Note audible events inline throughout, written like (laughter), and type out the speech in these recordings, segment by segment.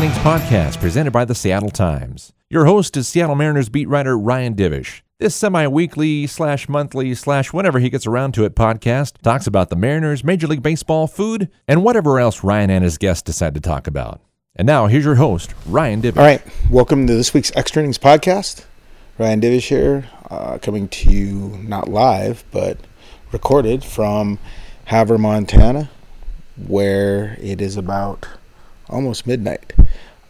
Innings podcast presented by the Seattle Times. Your host is Seattle Mariners beat writer Ryan Divish. This semi weekly slash monthly slash whenever he gets around to it podcast talks about the Mariners, Major League Baseball, food, and whatever else Ryan and his guests decide to talk about. And now here's your host, Ryan Divish. All right, welcome to this week's Extra Innings podcast. Ryan Divish here, uh, coming to you not live, but recorded from Havre, Montana, where it is about almost midnight.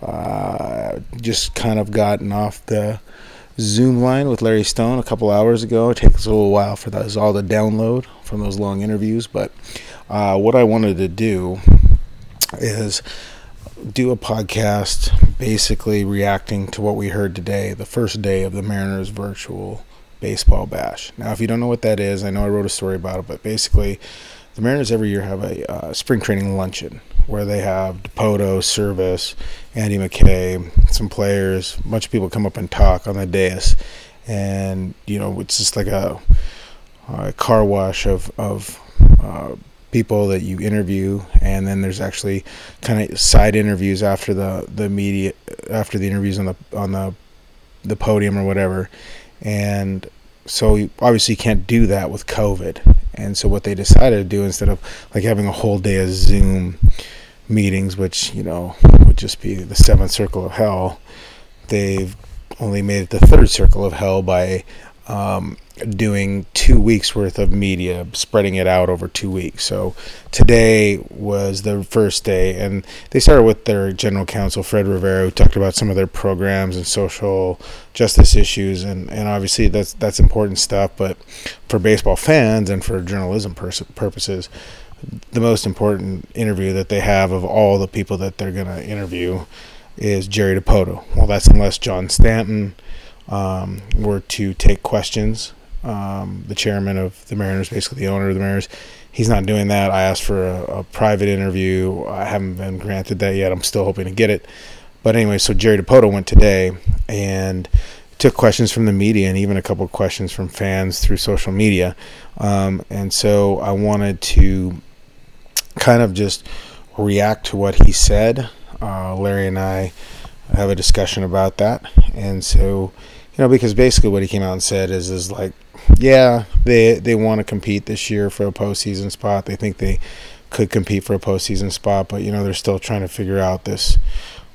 Uh, just kind of gotten off the Zoom line with Larry Stone a couple hours ago. It takes a little while for those all to download from those long interviews, but uh, what I wanted to do is do a podcast basically reacting to what we heard today, the first day of the Mariners virtual baseball bash. Now, if you don't know what that is, I know I wrote a story about it, but basically, the Mariners every year have a uh, spring training luncheon where they have Dipoto, Servais, Andy McKay, some players, a bunch of people come up and talk on the dais, and you know it's just like a, a car wash of of uh, people that you interview, and then there's actually kind of side interviews after the the media after the interviews on the on the the podium or whatever, and so obviously you can't do that with COVID. And so what they decided to do instead of like having a whole day of Zoom meetings, which you know would just be the seventh circle of hell, they've only made it the third circle of hell by um, doing two weeks worth of media, spreading it out over two weeks. So today was the first day, and they started with their general counsel, Fred Rivera, who talked about some of their programs and social justice issues, and, and obviously that's that's important stuff. But for baseball fans and for journalism pers- purposes, the most important interview that they have of all the people that they're going to interview is Jerry Dipoto. Well, that's unless John Stanton um, were to take questions. Um, the chairman of the Mariners, basically the owner of the Mariners, he's not doing that. I asked for a, a, private interview. I haven't been granted that yet. I'm still hoping to get it. But anyway, so Jerry Dipoto went today and took questions from the media and even a couple of questions from fans through social media. Um, and so I wanted to kind of just react to what he said. Uh, Larry and I have a discussion about that. And so you know, because basically what he came out and said is is like, yeah, they they want to compete this year for a postseason spot. They think they could compete for a postseason spot, but you know they're still trying to figure out this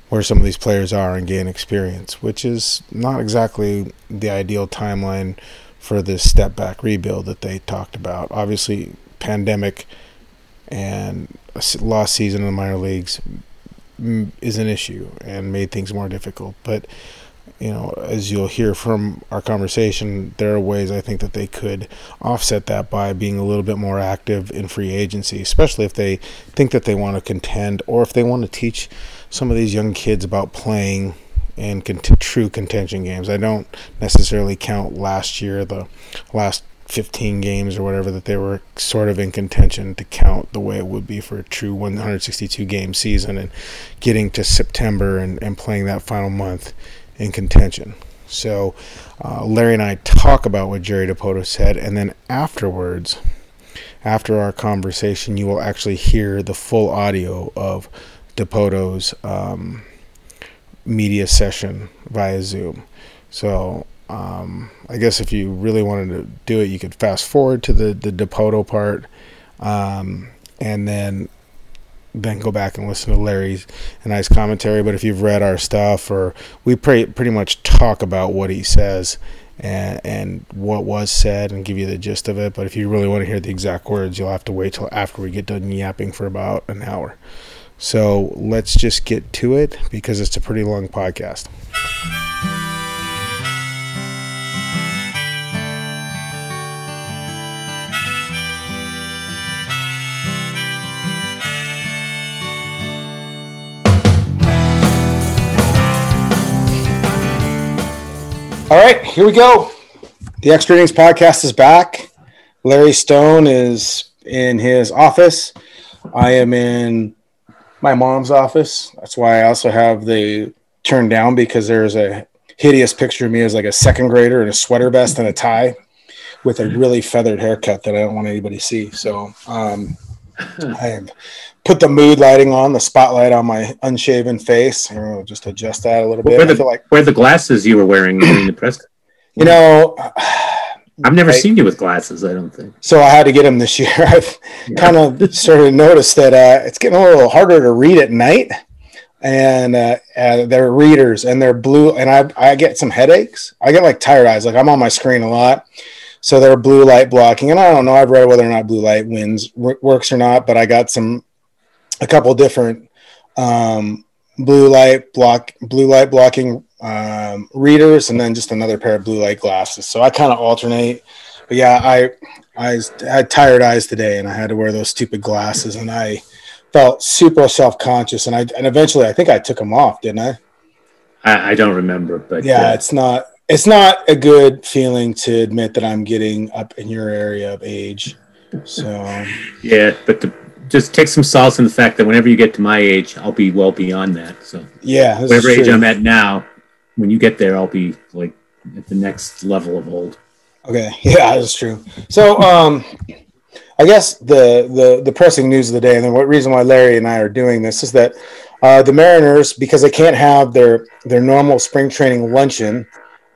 where some of these players are and gain experience, which is not exactly the ideal timeline for this step back rebuild that they talked about. Obviously, pandemic and a lost season in the minor leagues is an issue and made things more difficult, but you know, as you'll hear from our conversation, there are ways I think that they could offset that by being a little bit more active in free agency, especially if they think that they want to contend or if they want to teach some of these young kids about playing in cont- true contention games. I don't necessarily count last year, the last 15 games or whatever that they were sort of in contention to count the way it would be for a true 162 game season and getting to September and, and playing that final month in contention. So uh, Larry and I talk about what Jerry Dipoto said, and then afterwards, after our conversation, you will actually hear the full audio of Dipoto's um, media session via Zoom. So um, I guess if you really wanted to do it, you could fast forward to the the Dipoto part, um, and then then go back and listen to Larry's I's commentary. But if you've read our stuff, or we pretty pretty much talk about what he says and and what was said, and give you the gist of it. But if you really want to hear the exact words, you'll have to wait till after we get done yapping for about an hour. So let's just get to it because it's a pretty long podcast. All right, here we go. The Extra Innings podcast is back. Larry Stone is in his office. I am in my mom's office. That's why I also have the turned down because there's a hideous picture of me as like a second grader in a sweater vest and a tie with a really feathered haircut that I don't want anybody to see. So um, I have put the mood lighting on, the spotlight on my unshaven face. I'll just adjust that a little bit. Where the, like, where the glasses you were wearing during the press? (clears throat) You know, (sighs) I've never I, seen you with glasses. I don't think so. I had to get them this year. (laughs) I've yeah. kind (laughs) of started to notice that uh, it's getting a little harder to read at night, and uh, uh, they're readers and they're blue. And I I get some headaches. I get like tired eyes. Like I'm on my screen a lot, so they're blue light blocking. And I don't know. I've read whether or not blue light wins works or not, but I got some a couple different um, blue light block blue light blocking um, readers and then just another pair of blue light glasses. So I kind of alternate. But yeah, I I had tired eyes today and I had to wear those stupid glasses and I felt super self conscious and I and eventually I think I took them off, didn't I? I, I don't remember, but yeah, it's not it's not a good feeling to admit that I'm getting up in your area of age. So yeah, but the just take some solace in the fact that whenever you get to my age, I'll be well beyond that. So yeah, whatever age I'm at now, when you get there, I'll be like at the next level of old. Okay, (laughs) yeah, that's true. So um, I guess the the the pressing news of the day, and then what reason why Larry and I are doing this is that uh, the Mariners, because they can't have their their normal spring training luncheon,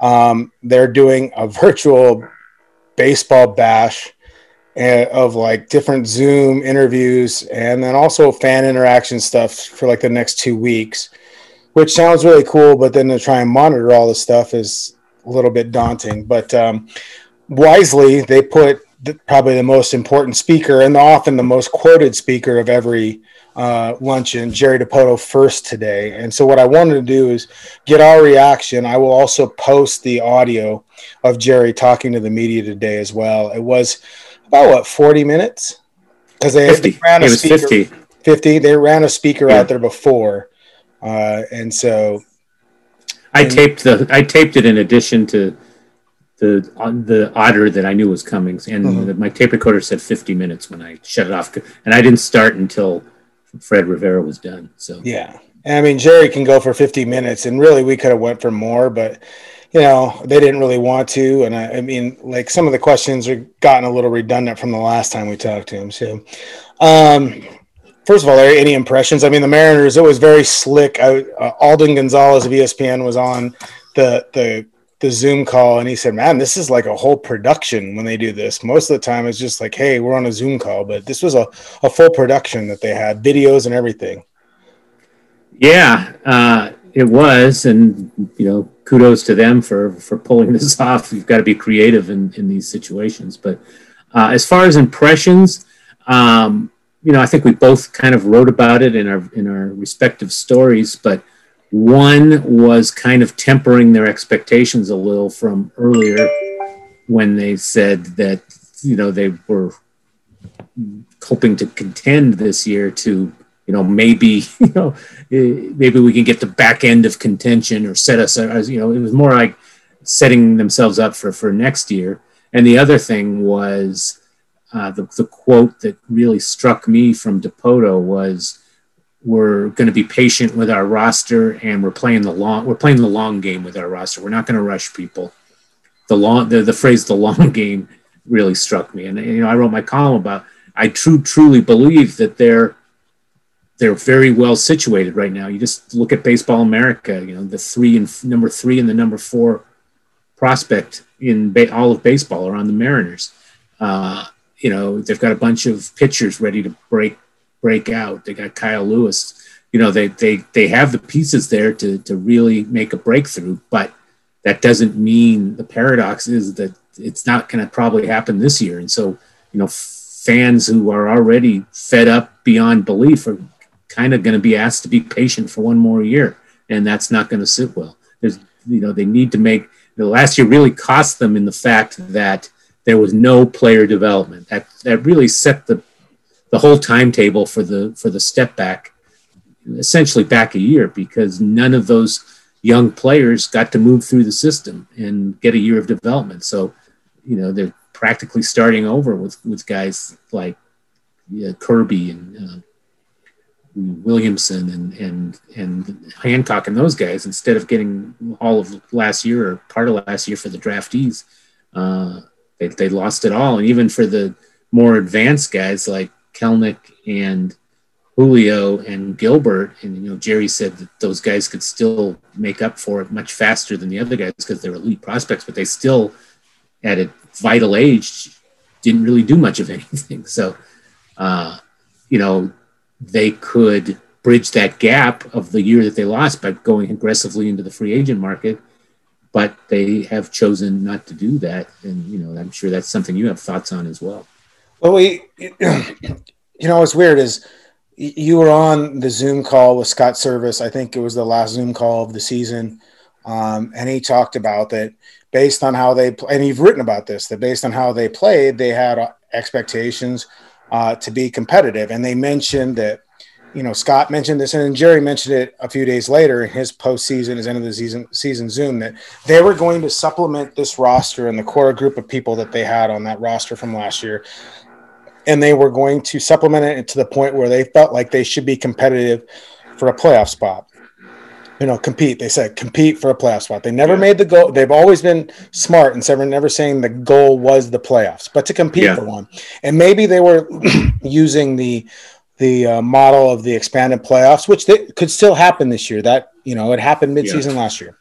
um, they're doing a virtual baseball bash of like different Zoom interviews and then also fan interaction stuff for like the next two weeks, which sounds really cool. But then to try and monitor all this stuff is a little bit daunting. But um, wisely, they put the, probably the most important speaker and often the most quoted speaker of every uh, luncheon, Jerry Dipoto, first today. And so, what I wanted to do is get our reaction. I will also post the audio of Jerry talking to the media today as well. It was about what 40 minutes because they, 50. ran a speaker 50. 50 they ran a speaker yeah. out there before uh, and so i and, taped the i taped it in addition to the the otter that i knew was coming and uh-huh. my tape recorder said 50 minutes when i shut it off and i didn't start until fred rivera was done so yeah i mean jerry can go for 50 minutes and really we could have went for more but you know, they didn't really want to. And I, I, mean, like some of the questions are gotten a little redundant from the last time we talked to him. So, um, first of all, any impressions? I mean, the Mariners, it was very slick. I, uh, Alden Gonzalez of ESPN was on the, the, the Zoom call and he said, Man, this is like a whole production when they do this. Most of the time it's just like, Hey, we're on a Zoom call, but this was a, a full production that they had videos and everything. Yeah. Uh, it was, and you know, kudos to them for for pulling (laughs) this off. You've got to be creative in in these situations. But uh, as far as impressions, um, you know, I think we both kind of wrote about it in our in our respective stories. But one was kind of tempering their expectations a little from earlier when they said that you know they were hoping to contend this year to you know, maybe, (laughs) you know, eh, maybe we can get the back end of contention or set us you know, it was more like setting themselves up for, for next year. And the other thing was uh, the, the quote that really struck me from Dipoto was, we're going to be patient with our roster and we're playing the long, we're playing the long game with our roster. We're not going to rush people. The long, the, the phrase, the long (laughs) game really struck me. And, you know, I wrote my column about, I true, truly believe that they're, they're very well situated right now. You just look at Baseball America. You know, the three and number three and the number four prospect in ba- all of baseball are on the Mariners. Uh, you know, they've got a bunch of pitchers ready to break break out. They got Kyle Lewis. You know, they they they have the pieces there to to really make a breakthrough. But that doesn't mean the paradox is that it's not going to probably happen this year. And so, you know, fans who are already fed up beyond belief are kind of going to be asked to be patient for one more year, and that's not going to sit well. There's, you know, they need to make the last year really cost them in the fact that there was no player development. That that really set the the whole timetable for the for the step back, essentially back a year because none of those young players got to move through the system and get a year of development. So, you know, they're practically starting over with with guys like Kirby and uh, Williamson and and and Hancock and those guys instead of getting all of last year or part of last year for the draftees. Uh, they, they lost it all, and even for the more advanced guys like Kelenic and Julio and Gilbert, and you know Jerry said that those guys could still make up for it much faster than the other guys because they're elite prospects, but they still, at a vital age, didn't really do much of anything. (laughs) So, uh, you know, they could bridge that gap of the year that they lost by going aggressively into the free agent market, but they have chosen not to do that, and you know, I'm sure that's something you have thoughts on as well. Well, we, you know, what's weird is you were on the Zoom call with Scott Servais I think it was the last Zoom call of the season. Um, and he talked about that based on how they and you've written about this that based on how they played, they had expectations uh, to be competitive. And they mentioned that, you know, Scott mentioned this, and then Jerry mentioned it a few days later in his postseason, his end of the season season Zoom that they were going to supplement this roster and the core group of people that they had on that roster from last year and they were going to supplement it to the point where they felt like they should be competitive for a playoff spot. You know, compete. They said compete for a playoff spot. They never yeah. made the goal. They've always been smart and never, never saying the goal was the playoffs, but to compete yeah. for one. And maybe they were (clears throat) using the the uh, model of the expanded playoffs, which they, could still happen this year. That you know, it happened midseason yeah. last year.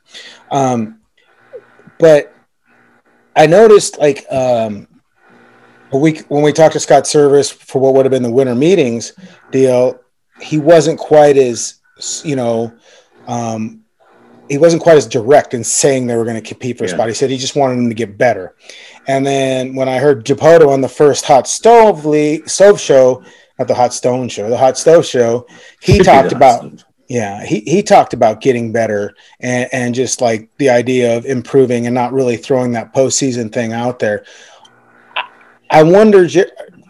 Um, but I noticed like um, a week when we talked to Scott Servais for what would have been the winter meetings deal, he wasn't quite as you know, um, he wasn't quite as direct in saying they were going to compete for a yeah. spot. He said he just wanted them to get better. And then when I heard Dipoto on the first Hot Stove Stove show, not the Hot Stone show, the Hot Stove show, he (laughs) talked about. Yeah, he, he talked about getting better and, and just like the idea of improving and not really throwing that postseason thing out there. I wonder,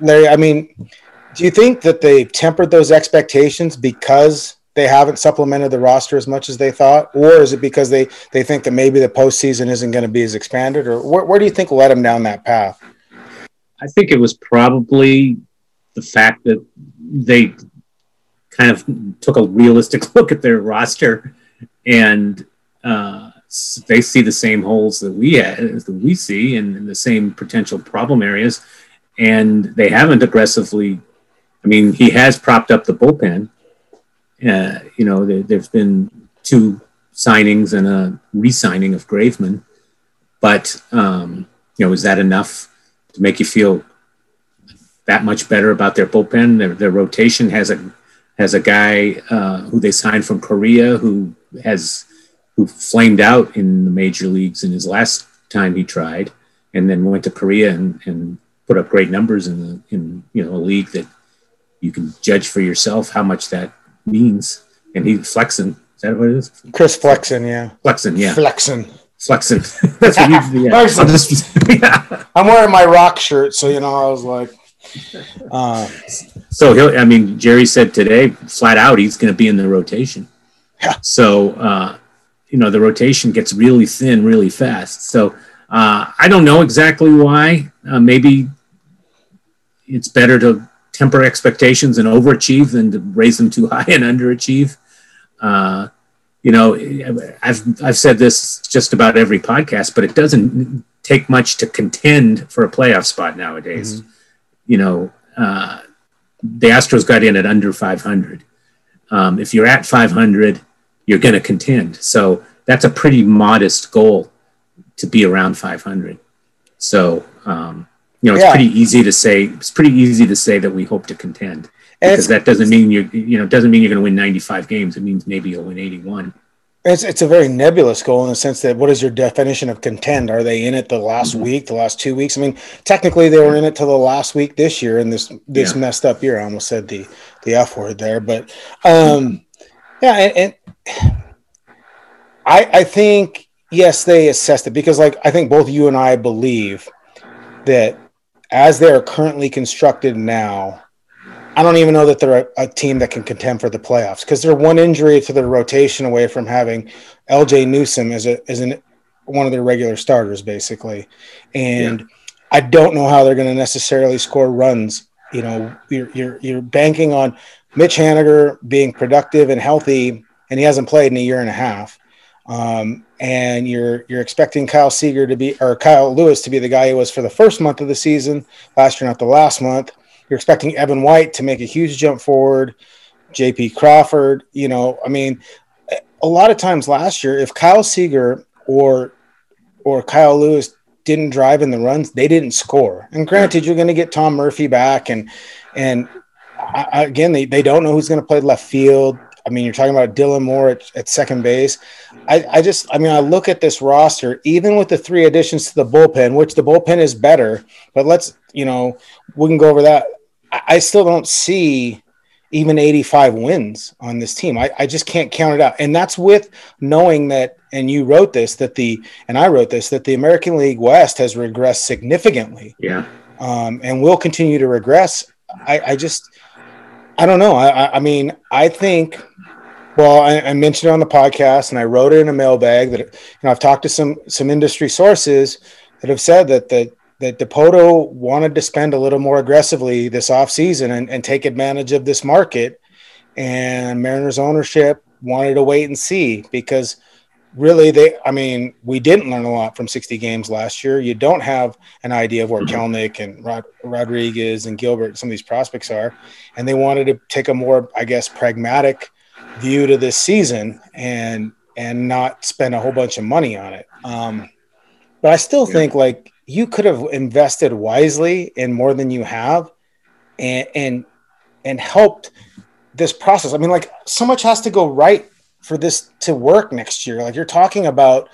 Larry. I mean, do you think that they tempered those expectations because they haven't supplemented the roster as much as they thought, or is it because they they think that maybe the postseason isn't going to be as expanded, or where, where do you think led them down that path? I think it was probably the fact that they kind of took a realistic (laughs) look at their roster and uh, they see the same holes that we that we see and, and, the same potential problem areas, and they haven't aggressively. I mean, he has propped up the bullpen. Uh, you know, there, there's been two signings and a re-signing of Graveman, but um, you know, is that enough to make you feel that much better about their bullpen? Their, their rotation has a has a guy uh, who they signed from Korea who has who flamed out in the major leagues in his last time he tried, and then went to Korea and, and put up great numbers in the in you know a league that you can judge for yourself how much that means. And he flexing. is that what it is? Chris Flexen, yeah. Flexen, yeah. Flexen. Flexen. (laughs) That's what you. Yeah. I'm, just, (laughs) yeah. I'm wearing my rock shirt, so you know I was like. Uh, so he'll. I mean, Jerry said today, flat out, he's going to be in the rotation. Yeah. So uh, you know the rotation gets really thin really fast. So uh, I don't know exactly why. Uh, maybe it's better to temper expectations and overachieve than to raise them too high and underachieve. Uh, you know, I've I've said this just about every podcast, but it doesn't take much to contend for a playoff spot nowadays. Mm-hmm. You know, uh, the Astros got in at under 500. Um, if you're at 500, you're going to contend. So that's a pretty modest goal to be around 500. So, um, you know, it's yeah. pretty easy to say, it's pretty easy to say that we hope to contend because that doesn't mean you you know, doesn't mean you're going to win 95 games. It means maybe you'll win 81. It's, it's a very nebulous goal in the sense that what is your definition of contend? Are they in it the last mm-hmm. week, the last two weeks? I mean, technically they were in it till the last week this year in this this yeah. messed up year. I almost said the the F word there, but um, yeah, and, and I, I think yes, they assessed it because, like, I think both you and I believe that as they are currently constructed now, I don't even know that they're a, a team that can contend for the playoffs because they're one injury to their rotation away from having Ljay Newsome as a as an one of their regular starters, basically, and. Yeah. I don't know how they're going to necessarily score runs. You know, you're, you're, you're banking on Mitch Haniger being productive and healthy, and he hasn't played in a year and a half. Um, and you're you're expecting Kyle Seager to be or Kyle Lewis to be the guy he was for the first month of the season last year, not the last month. you're expecting Evan White to make a huge jump forward, JP Crawford. You know, I mean, a lot of times last year, if Kyle Seager or or Kyle Lewis didn't drive in the runs, they didn't score. And granted, you're going to get Tom Murphy back, and and I, again, they, they don't know who's going to play left field. I mean, you're talking about Dylan Moore at, at second base. I, I just, I mean, I look at this roster, even with the three additions to the bullpen, which the bullpen is better, but let's, you know, we can go over that. I, I still don't see even 85 wins on this team. I, I just can't count it out. And that's with knowing that, and you wrote this, that the, and I wrote this, that the American League West has regressed significantly. Yeah. Um, and will continue to regress. I, I just, I don't know. I, I mean, I think. Well, I, I, mentioned it on the podcast, and I wrote it in a mailbag that you know I've talked to some some industry sources that have said that that that Dipoto wanted to spend a little more aggressively this offseason and, and take advantage of this market, and Mariners ownership wanted to wait and see because really they i mean we didn't learn a lot from 60 games last year you don't have an idea of where mm-hmm. and Rod, rodriguez and gilbert some of these prospects are and they wanted to take a more i guess pragmatic view to this season and and not spend a whole bunch of money on it um, but i still yeah. think like you could have invested wisely in more than you have and and and helped this process i mean like so much has to go right for this to work next year. Like you're talking about,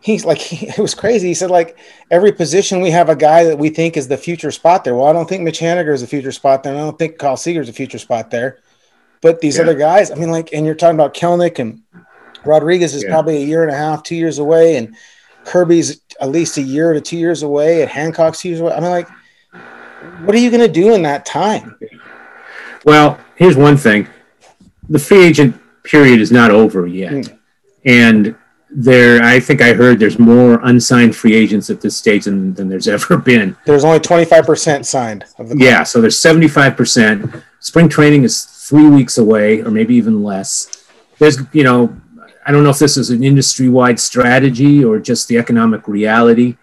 he's like, (laughs) he, it was crazy. He said, like, every position we have a guy that we think is the future spot there. Well, I don't think Mitch Haniger is a future spot there. I don't think Kyle Seager is a future spot there. But these yeah. other guys, I mean, like, and you're talking about Kelenic and Rodriguez is yeah. probably a year and a half, two years away, and Kirby's at least a year to two years away, and Hancock's two years away. I mean, like, what are you going to do in that time? Well, here's one thing: the free agent period is not over yet. Mm. And there, I think I heard there's more unsigned free agents at this stage than, than there's (laughs) ever been. There's only 25% signed. Of the. Yeah, so there's 75%. Spring training is three weeks away, or maybe even less. There's, you know, I don't know if this is an industry wide strategy or just the economic reality,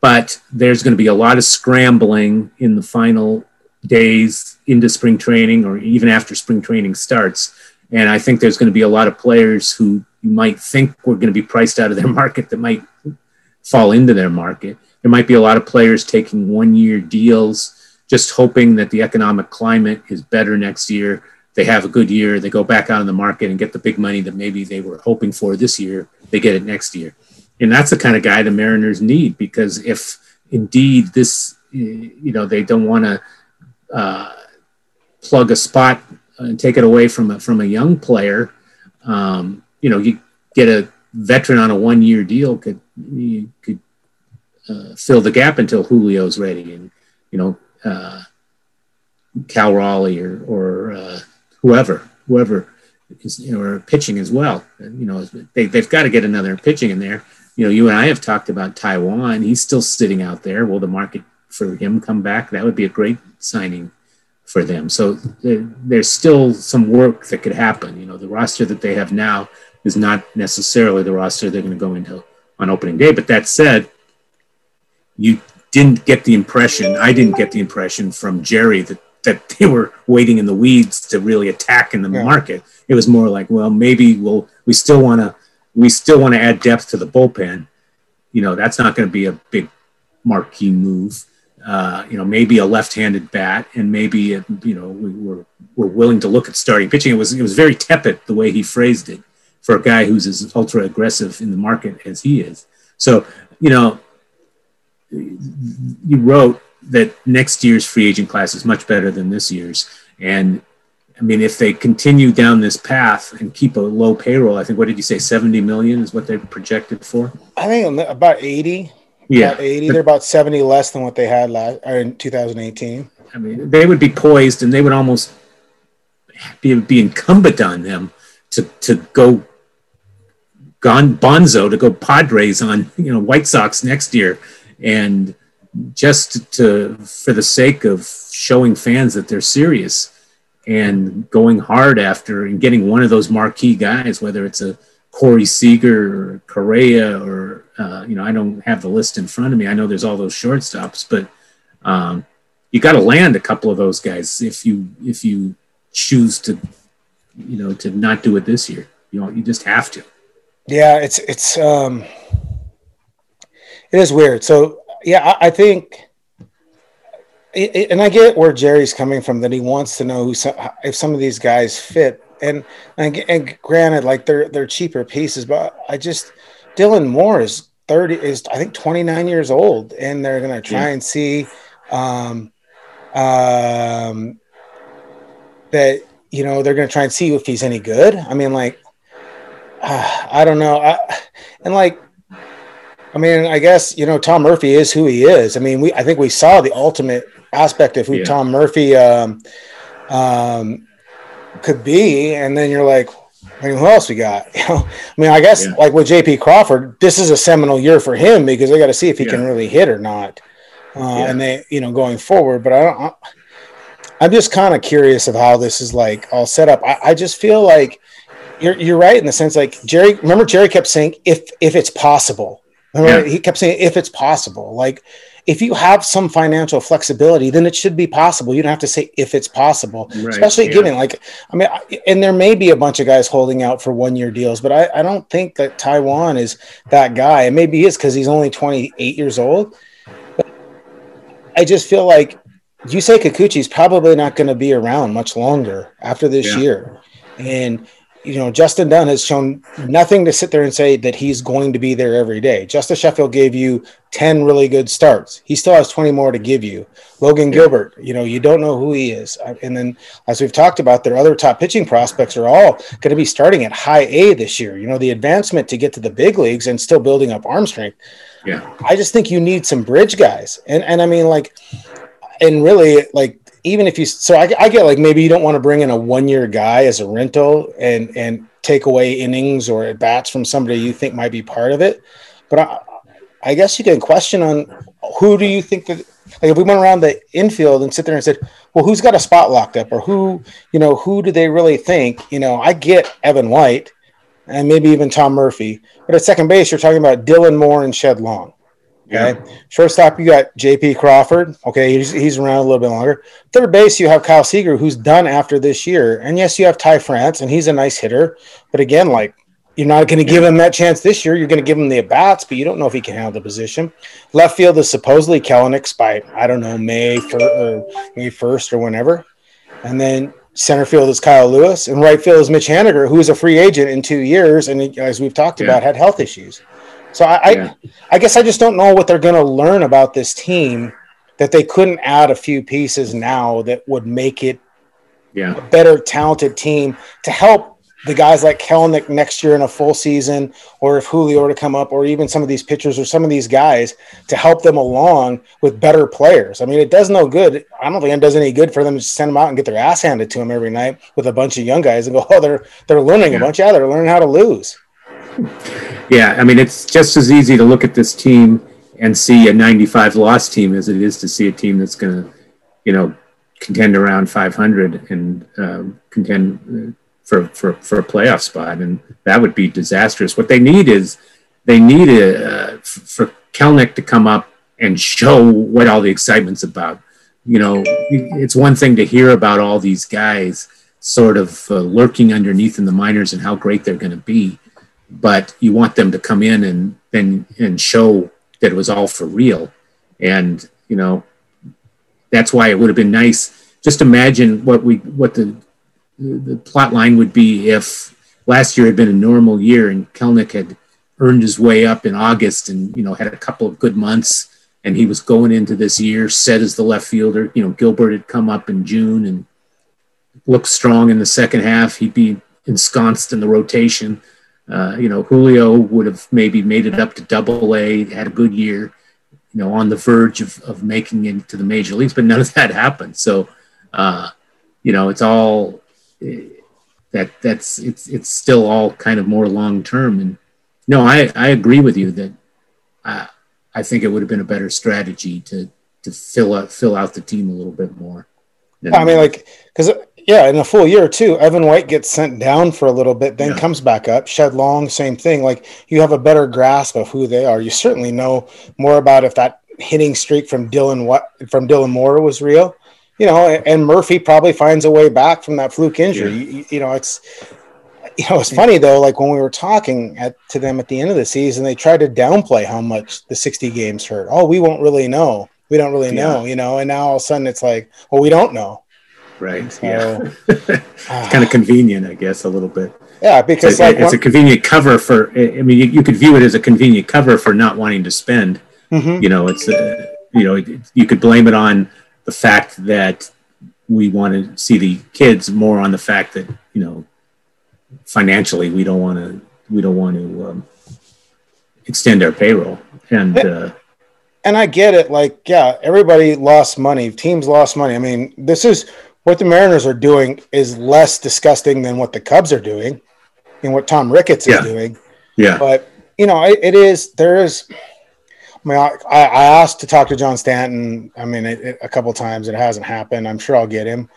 but there's going to be a lot of scrambling in the final days into spring training or even after spring training starts and I think there's going to be a lot of players who you might think were going to be priced out of their (laughs) market that might fall into their market. There might be a lot of players taking one year deals, just hoping that the economic climate is better next year. They have a good year, they go back out in the market and get the big money that maybe they were hoping for this year, they get it next year. And that's the kind of guy the Mariners need because if indeed this, you know, they don't want to uh, plug a spot and take it away from a, from a young player, um, you know, you get a veteran on a one year deal could you could uh, fill the gap until Julio's ready, and you know, uh, Cal Raleigh or or uh, whoever whoever is you know, or pitching as well. You know, they they've got to get another pitching in there. You know, you and I have talked about Taijuan. He's still sitting out there. Will the market for him come back? That would be a great signing for them. So there, there's still some work that could happen. You know, the roster that they have now is not necessarily the roster they're going to go into on opening day. But that said, you didn't get the impression, I didn't get the impression from Jerry that, that they were waiting in the weeds to really attack in the yeah. market. It was more like, well, maybe we'll, we still want to, we still want to add depth to the bullpen. You know, that's not going to be a big marquee move uh, you know, maybe a left-handed bat, and maybe you know we were we're willing to look at starting pitching. It was it was very tepid the way he phrased it for a guy who's as ultra aggressive in the market as he is. So you know, you wrote that next year's free agent class is much better than this year's, and I mean, if they continue down this path and keep a low payroll, I think what did you say, seventy million is what they're projected for? I think about eighty yeah, about 80. They're about 70 less than what they had last or er, in 2018. I mean, they would be poised and they would almost be, be incumbent on them to, to go gone bonzo to go Padres on, you know, White Sox next year. And just to, for the sake of showing fans that they're serious and going hard after and getting one of those marquee guys, whether it's a Corey Seager or Correa or uh, you know I don't have the list in front of me. I know there's all those shortstops, but um, you got to land a couple of those guys if you if you choose to, you know, to not do it this year. You know, you just have to. Yeah, it's it's um, it is weird. So yeah, I, I think. And I get where Jerry's coming from that he wants to know who some, if some of these guys fit, and, and and granted, like they're they're cheaper pieces, but I just Dylan Moore is thirty is I think twenty nine years old, and they're gonna try yeah. and see um, um, that you know they're to try and see if he's any good. I mean, like uh, (sighs) I don't know, I, and like I mean, I guess you know Tom Murphy is who he is. I mean, we I think we saw the ultimate aspect of who yeah. Tom Murphy um, um, could be, and then you're like, I mean, who else we got? (laughs) You know, I mean, I guess yeah. like with JP Crawford, this is a seminal year for him because they got to see if he yeah. can really hit or not uh, yeah. and they you know going forward. But I don't. I, am just kind of curious of how this is like all set up. I, I just feel like you're you're right in the sense like Jerry. Remember Jerry kept saying if if it's possible. Remember he kept saying if it's possible. Like if you have some financial flexibility, then it should be possible. You don't have to say if it's possible, right. especially yeah. given like, I mean, and there may be a bunch of guys holding out for one year deals, but I, I don't think that Taijuan is that guy. It maybe is because he's only 28 years old. But I just feel like Yusei Kikuchi is probably not going to be around much longer after this yeah. year. And, you know, Justin Dunn has shown nothing to sit there and say that he's going to be there every day. Justus Sheffield gave you 10 really good starts. He still has 20 more to give you. Logan. Gilbert, you know, you don't know who he is. Uh, and then, as we've talked about, their other top pitching prospects are all going to be starting at high A this year. You know, the advancement to get to the big leagues and still building up arm strength yeah. I just think you need some bridge guys. And and I mean like and really like even if you so I, I get like maybe you don't want to bring in a one year guy as a rental and and take away innings or at bats from somebody you think might be part of it. But I I guess you can question on who do you think that like if we went around the infield and sit there and said, well, who's got a spot locked up or who, you know, who do they really think? You know, I get Evan White and maybe even Tom Murphy. But at second base, you're talking about Dylan Moore and Shed Long. Okay. Yeah. Shortstop, you got J.P. Crawford. Okay, he's, he's around a little bit longer. Third base, you have Kyle Seager, who's done after this year. And yes, you have Ty France, and he's a nice hitter. But again, like you're not going to give him that chance this year. You're going to give him the at bats, but you don't know if he can handle the position. Left field is supposedly Kelenic by I don't know May May first or whenever, and then Center field is Kyle Lewis, and right field is Mitch Haniger, who is a free agent in two years, and as we've talked yeah. about, had health issues. So I, yeah. I, I, guess I just don't know what they're going to learn about this team that they couldn't add a few pieces now that would make it yeah. a better, talented team to help the guys like Kelenic next year in a full season, or if Julio were to come up, or even some of these pitchers or some of these guys to help them along with better players. I mean, it does no good. I don't think it does any good for them to send them out and get their ass handed to them every night with a bunch of young guys and go, oh, they're they're learning yeah. a bunch. Yeah, they're learning how to lose. Yeah, I mean, it's just as easy to look at this team and see a 95 loss team as it is to see a team that's going to, you know, contend around 500 and uh, contend for, for, for a playoff spot, and that would be disastrous. What they need is they need a, uh, for Kelenic to come up and show what all the excitement's about. You know, it's one thing to hear about all these guys sort of uh, lurking underneath in the minors and how great they're going to be, but you want them to come in and and and show that it was all for real. And you know, that's why it would have been nice. Just imagine what we what the the plot line would be if last year had been a normal year and Kelenic had earned his way up in August and you know had a couple of good months and he was going into this year set as the left fielder. You know Gilbert had come up in June and looked strong in the second half. He'd be ensconced in the rotation. Uh, you know Julio would have maybe made it up to Double A, had a good year. You know on the verge of of making it to the major leagues, but none of that happened. So. Uh, you know, it's all that that's it's it's still all kind of more long term. And no, I I agree with you that I I think it would have been a better strategy to to fill out fill out the team a little bit more. Yeah, I mean, like because yeah, in a full year too, Evan White gets sent down for a little bit, then yeah. comes back up. Shed Long, same thing. Like you have a better grasp of who they are. You certainly know more about if that hitting streak from Dylan what from Dylan Moore was real. You know, and Murphy probably finds a way back from that fluke injury. Yeah. You, you know, it's you know, it's funny though, like when we were talking at, to them at the end of the season, they tried to downplay how much the 60 games hurt. Oh, we won't really know. We don't really yeah. know, you know, and now all of a sudden it's like, well, we don't know. Right. So, yeah. (laughs) it's kind of convenient, I guess, a little bit. Yeah, because it's, a, like, it's a convenient cover for. I mean, you, you, could view it as a convenient cover for not wanting to spend. Mm-hmm. You know, it's a, you know you could blame it on the fact that we want to see the kids more on the fact that you know financially we don't want to we don't want to um, extend our payroll and. Uh, and I get it. Like, yeah, everybody lost money. Teams lost money. I mean, this is what the Mariners are doing is less disgusting than what the Cubs are doing and what Tom Ricketts yeah. is doing. Yeah. But, you know, it, it is, there is, I mean, I, I, asked to talk to John Stanton. I mean, it, it, a couple times. It hasn't happened. I'm sure I'll get him.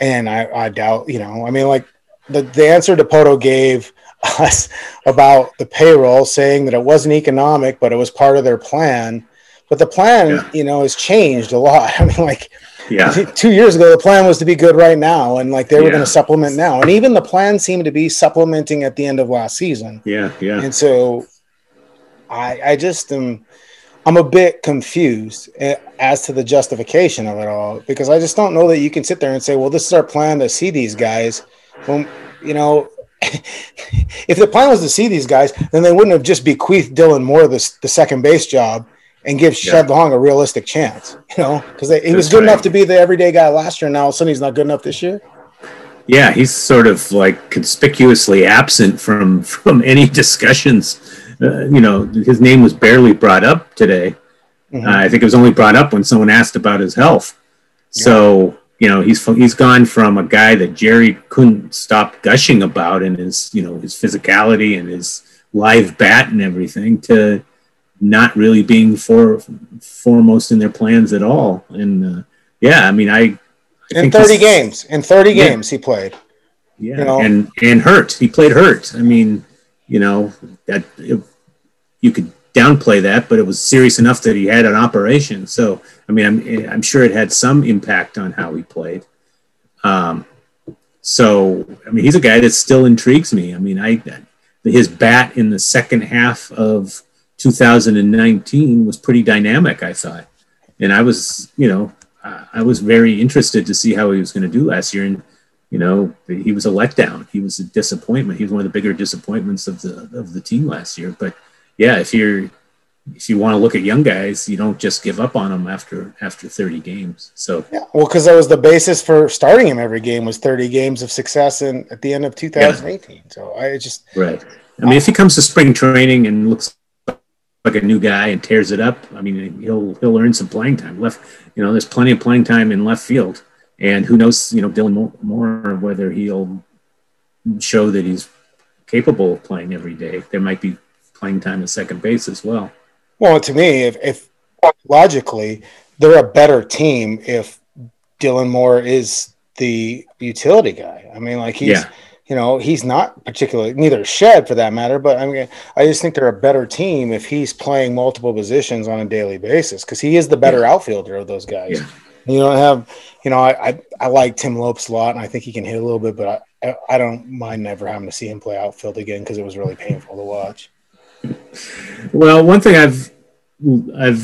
And I, I doubt, you know, I mean, like the, the answer Dipoto gave (laughs) us about the payroll, saying that it wasn't economic, but it was part of their plan. But the plan, yeah. you know, has changed a lot. (laughs) I mean, like, yeah. Two years ago, the plan was to be good right now, and like they were yeah. going to supplement now, and even the plan seemed to be supplementing at the end of last season. Yeah, yeah. And so, I, I just am, I'm a bit confused eh, as to the justification of it all because I just don't know that you can sit there and say, well, this is our plan to see these guys. Well, you know, (laughs) if the plan was to see these guys, then they wouldn't have just bequeathed Dylan Moore this the second base job and give yeah. Shed Long a realistic chance, you know, because he was good right. enough to be the everyday guy last year. And now all of a sudden he's not good enough this year. Yeah, he's sort of like conspicuously absent from (laughs) from any discussions. Uh, you know, his name was barely brought up today. Mm-hmm. Uh, I think it was only brought up when someone asked about his health. Yeah. So you know, he's he's gone from a guy that Jerry couldn't stop gushing about and his you know his physicality and his live bat and everything to not really being for foremost in their plans at all. And uh, yeah, I mean, I, I in thirty games, in thirty yeah. games he played. Yeah, you know? and and hurt. He played hurt. I mean, you know that it, you could downplay that, but it was serious enough that he had an operation. So I mean, I'm I'm sure it had some impact on how he played. Um, so I mean, he's a guy that still intrigues me. I mean, I his bat in the second half of 2019 was pretty dynamic, I thought. And I was, you know, I was very interested to see how he was going to do last year. And, you know, he was a letdown. He was a disappointment. He was one of the bigger disappointments of the of the team last year. But yeah, if you're if you want to look at young guys, you don't just give up on them after after 30 games. So yeah, well, because that was the basis for starting him every game was 30 games of success and at the end of 2018. Yeah. So I just right. I mean, if he comes to spring training and looks like a new guy and tears it up, I mean, he'll he'll earn some playing time. Left, you know, there's plenty of playing time in left field, and who knows, you know, Dylan Moore whether he'll show that he's capable of playing every day. There might be playing time at second base as well. Well, to me, if, if logically they're a better team if Dylan Moore is the utility guy. I mean, like he's. Yeah you know, he's not particularly neither Shed for that matter, but I mean, I just think they're a better team if he's playing multiple positions on a daily basis because he is the better yeah. outfielder of those guys. Yeah. You don't have, you know, I, I, I like Tim Lopes a lot, and I think he can hit a little bit, but I I don't mind never having to see him play outfield again because it was really painful to watch. Well, one thing I've I've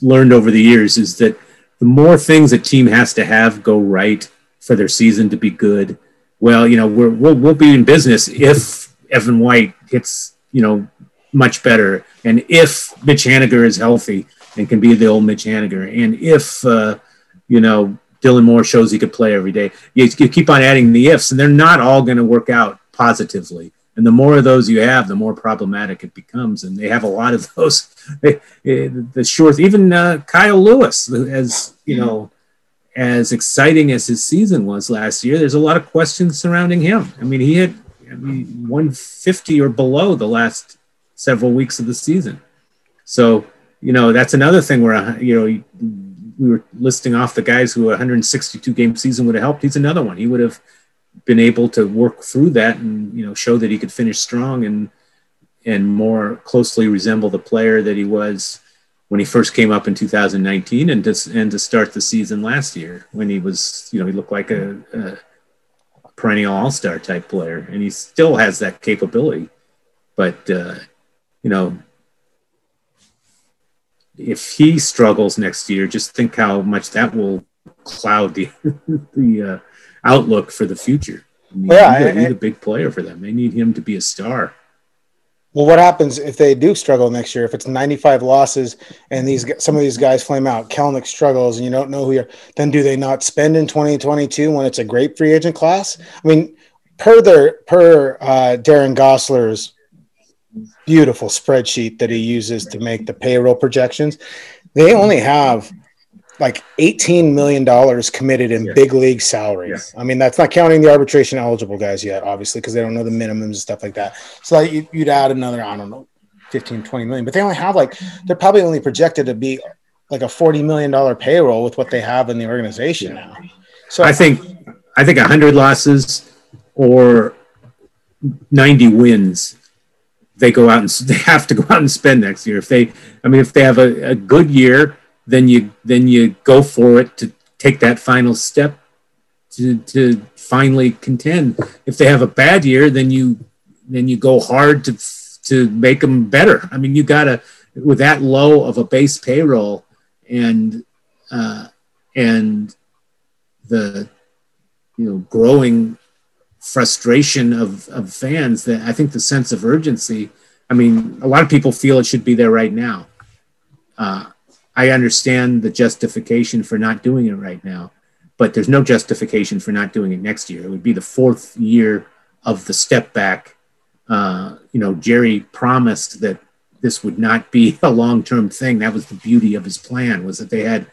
learned over the years is that the more things a team has to have go right for their season to be good, well, you know, we're, we'll, we'll be in business if Evan White hits, you know, much better. And if Mitch Haniger is healthy and can be the old Mitch Haniger. And if, uh, you know, Dylan Moore shows he could play every day. You, you keep on adding the ifs, and they're not all going to work out positively. And the more of those you have, the more problematic it becomes. And they have a lot of (laughs) those. the short, even uh, Kyle Lewis, as you know, as exciting as his season was last year, there's a lot of questions surrounding him. I mean, he had I mean, 150 or below the last several weeks of the season. So, you know, that's another thing where, you know, we were listing off the guys who a 162 game season would have helped. He's another one. He would have been able to work through that and, you know, show that he could finish strong and, and more closely resemble the player that he was when he first came up in 2019 and to, and to start the season last year when he was, you know, he looked like a, a perennial all-star type player and he still has that capability. But, uh, you know, if he struggles next year, just think how much that will cloud the, (laughs) the uh, outlook for the future. I mean, yeah, he's a big player for them. They need him to be a star. Well, what happens if they do struggle next year? If it's 95 losses and these some of these guys flame out, Kelenic struggles, and you don't know who you're, then do they not spend in 2022 when it's a great free agent class? I mean, per their per uh, Darren Gosler's beautiful spreadsheet that he uses to make the payroll projections, they only have like $18 million committed in big league salaries. I mean, that's not counting the arbitration eligible guys yet, obviously, because they don't know the minimums and stuff like that. So like, you'd add another, I don't know, 15, 20 million, but they only have like, they're probably only projected to be like a $40 million payroll with what they have in the organization now. So I think, I think 100 losses or 90 wins they go out and (laughs) they have to go out and spend next year if they i mean if they have a, a good year then you then you go for it to take that final step to to finally contend. If they have a bad year, then you then you go hard to to make them better. I mean, you gotta with that low of a base payroll and uh, and the you know growing frustration of, of fans that I think the sense of urgency. I mean, a lot of people feel it should be there right now. Uh, I understand the justification for not doing it right now, but there's no justification for not doing it next year. It would be the fourth year of the step back. Uh, you know, Jerry promised that this would not be (laughs) a long-term thing. That was the beauty of his plan was that they had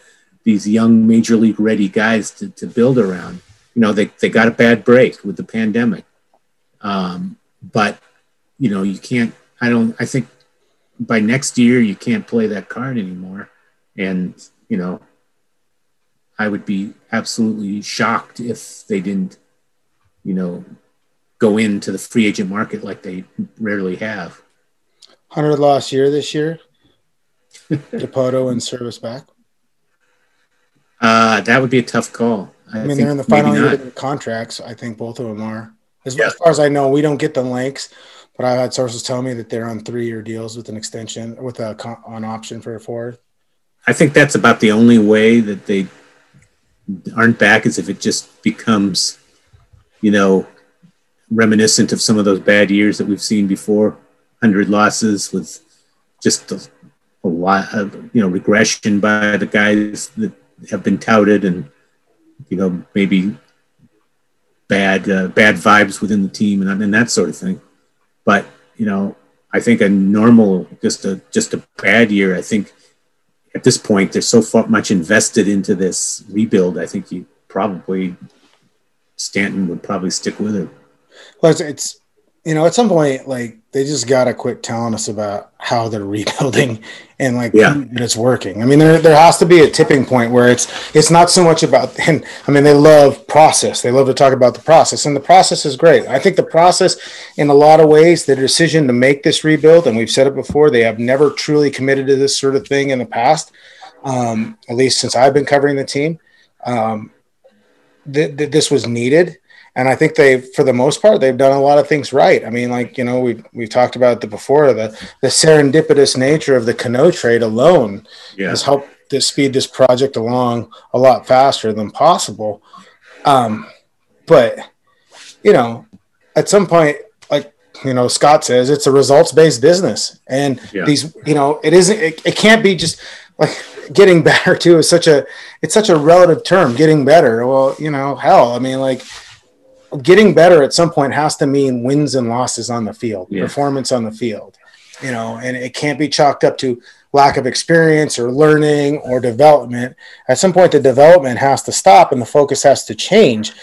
these young major league ready guys to, to build around. You know, they, they got a bad break with the pandemic. Um, but, you know, you can't, I don't, I think by next year, you can't play that card anymore. And, you know, I would be absolutely shocked if they didn't, you know, go into the free agent market like they rarely have. 100 loss year this year. (laughs) Dipoto and Servais back. Uh, that would be a tough call. I, I mean, they're in the final year of contracts. I think both of them are. As, yeah. as, far as I know, we don't get the links, but I've had sources tell me that they're on three-year deals with an extension, with a con- on option for a fourth. I think that's about the only way that they aren't back is if it just becomes, you know, reminiscent of some of those bad years that we've seen before. Hundred losses with just a, a lot of you know regression by the guys that have been touted, and you know maybe bad uh, bad vibes within the team and, and that sort of thing. But you know, I think a normal, just a just a bad year. I think at this point, there's so much invested into this rebuild. I think you probably Stanton would probably stick with it. Well, it's you know at some point like they just gotta quit telling us about how they're (laughs) rebuilding and like yeah. that it's working. I mean, there there has to be a tipping point where it's it's not so much about and I mean they love process. They love to talk about the process, and the process is great. I think the process, in a lot of ways, the decision to make this rebuild, and we've said it before, they have never truly committed to this sort of thing in the past. Um, at least since I've been covering the team, um, th- th- this was needed and I think they, for the most part, they've done a lot of things right. I mean, like you know, we we talked about the before the the serendipitous nature of the Cano trade alone yeah. has helped to speed this project along a lot faster than possible. Um, but you know, at some point, like you know, Scott says, it's a results based business, and yeah. these, you know, it isn't. It, it can't be just like getting better too is such a it's such a relative term getting better well you know hell i mean like getting better at some point has to mean wins and losses on the field, yeah. performance on the field, you know, and it can't be chalked up to lack of experience or learning or development. At some point, the development has to stop and the focus has to change.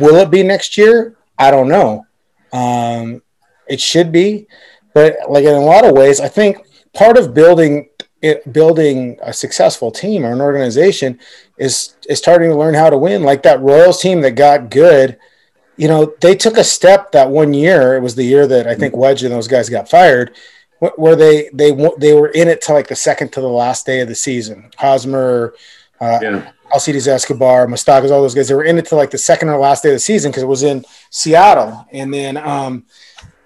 Will it be next year? I don't know. Um, it should be, but like in a lot of ways, I think part of building it, building a successful team or an organization is is starting to learn how to win. Like that Royals team that got good you know, they took a step that one year. It was the year that I think Wedge and those guys got fired. where they they they were in it to like the second to the last day of the season. Hosmer, uh, yeah. Alcides Escobar, Moustakas, all those guys. They were in it to like the second or last day of the season because it was in Seattle, and then um,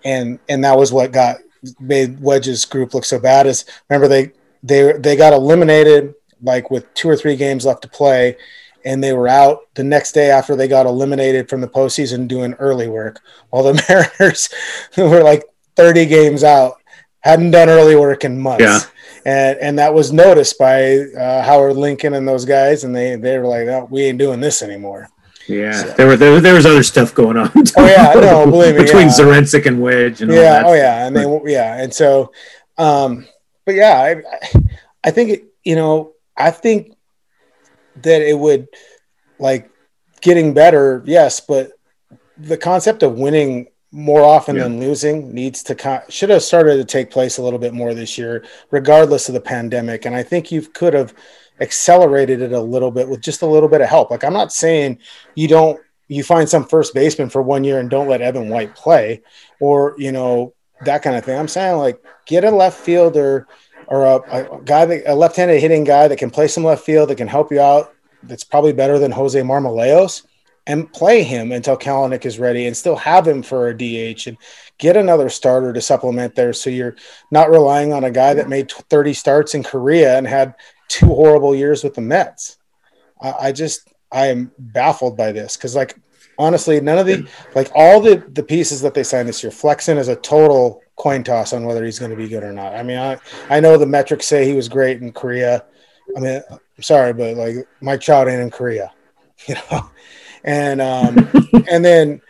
and and that was what got made Wedge's group look so bad. Is remember they they they got eliminated like with two or three games left to play, and they were out the next day after they got eliminated from the postseason doing early work, while the (laughs) Mariners were like 30 games out, hadn't done early work in months. Yeah. And, and that was noticed by uh, Howard Lincoln and those guys, and they, they were like, oh, "We ain't doing this anymore." Yeah, so. there were there, there was other stuff going on. oh yeah, no, believe me, (laughs) between yeah. Zduriencik and Wedge and yeah, oh yeah, and they yeah, and so, um, but yeah, I I think it, you know I think that it would like getting better, yes, but the concept of winning more often yeah. than losing needs to con- should have started to take place a little bit more this year, regardless of the pandemic. And I think you could have accelerated it a little bit with just a little bit of help. Like I'm not saying you don't you find some first baseman for one year and don't let Evan White play, or you know that kind of thing. I'm saying like get a left fielder or a, a guy that a left-handed hitting guy that can play some left field that can help you out. That's probably better than Jose Marmolejos and play him until Kelenic is ready and still have him for a DH and get another starter to supplement there. So you're not relying on a guy that made 30 starts in Korea and had two horrible years with the Mets. I, I just, I am baffled by this because, like, honestly, none of the, like, all the, the pieces that they signed this year, Flexen is a total coin toss on whether he's going to be good or not. I mean, I, I know the metrics say he was great in Korea. I mean, I'm sorry, but like Mike Trout ain't in Korea, (laughs) you know? And, um, (laughs) and then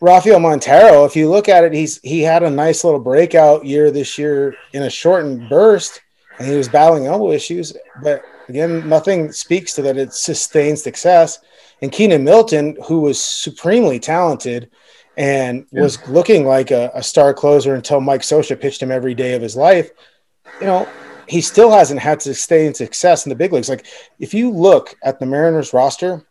Rafael Montero, if you look at it, he's, he had a nice little breakout year this year in a shortened burst and he was battling elbow issues. But again, nothing speaks to that. It's sustained success. And Keynan Middleton, who was supremely talented and yeah. was looking like a, a, star closer until Mike Scioscia pitched him every day of his life, you know, he still hasn't had sustained success in the big leagues. Like if you look at the Mariners roster,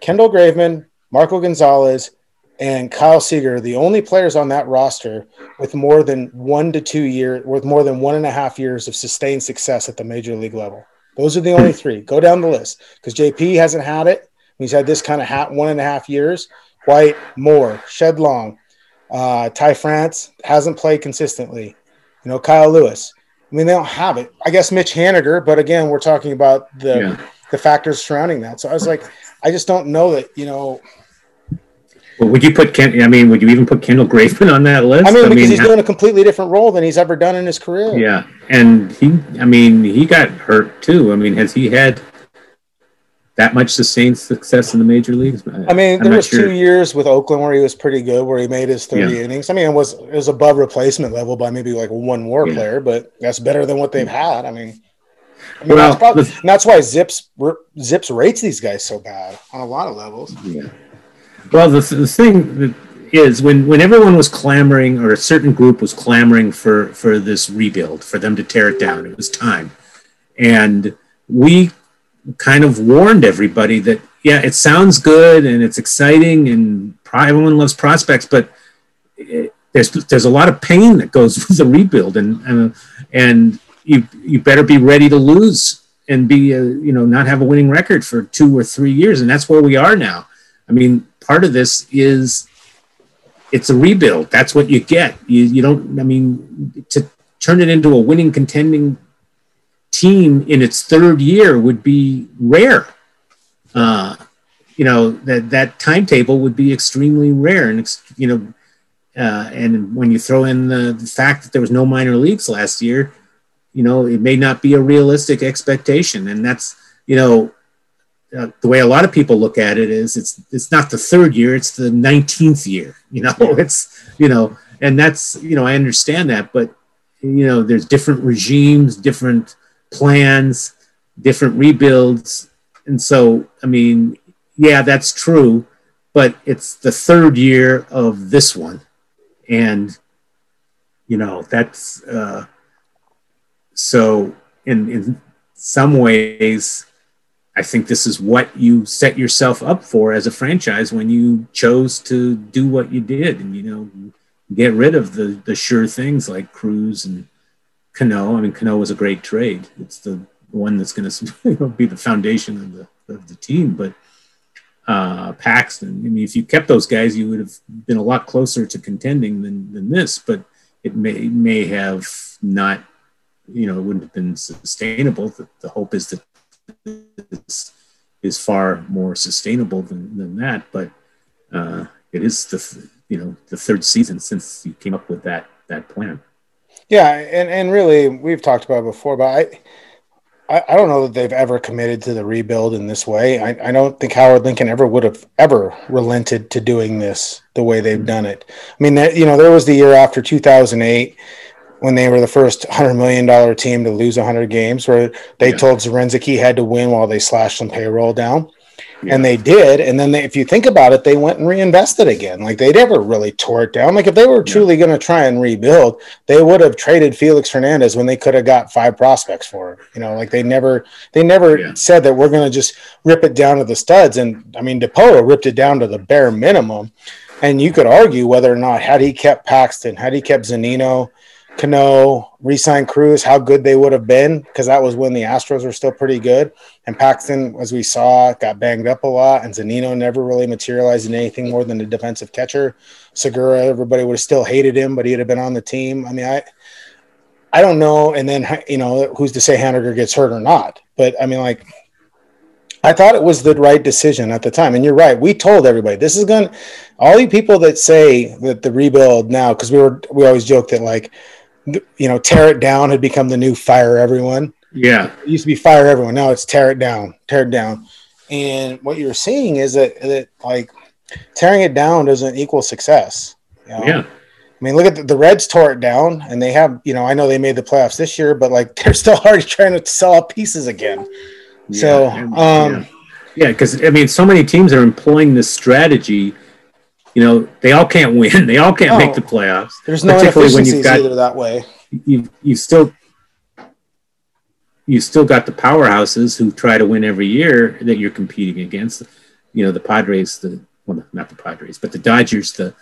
Kendall Graveman, Marco Gonzalez, and Kyle Seager are the only players on that roster with more than one to two years, with more than one and a half years of sustained success at the major league level. Those are the only hmm. three. Go down the list because JP hasn't had it. He's had this kind of hat one and a half years. White, Moore, Shed Long, uh, Ty France hasn't played consistently. You know, Kyle Lewis. I mean, they don't have it. I guess Mitch Haniger, but again, we're talking about the yeah. the factors surrounding that. So I was like, I just don't know that. You know, well, would you put Ken? I mean, would you even put Kendall Graveman on that list? I mean, I because mean, he's doing a completely different role than he's ever done in his career. Yeah, and he, I mean, he got hurt too. I mean, has he had that much sustained success in the major leagues? I mean, I'm there was sure. two years with Oakland where he was pretty good, where he made his 30 yeah. innings. I mean, it was it was above replacement level by maybe like one more yeah. player, but that's better than what they've had. I mean. I mean, well, that's, probably, the, that's why ZiPS ZiPS rates these guys so bad on a lot of levels. Yeah. Well, the, the thing is when, when everyone was clamoring or a certain group was clamoring for, for this rebuild, for them to tear it down, it was time. And we kind of warned everybody that, yeah, it sounds good and it's exciting and everyone loves prospects, but it, there's, there's a lot of pain that goes (laughs) with the rebuild and, and, and you, you better be ready to lose and be, a, you know, not have a winning record for two or three years. And that's where we are now. I mean, part of this is it's a rebuild. That's what you get. You, you don't, I mean, to turn it into a winning, contending team in its third year would be rare. Uh, you know, that, that timetable would be extremely rare. And, you know, uh, and when you throw in the, the fact that there was no minor leagues last year, you know, it may not be a realistic expectation. And that's, you know, uh, the way a lot of people look at it is it's it's not the third year it's the 19th year (laughs) you know it's you know and that's you know i understand that but you know there's different regimes different plans different rebuilds. And so i mean yeah that's true but it's the third year of this one. And you know that's uh so in in some ways I think this is what you set yourself up for as a franchise when you chose to do what you did and you know get rid of the the sure things like Cruz and Cano. I mean, Cano was a great trade. It's the one that's going (laughs) to be the foundation of the of the team. But uh, Paxton, I mean, if you kept those guys, you would have been a lot closer to contending than than this. But it may may have not, you know, it wouldn't have been sustainable. The, the hope is that this is far more sustainable than, than that. But uh, it is the you know the third season since you came up with that that plan. Yeah, and and really we've talked about it before, but I. I, don't know that they've ever committed to the rebuild in this way. I, I don't think Howard Lincoln ever would have ever relented to doing this the way they've done it. I mean, you know, there was the year after 2008 when they were the first $100 million team to lose 100 games where they yeah. told Zduriencik he had to win while they slashed some payroll down. Yeah. And they did. And then they, if you think about it, they went and reinvested again. Like they never really tore it down. Like if they were truly yeah. going to try and rebuild, they would have traded Felix Hernandez when they could have got five prospects for him. You know, like they never, they never yeah. said that we're going to just rip it down to the studs. And I mean, Dipoto ripped it down to the bare minimum. And you could argue whether or not had he kept Paxton, had he kept Zunino, Cano, resign Cruz, how good they would have been because that was when the Astros were still pretty good. And Paxton, as we saw, got banged up a lot, and Zunino never really materialized in anything more than a defensive catcher. Segura, everybody would have still hated him, but he'd have been on the team. I mean, I, I don't know. And then you know, who's to say Haniger gets hurt or not? But I mean, like, I thought it was the right decision at the time. And you're right. We told everybody this is going. to All you people that say that the rebuild now, because we were we always joke that like you know, tear it down had become the new fire everyone. Yeah. It used to be fire everyone. Now it's tear it down, tear it down. And what you're seeing is that, that like tearing it down doesn't equal success. You know? Yeah. I mean, look at the, the, Reds tore it down and they have, you know, I know they made the playoffs this year, but like (laughs) they're still already trying to sell out pieces again. Yeah. So, um, yeah, because I mean, so many teams are employing this strategy you know, they all can't win. (laughs) They all can't make the playoffs. There's no particularly when you've got, either that way. You you still you still got the powerhouses who try to win every year that you're competing against. You know, the Padres, the well, not the Padres, but the Dodgers, the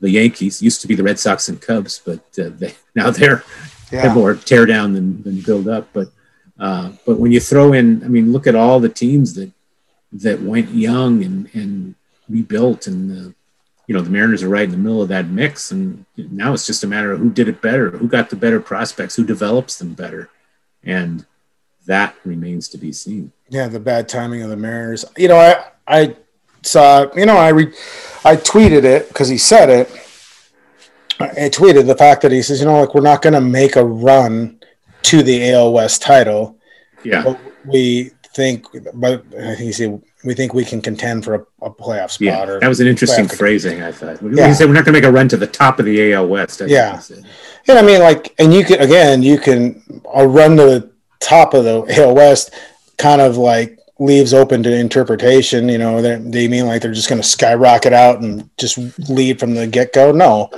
the Yankees used to be the Red Sox and Cubs, but uh, they, (laughs) now they're, yeah. they're more tear down than, than build up. But uh, but when you throw in, I mean, look at all the teams that that went young and and rebuilt and uh, you know the Mariners are right in the middle of that mix, and now it's just a matter of who did it better, who got the better prospects, who develops them better, and that remains to be seen. Yeah, the bad timing of the Mariners. You know, I I saw you know I re, I tweeted it because he said it. I tweeted the fact that he says, you know, like we're not going to make a run to the AL West title. Yeah, But we think, but he said we think we can contend for a, a playoff spot. Yeah, or that was an interesting phrasing. I thought. Yeah. He said we're not going to make a run to the top of the AL West. I yeah, and I mean, like, and you can again, you can a run to the top of the AL West, kind of like leaves open to interpretation. You know, they mean like they're just going to skyrocket out and just lead from the get go. No,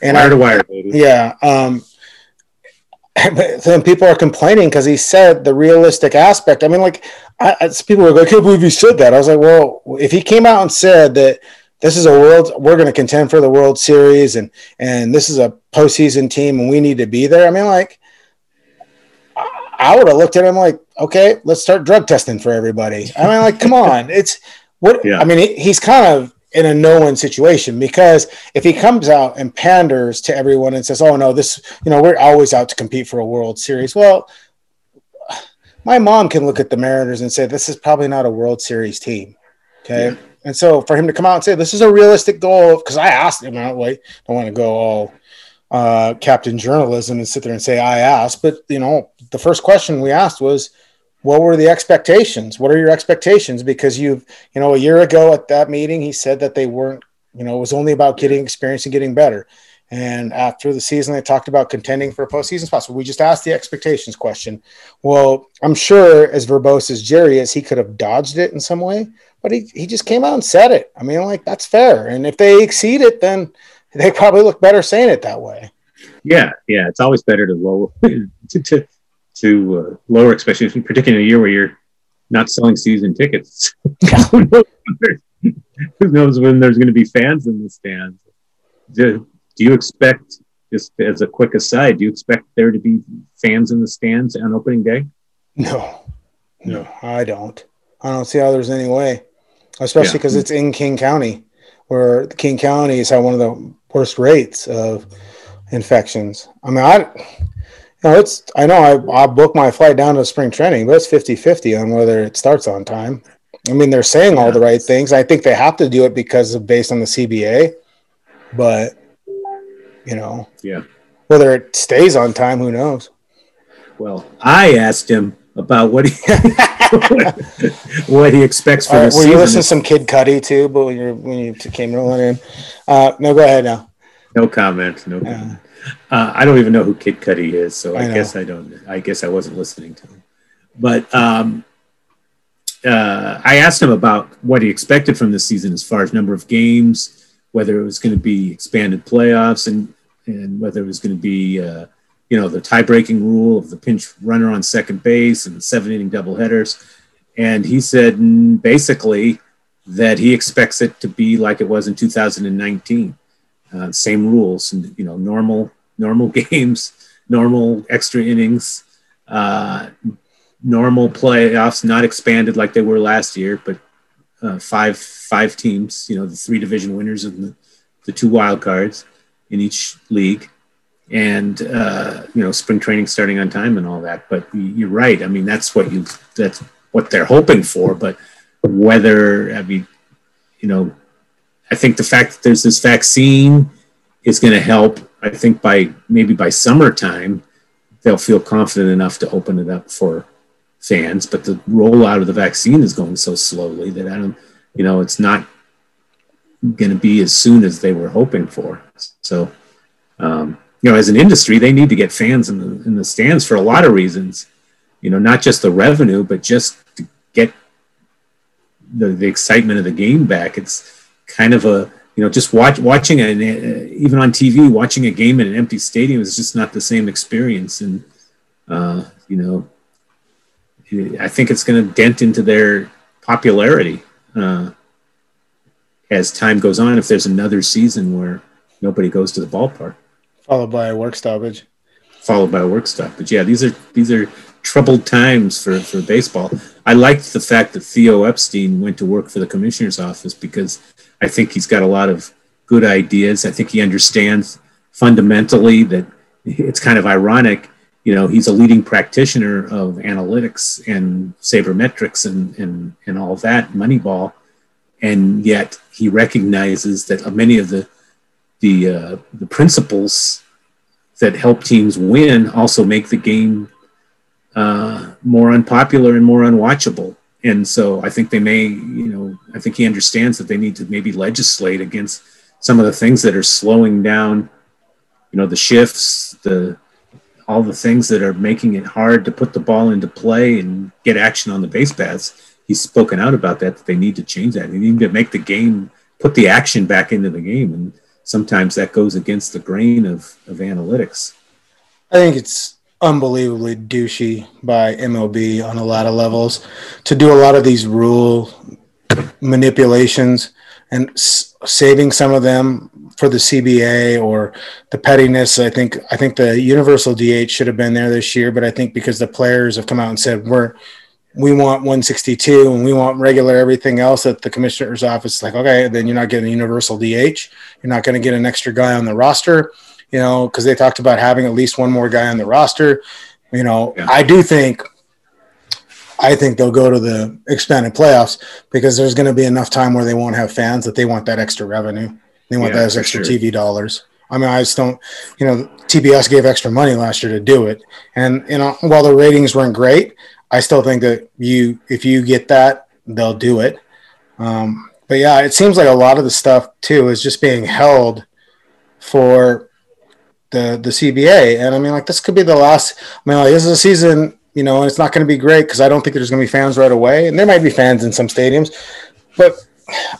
and wire I, to wire, baby. Yeah. Um, then people are complaining because he said the realistic aspect. I mean, like, I, I, people were like, I can't believe he said that. I was like, well, if he came out and said that this is a world, we're going to contend for the World Series and and this is a postseason team and we need to be there. I mean, like, I would have looked at him like, okay, let's start drug testing for everybody. I mean, like, come on, it's what yeah. I mean. He's kind of in a no-win situation because if he comes out and panders to everyone and says, "Oh no, this, you know, we're always out to compete for a World Series," well, my mom can look at the Mariners and say, "This is probably not a World Series team." Okay. Yeah. And so for him to come out and say this is a realistic goal, because I asked him, I don't want to go all uh, captain journalism and sit there and say I asked, but you know, the first question we asked was, what were the expectations? What are your expectations? Because you've, you know, a year ago at that meeting, he said that they weren't, you know, it was only about getting experience and getting better. And after the season, they talked about contending for a postseason spot. So we just asked the expectations question. Well, I'm sure as verbose as Jerry is, he could have dodged it in some way, but he, he just came out and said it. I mean, like, that's fair. And if they exceed it, then they probably look better saying it that way. Yeah. Yeah. It's always better to lower, (laughs) to, to, to uh, lower expectations, particularly in a year where you're not selling season tickets. (laughs) who, knows when there's going to be fans in the stands? Do, do you expect just as a quick aside, do you expect there to be fans in the stands on opening day? No, no, I don't. I don't see how there's any way, especially because yeah. it's in King County, where King County has had one of the worst rates of infections. I mean, I, know, it's, I know I, I booked my flight down to spring training, but it's 50 50 on whether it starts on time. I mean, they're saying all the right things. I think they have to do it because of based on the CBA, but you know, yeah, whether it stays on time, who knows? Well, I asked him about what he (laughs) what he expects for uh, the season. Were you listening to some Kid Cudi too? But when you when you came rolling in, uh, no, go ahead now. No comment. No comment. Uh, I don't even know who Kid Cudi is, so I, I guess I don't. I guess I wasn't listening to him. But um, uh, I asked him about what he expected from this season as far as number of games, whether it was going to be expanded playoffs, and and whether it was going to be uh, you know the tie-breaking rule of the pinch runner on second base and seven inning doubleheaders. And he said basically that he expects it to be like it was in 2019 uh, same rules, and you know, normal normal (laughs) games, normal extra innings, uh, normal playoffs, not expanded like they were last year, but uh, five five teams. You know, the three division winners and the, the two wild cards in each league, and uh, you know, spring training starting on time and all that. But you're right. I mean, that's what you that's what they're hoping for. But whether I mean, you know, I think the fact that there's this vaccine is going to help. I think by maybe by summertime, they'll feel confident enough to open it up for fans. But the rollout of the vaccine is going so slowly that I don't, you know, it's not going to be as soon as they were hoping for. So, um, you know, as an industry, they need to get fans in the in the stands for a lot of reasons. You know, not just the revenue, but just to get the, the excitement of the game back. It's kind of a you know just watch watching it uh, even on TV watching a game in an empty stadium is just not the same experience. And uh, you know I think it's going to dent into their popularity uh, as time goes on if there's another season where nobody goes to the ballpark. Followed by a work stoppage. Followed by a work stoppage. Yeah these are these are troubled times for, for baseball. I liked the fact that Theo Epstein went to work for the commissioner's office because I think he's got a lot of good ideas. I think he understands fundamentally that it's kind of ironic. You know, he's a leading practitioner of analytics and sabermetrics and, and, and all that, Moneyball. And yet he recognizes that many of the, the, uh, the principles that help teams win also make the game uh, more unpopular and more unwatchable and so I think they may, you know, I think he understands that they need to maybe legislate against some of the things that are slowing down, you know, the shifts, the all the things that are making it hard to put the ball into play and get action on the base paths. He's spoken out about that. That they need to change that. They need to make the game put the action back into the game, and sometimes that goes against the grain of of analytics. I think it's unbelievably douchey by MLB on a lot of levels to do a lot of these rule manipulations and s- saving some of them for the CBA or the pettiness. I think I think the universal DH should have been there this year, but I think because the players have come out and said we're we want 162 and we want regular everything else at the commissioner's office like okay then you're not getting a universal DH you're not going to get an extra guy on the roster you know, because they talked about having at least one more guy on the roster. You know, yeah. I do think I think they'll go to the expanded playoffs because there's going to be enough time where they won't have fans that they want that extra revenue. They want yeah, those extra sure. TV dollars. I mean, I just don't, you know, TBS gave extra money last year to do it. And, you know, while the ratings weren't great, I still think that you, if you get that, they'll do it. Um, but yeah, it seems like a lot of the stuff too is just being held for the the CBA. And I mean, like this could be the last. I mean, like this is a season, you know, and it's not going to be great because I don't think there's going to be fans right away, and there might be fans in some stadiums, but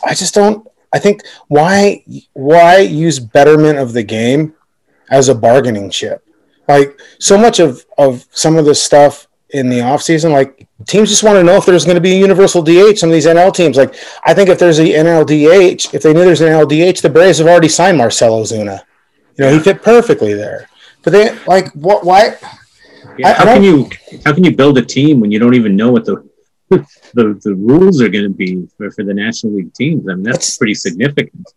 I just don't. I think why why use betterment of the game as a bargaining chip? Like so much of of some of this stuff in the offseason, like teams just want to know if there's going to be a universal DH. Some of these NL teams, like I think if there's a NLDH, if they knew there's an NLDH, the Braves have already signed Marcell Ozuna You know, he fit perfectly there. But they like what? Why? Yeah, I- I how don't- can you how can you build a team when you don't even know what the (laughs) the, the rules are going to be for, for the National League teams? I mean, that's It's- pretty significant.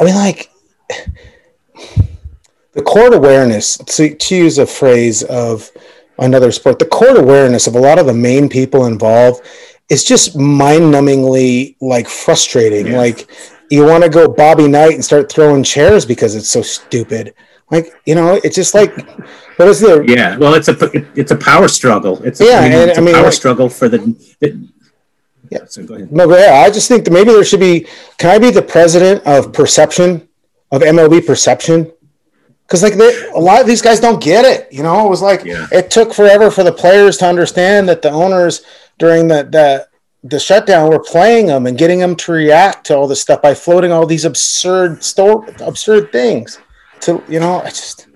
I mean, like (sighs) the court awareness. To, to use a phrase of another sport, the court awareness of a lot of the main people involved is just mind-numbingly like frustrating. Yeah. Like you want to go Bobby Knight and start throwing chairs because it's so stupid. Like you know, it's just like what is the Yeah, well, it's a it's a power struggle. It's a, Yeah, I mean, and- it's I mean, power like- struggle for the. the Yeah. So go ahead. No, but yeah, I just think that maybe there should be. Can I be the president of perception of MLB perception? Because like they, a lot of these guys don't get it. You know, it was like Yeah. it took forever for the players to understand that the owners during the the the shutdown we're playing them and getting them to react to all this stuff by floating all these absurd store absurd things. To you know, I just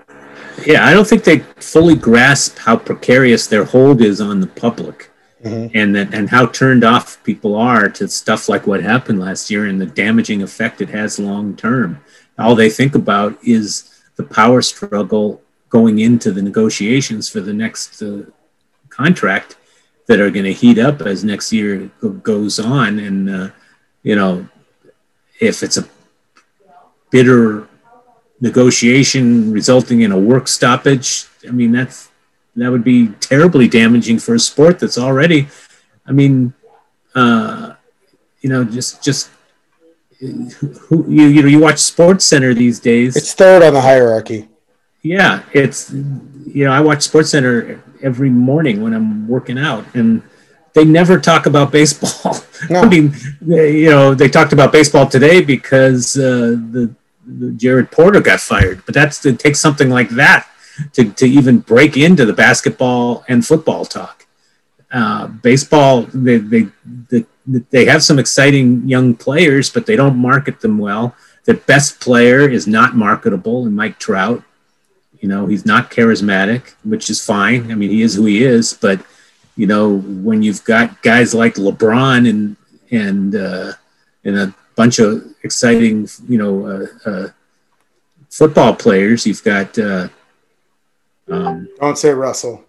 Yeah, I don't think they fully grasp how precarious their hold is on the public, Mhm. and that and how turned off people are to stuff like what happened last year and the damaging effect it has long term. All they think about is the power struggle going into the negotiations for the next uh, contract that are going to heat up as next year goes on, and uh, you know if it's a bitter negotiation resulting in a work stoppage. I mean, that's that would be terribly damaging for a sport that's already. I mean, uh, you know, just just who you you know you watch Sports Center these days. it's third on the hierarchy. yeah, it's you know I watch Sports Center every morning when I'm working out, and they never talk about baseball. (laughs) No. I mean, they, you know, they talked about baseball today because uh, the, the Jared Porter got fired, but that's it takes something like that to, to even break into the basketball and football talk. Uh, baseball, they, they they they have some exciting young players, but they don't market them well. The best player is not marketable, and Mike Trout. You know, he's not charismatic, which is fine. I mean, he is who he is, but you know, when you've got guys like LeBron and and uh, and a bunch of exciting, you know, uh, uh, football players, you've got. Uh, um, Don't say Russell.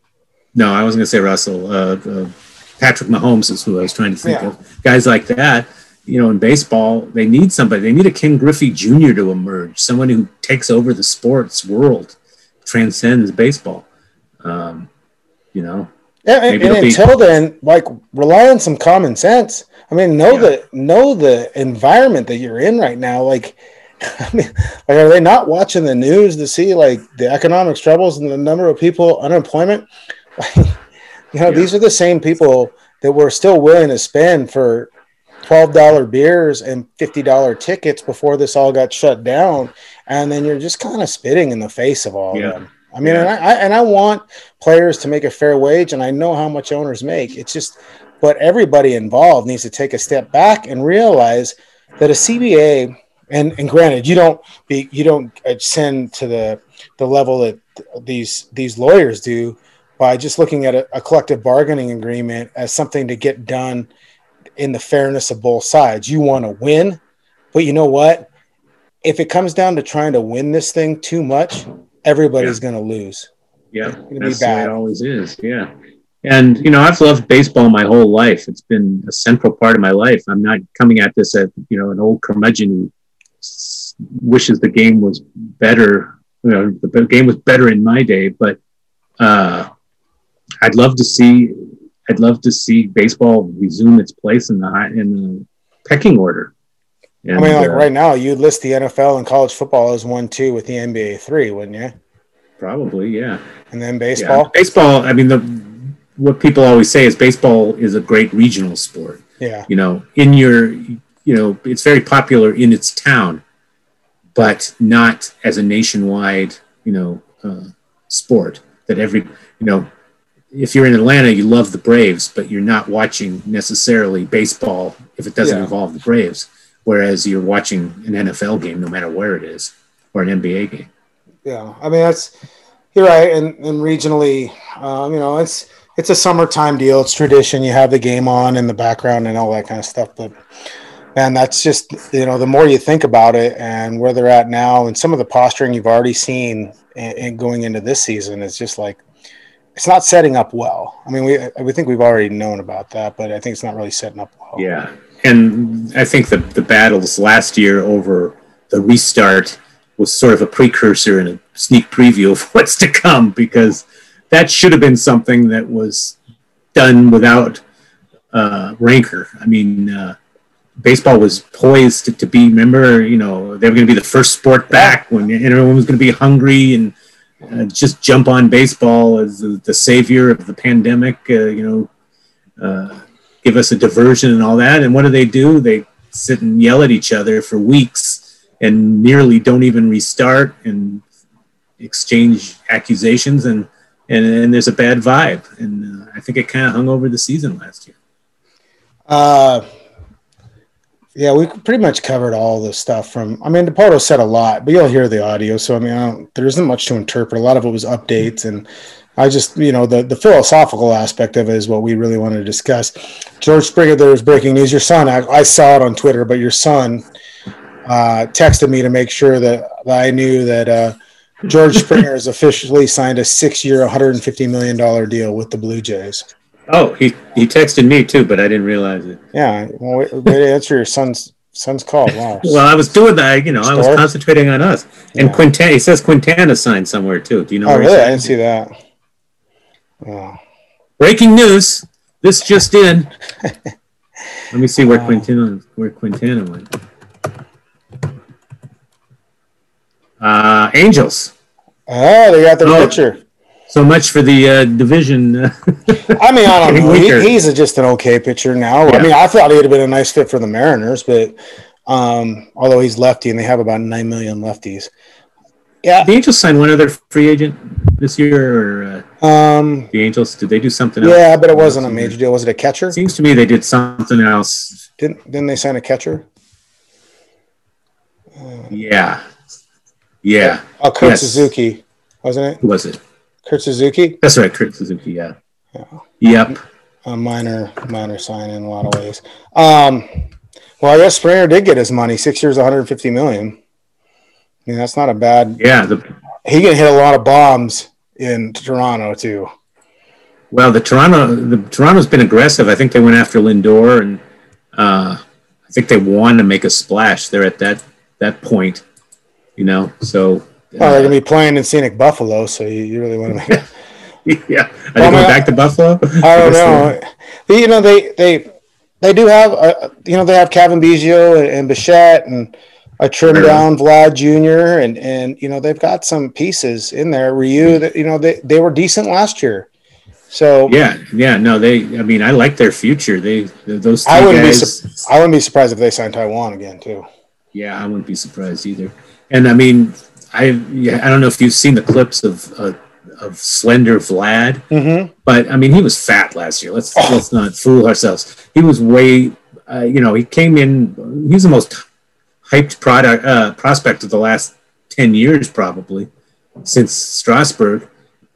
no, I wasn't going to say Russell. Uh, uh, Patrick Mahomes is who I was trying to think Yeah. of. Guys like that, you know, in baseball, they need somebody. They need a Ken Griffey Jr. to emerge, someone who takes over the sports world, transcends baseball. Um, you know, Yeah, and, and be- until then, like rely on some common sense. I mean, know Yeah. the know the environment that you're in right now. Like, (laughs) I mean, like, are they not watching the news to see like the economic struggles and the number of people unemployment? (laughs) you know, Yeah. these are the same people that were still willing to spend for twelve dollar beers and fifty dollar tickets before this all got shut down, and then you're just kind of spitting in the face of all Yeah. of them. I mean, Yeah. and I, I and I want players to make a fair wage, and I know how much owners make. It's just, but everybody involved needs to take a step back and realize that a CBA, and and granted, you don't be you don't ascend to the the level that these these lawyers do by just looking at a, a collective bargaining agreement as something to get done in the fairness of both sides. You want to win, but you know what? If it comes down to trying to win this thing too much, everybody's going to lose. Yeah, that's the way it always is. Yeah, and you know, I've loved baseball my whole life. It's been a central part of my life. I'm not coming at this at you know an old curmudgeon who wishes the game was better. You know, the game was better in my day, but uh, I'd love to see. I'd love to see baseball resume its place in the high, in the pecking order. I mean, like uh, right now, you'd list the NFL and college football as one, two with the NBA three, wouldn't you? probably, yeah. And then Yeah. baseball. Baseball. I mean, the what people always say is baseball is a great regional sport. Yeah. You know, in your, you know, it's very popular in its town, but not as a nationwide, you know, uh, sport. That every, you know, if you're in Atlanta, you love the Braves, but you're not watching necessarily baseball if it doesn't Yeah. involve the Braves. Whereas you're watching an NFL game, no matter where it is, or an NBA game. Yeah. I mean, that's you're right. And, and regionally, um, you know, it's it's a summertime deal. It's tradition. You have the game on in the background and all that kind of stuff. But And that's just you know the more you think about it and where they're at now and some of the posturing you've already seen and, and going into this season is just like it's not setting up well. I mean, we we think we've already known about that, but I think it's not really setting up well. Yeah, and I think the the battles last year over the restart was sort of a precursor and a sneak preview of (laughs) what's to come because that should have been something that was done without uh, rancor. I mean, uh, baseball was poised to, be. Remember, you know, they were going to be the first sport back when everyone was going to be hungry and uh, just jump on baseball as the, the savior of the pandemic. Uh, you know, uh, give us a diversion and all that. And what do they do? They sit and yell at each other for weeks and nearly don't even restart and exchange accusations and and, and there's a bad vibe and uh, I think it kind of hung over the season last year. Uh, yeah, we pretty much covered all the stuff from. I mean, Dipoto said a lot, but you'll hear the audio. So I mean, there isn't much to interpret. A lot of it was updates, and I just, you know, the the philosophical aspect of it is what we really wanted to discuss. George Springer, there was breaking news. Your son, I, I saw it on Twitter, but your son uh, texted me to make sure that, that I knew that uh, George Springer has officially signed a six-year, 150 million dollar deal with the Blue Jays. Oh, he, he texted me too, but I didn't realize it. Yeah, well, wait, wait to answer your son's son's call. Wow. (laughs) well, I was doing that. You know, Store? I was concentrating on us. And yeah. Quintana, he says Quintana signed somewhere too. Do you know? Oh, really? I didn't see that. Breaking news! This just in. (laughs) Let me see where wow. Quintana where Quintana went. Uh, Angels. Oh, they got the oh, pitcher. So much for the uh, division. (laughs) I mean, I don't know. He, he's a, just an okay pitcher now. Yeah. I mean, I thought he'd have been a nice fit for the Mariners, but um, although he's lefty and they have about nine million lefties. Yeah, the Angels signed one other free agent this year, or uh, um, the Angels did they do something? else? Yeah, but it wasn't a major deal. Was it a catcher? Seems to me they did something else. Didn't didn't they sign a catcher? yeah, yeah. Oh, Kurt yes. Suzuki, wasn't it? Who was it? Kurt Suzuki. That's right, Kurt Suzuki. Yeah. yeah. Yep. A minor, minor sign in a lot of ways. Um, well, I guess Springer did get his money. Six years, 150 million. I mean, that's not a bad. Yeah. The, he can hit a lot of bombs in Toronto too. Well, the Toronto, the Toronto's been aggressive. I think they went after Lindor, and uh, I think they want to make a splash. They're at that that point, you know. So well, they're gonna be playing in scenic Buffalo, so you, you really want to make. (laughs) yeah, are well, they going back to Buffalo? I don't (laughs) know. you know, they they they do have uh, you know they have Cavan Biggio and, and Bichette and a trimmed down Vlad Jr. and and you know they've got some pieces in there. Ryu that you know they they were decent last year. So yeah, yeah, no, they. I mean, I like their future. They those. I wouldn't guys, be. Su- I wouldn't be surprised if they signed Taijuan again too. Yeah, I wouldn't be surprised either. And I mean, I yeah, I don't know if you've seen the clips of uh, of Slender Vlad, mm-hmm. but I mean he was fat last year. Let's oh. let's not fool ourselves. He was way, uh, you know, he came in. He's the most hyped product uh, prospect of the last ten years probably since Strasburg,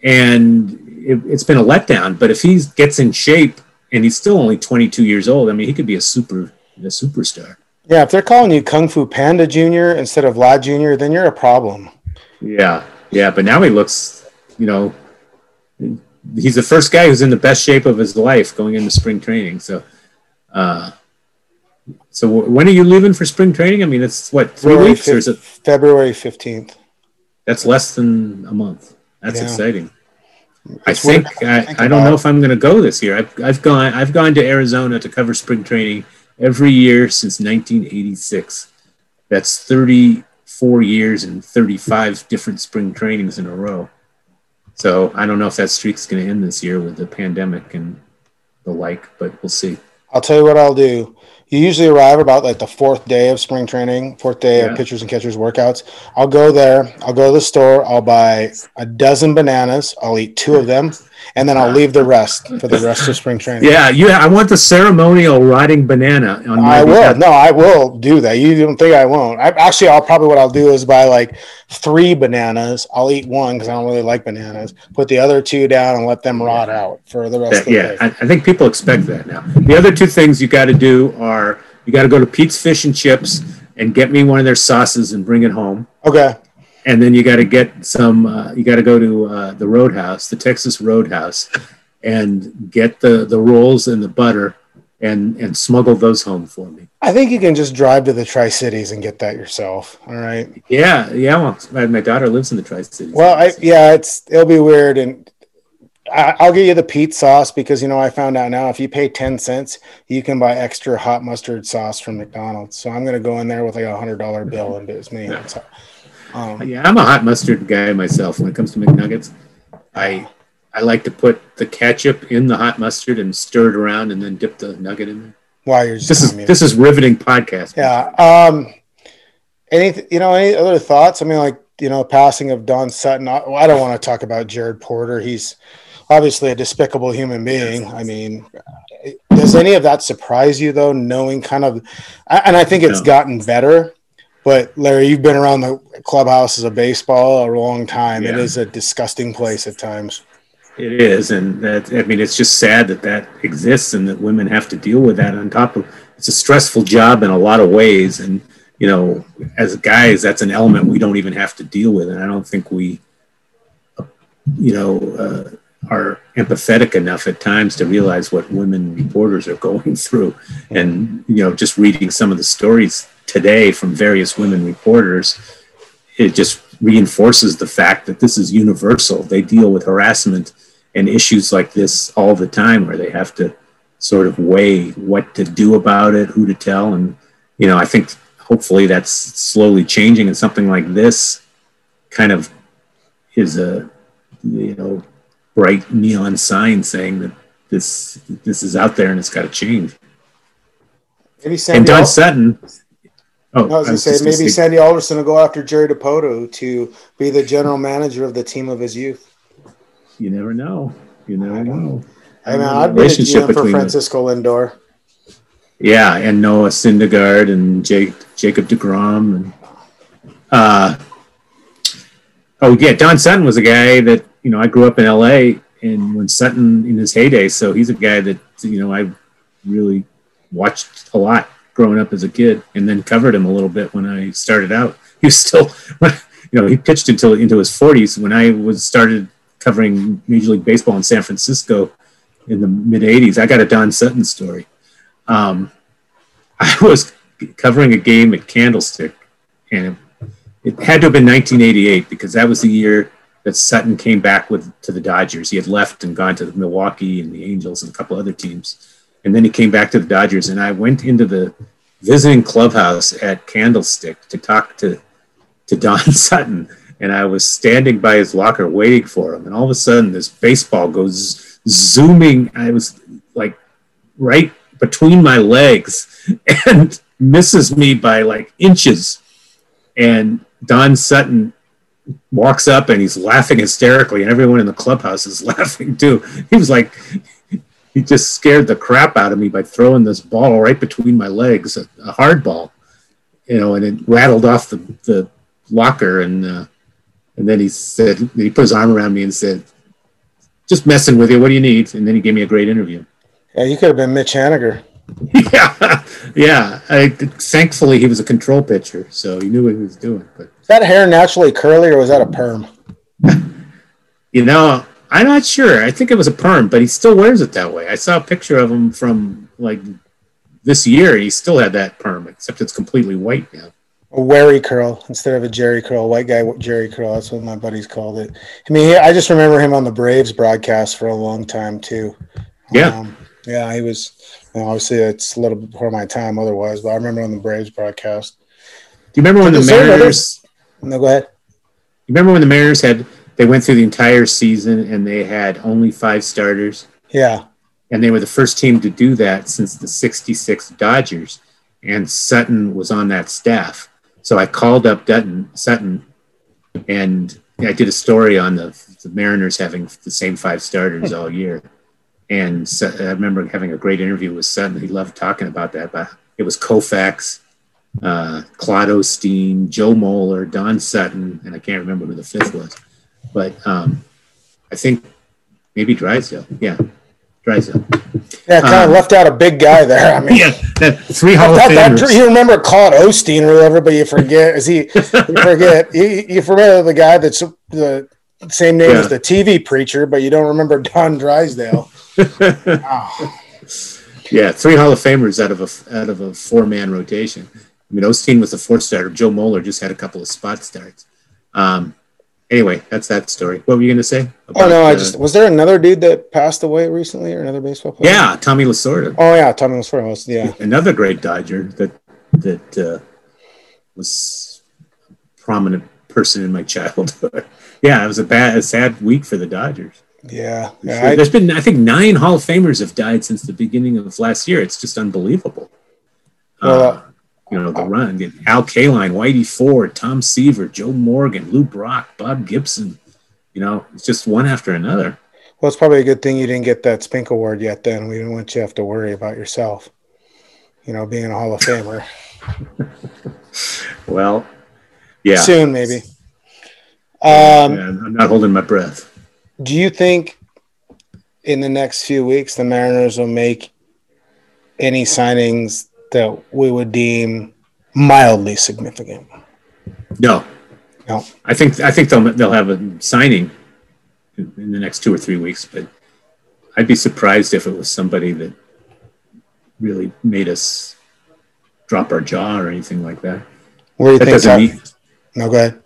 and it, it's been a letdown. But if he gets in shape and he's still only 22 years old, I mean he could be a super a superstar. Yeah, if they're calling you Kung Fu Panda Junior instead of Vlad Junior, then you're a problem. Yeah, yeah, but now he looks, you know, he's the first guy who's in the best shape of his life going into spring training. So, uh, so when are you leaving for spring training? I mean, it's what three February weeks, 5th, or is it February fifteenth? That's less than a month. That's yeah. exciting. I think I, think I, don't know if I'm going to go this year. I've, I've gone I've gone to Arizona to cover spring training every year since 1986. That's 34 years and 35 different spring trainings in a row. So I don't know if that streak's going to end this year with the pandemic and the like, but we'll see. I'll tell you what I'll do you usually arrive about like the fourth day of spring training, fourth day yeah. of pitchers and catchers workouts. I'll go there. I'll go to the store. I'll buy a dozen bananas. I'll eat two of them, and then I'll leave the rest for the rest of spring training. Yeah, you. I want the ceremonial riding banana. On I will. No, I will do that. You don't think I won't? I, actually, I'll probably what I'll do is buy like three bananas. I'll eat one because I don't really like bananas. Put the other two down and let them rot out for the rest. Yeah, of the yeah. I, I think people expect that now. The other two things you got to do are You got to go to Pete's Fish and Chips and get me one of their sauces and bring it home. Okay. And then you got to get some. Uh, you got to go to uh, the Roadhouse, the Texas Roadhouse, and get the the rolls and the butter, and and smuggle those home for me. I think you can just drive to the Tri Cities and get that yourself. All right. Yeah, yeah. Well, my, my daughter lives in the Tri Cities. Well, I, yeah, it's it'll be weird, and I, I'll get you the Pete sauce because you know I found out now if you pay ten cents, you can buy extra hot mustard sauce from McDonald's. So I'm gonna go in there with like a hundred dollar bill, and do it's me. So, um, yeah, I'm a hot mustard guy myself. When it comes to McNuggets, I I like to put the ketchup in the hot mustard and stir it around, and then dip the nugget in there. Why you're this is this is riveting podcast. Yeah. Um. Any you know any other thoughts? I mean, like you know, passing of Don Sutton. I, I don't want to talk about Jared Porter. He's obviously a despicable human being. I mean, does any of that surprise you though? Knowing kind of, and I think it's no. gotten better. But Larry, you've been around the clubhouses of baseball a long time. Yeah. It is a disgusting place at times. It is, and that I mean, it's just sad that that exists and that women have to deal with that. On top of, it's a stressful job in a lot of ways, and you know, as guys, that's an element we don't even have to deal with, and I don't think we, you know, uh, are empathetic enough at times to realize what women reporters are (laughs) going through, and you know, just reading some of the stories today from various women reporters, it just reinforces the fact that this is universal. They deal with harassment and issues like this all the time where they have to sort of weigh what to do about it, who to tell. And, you know, I think hopefully that's slowly changing and something like this kind of is a, you know, bright neon sign saying that this this is out there and it's got to change. Maybe Sandy and Don Sutton. Oh, I was going to say maybe Sandy Alderson will go after Jerry Dipoto to be the general manager of the team of his youth you never know. You never know. I mean, I'd be a GM for Francisco Lindor. Yeah, and Noah Syndergaard and Jake, Jacob DeGrom and uh, oh yeah, Don Sutton was a guy that you know I grew up in L.A. and when Sutton in his heyday, so he's a guy that you know I really watched a lot growing up as a kid, and then covered him a little bit when I started out. (laughs) He was still, (laughs) you know, he pitched until into his 40s. When I was started covering Major League Baseball in San Francisco in the mid 80s. I got a Don Sutton story. Um, (laughs) I was covering a game at Candlestick, and it, it, had to have been 1988 because that was the year that Sutton came back with to the Dodgers. He had left and gone to the Milwaukee and the Angels and a couple other teams, and then he came back to the Dodgers. And I went into the visiting clubhouse at Candlestick to talk to to Don (laughs) Sutton and I was standing by his locker waiting for him, and all of a sudden this baseball goes zooming. I was like right between my legs (laughs) and misses me by like inches. And Don Sutton walks up and he's laughing hysterically, and everyone in the clubhouse is (laughs) laughing too. He was like, he just scared the crap out of me by throwing this ball right between my legs, a, a hard ball, you know, and it rattled off the, the locker. And uh, and then he said, he put his arm around me and said, just messing with you. What do you need? And then he gave me a great interview. Yeah, you could have been Mitch Haniger. (laughs) yeah, yeah. I, thankfully, he was a control pitcher, so he knew what he was doing. But is that hair naturally curly, or was that a perm? (laughs) you know, I'm not sure. I think it was a perm, but he still wears it that way. I saw a picture of him from like this year. He still had that perm, except it's completely white now a wary curl instead of a Jheri curl, white guy Jheri curl. That's what my buddies called it. I mean, I just remember him on the Braves broadcast for a long time too. Yeah, um, yeah, he was. You know, obviously, it's a little before my time otherwise, but I remember on the Braves broadcast. Do you remember when the Mariners? No, go ahead. You remember when the Mariners had they went through the entire season and they had only five starters. Yeah, and they were the first team to do that since the '66 Dodgers, and Sutton was on that staff so I called up Dutton, Sutton, and I did a story on the, the Mariners having the same five starters all (laughs) year. And so I remember having a great interview with Sutton. He loved talking about that. But it was Koufax, uh, Claude Osteen, Joe Moeller, Don Sutton, and I can't remember who the fifth was. But um, I think maybe Drysdale. Yeah. Drysdale. Yeah, kind of Um, left out a big guy there. I mean, (laughs) Yeah, that three Hall of that, that, Famers. you remember Claude Osteen or whatever, but you forget. Is he? You forget. (laughs) You, you forget the guy that's the same name Yeah. as the TV preacher, but you don't remember Don Drysdale. Oh, (laughs) Yeah, three Hall of Famers out of a out of a four man rotation. I mean, Osteen was the fourth starter. Joe Moeller just had a couple of spot starts. Um, anyway, that's that story. What were you going to say? oh no! I uh, just was there another dude that passed away recently, or another baseball player? yeah, Tommy Lasorda, Oh yeah, Tommy Lasorda was. Yeah. another great Dodger that that uh, was a prominent person in my childhood. (laughs) yeah, it was a bad, a sad week for the Dodgers. Yeah. Sure. I, There's been, I think, nine Hall of Famers have died since the beginning of last year. It's just unbelievable. Well, uh, you know, the run. Al Kaline, Whitey Ford, Tom Seaver, Joe Morgan, Lou Brock, Bob Gibson. You know, it's just one after another. well, it's probably a good thing you didn't get that Spink Award yet. Then we didn't want you to have to worry about yourself. You know, being a Hall of Famer (laughs) Well, yeah. soon, maybe. Yeah, Um, I'm not holding my breath. do you think in the next few weeks the Mariners will make any signings that we would deem mildly significant? No, No. I think I think they'll they'll have a signing in, in the next two or three weeks, but I'd be surprised if it was somebody that really made us drop our jaw or anything like that. Where do you That think doesn't that? mean no, go ahead.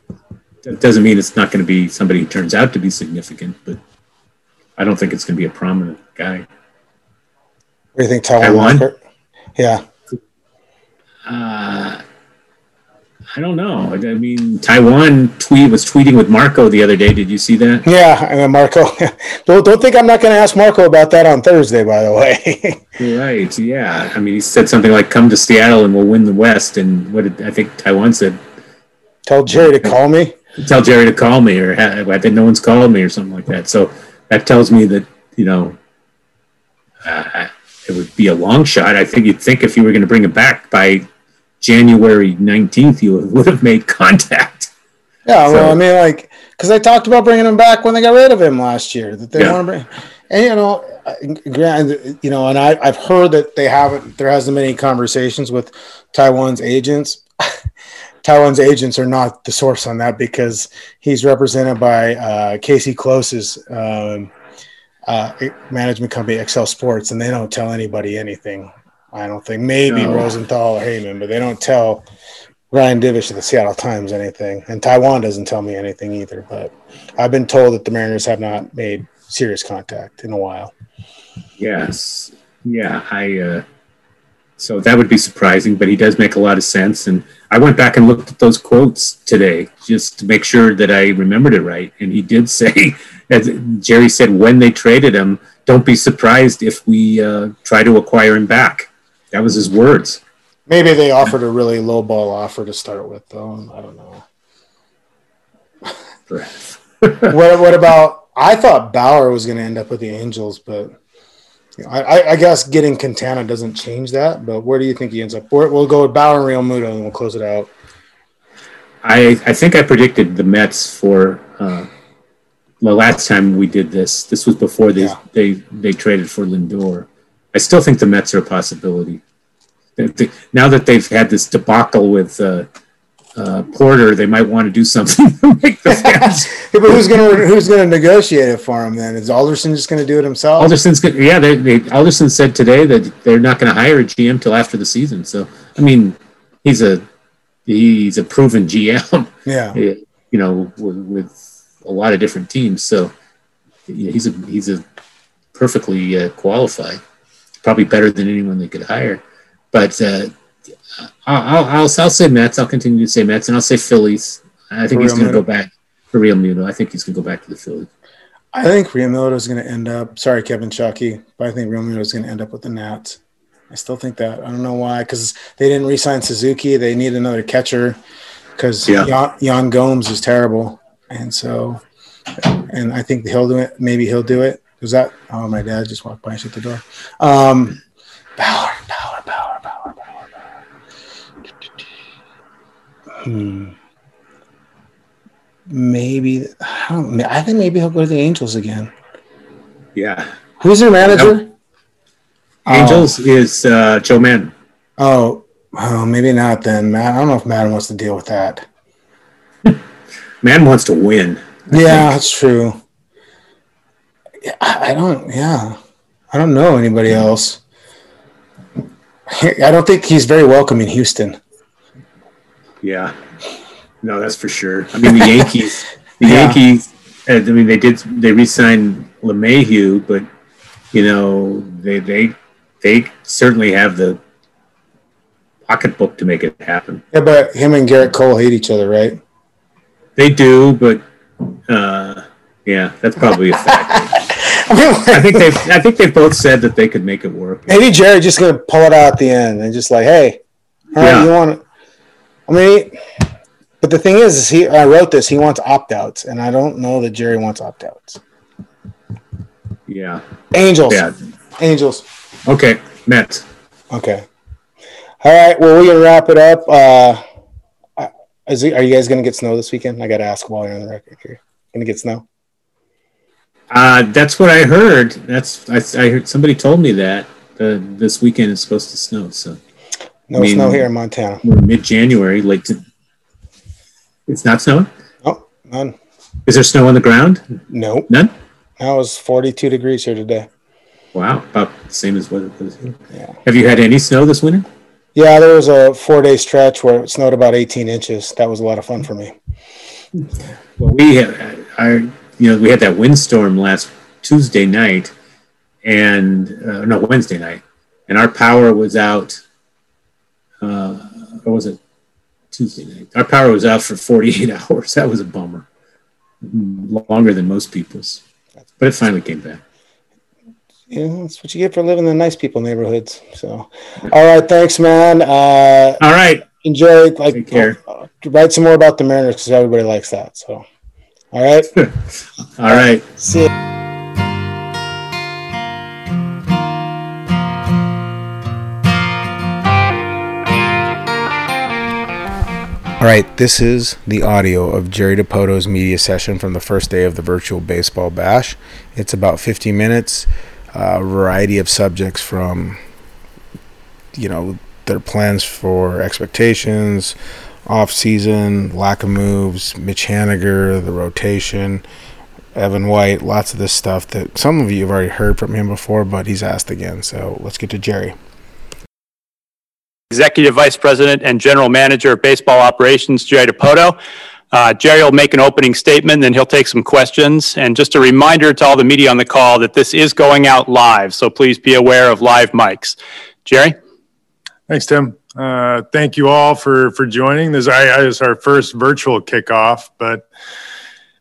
that doesn't mean it's not going to be somebody who turns out to be significant, but I don't think it's going to be a prominent guy. What do you think Taijuan? Taijuan? Yeah, Uh, I don't know. I I mean, Taijuan tweet was tweeting with Marco the other day. Did you see that? yeah. I mean, Marco. (laughs) don't, don't think I'm not going to ask Marco about that on Thursday. By the way. (laughs) Right. Yeah. I mean, he said something like, "Come to Seattle and we'll win the West." And what did I think Taijuan said? Tell Jerry to call me. Tell Jerry to call me, or "Ha- I think no one's called me, or something like that. So that tells me that you know uh, it would be a long shot. I think you'd think if you were going to bring him back by January nineteenth, you would have made contact. Yeah, well, So- I mean, like, because they talked about bringing him back when they got rid of him last year. That they Yeah. want to bring, and you know, granted, you know, and I, I've heard that they haven't. There hasn't been any conversations with Taijuan's agents. (laughs) Taijuan's agents are not the source on that because he's represented by uh, Casey Close's um, uh, management company, Excel Sports, and they don't tell anybody anything. I don't think maybe No. Rosenthal or Heyman, but they don't tell Ryan Divish of the Seattle Times anything, and Taijuan doesn't tell me anything either. But I've been told that the Mariners have not made serious contact in a while. Yes. Yeah. I. Uh, so that would be surprising, but he does make a lot of sense. And I went back and looked at those quotes today just to make sure that I remembered it right. And he did (laughs) say, as Jerry said, when they traded him, don't be surprised if we uh, try to acquire him back. That was his words. Maybe they offered a really low ball offer to start with, though. I don't know. (laughs) what, what about? I thought Bauer was going to end up with the Angels, but you know, I, I, guess getting Quintana doesn't change that. But where do you think he ends up? We're, we'll go with Bauer and Realmuto, and we'll close it out. I, I think I predicted the Mets for uh, the last time we did this. This was before they, Yeah. they, they traded for Lindor. I still think the Mets are a possibility. Now that they've had this debacle with uh, uh, Porter, they might want to do something (laughs) to make the (laughs) fans. But who's going to who's going to negotiate it for him? Then is Alderson just going to do it himself? Alderson's good. Yeah, they, they, Alderson said today that they're not going to hire a GM till after the season. So, I mean, he's a he's a proven GM. (laughs) yeah. you know, with, with a lot of different teams. So yeah, he's a he's a perfectly uh, qualified, probably better than anyone they could hire. But uh, I'll, I'll I'll say Mets. I'll continue to say Mets, and I'll say Phillies. I think For he's going to go back for Realmuto. I think he's going to go back to the Phillies. I think Realmuto is going to end up. Sorry, Kevin Chucky, but I think Realmuto is going to end up with the Nats. I still think that. I don't know why, because they didn't re-sign Suzuki. They need another catcher because Yeah. Yan, Yan Gomes is terrible, and so, and I think he'll do it. Maybe he'll do it. Was that? Oh, my dad just walked by and shut the door. Um, power, power, power, power, power, power. Hmm. Maybe I don't. I think maybe he'll go to the Angels again. Yeah, Who's their manager? Angels is uh, Joe Maddon. Oh, oh, maybe not then, Matt. I don't know if Maddon wants to deal with that. (laughs) Man wants to win. I yeah, think. that's true. I don't. Yeah, I don't know anybody else. I don't think he's very welcome in Houston. Yeah, no, that's for sure. I mean, the (laughs) Yankees. The yeah. Yankees. I mean, they did. They re-signed LeMahieu, but you know, they they they certainly have the pocketbook to make it happen. Yeah, but him and Gerrit Cole hate each other, right? They do, but uh, yeah, that's probably a fact. (laughs) (laughs) I think they've I think they've both said that they could make it work. Maybe Jerry just gonna pull it out at the end and just like, hey, all right, yeah. you want? I mean, but the thing is, is he I wrote this. He wants opt outs, and I don't know that Jerry wants opt outs. Yeah. Angels. Yeah. Angels. Okay. Mets. Okay. All right. Well, we're gonna wrap it up. Uh, is it, are you guys gonna get snow this weekend? I got to ask while you're on the record here. Gonna get snow? Uh, that's what I heard. That's I, I heard somebody told me that uh, this weekend is supposed to snow. So no I mean, snow here in Montana. We're mid January. Like to, it's not snowing. Oh, none. Is there snow on the ground? No, none. Now it was 42 degrees here today. Wow, about the same as what it was here. Yeah. Have you had any snow this winter? Yeah, there was a four day stretch where it snowed about 18 inches. That was a lot of fun for me. Well, we had, I, you know, we had that windstorm last Tuesday night, and uh, no Wednesday night, and our power was out. Uh, or was it Tuesday night? Our power was out for 48 (laughs) hours. That was a bummer, longer than most people's, but it finally came back Yeah, that's what you get for living in nice people neighborhoods. So, all right, thanks, man. Uh, all right, enjoy. Like, Take care. Uh, write some more about the Mariners because everybody likes that. So, all right, (laughs) all right. See. You. All right, this is the audio of Jerry Dipoto's media session from the first day of the virtual baseball bash. It's about 50 minutes a variety of subjects from you know their plans for expectations off season lack of moves mitch haniger the rotation evan white lots of this stuff that some of you have already heard from him before but he's asked again so let's get to jerry executive vice president and general manager of baseball operations jerry Dipoto. uh, Jerry will make an opening statement, then he'll take some questions. And just a reminder to all the media on the call that this is going out live, so please be aware of live mics. Jerry? Thanks, Tim. Uh, thank you all for for joining. This is our first virtual kickoff, but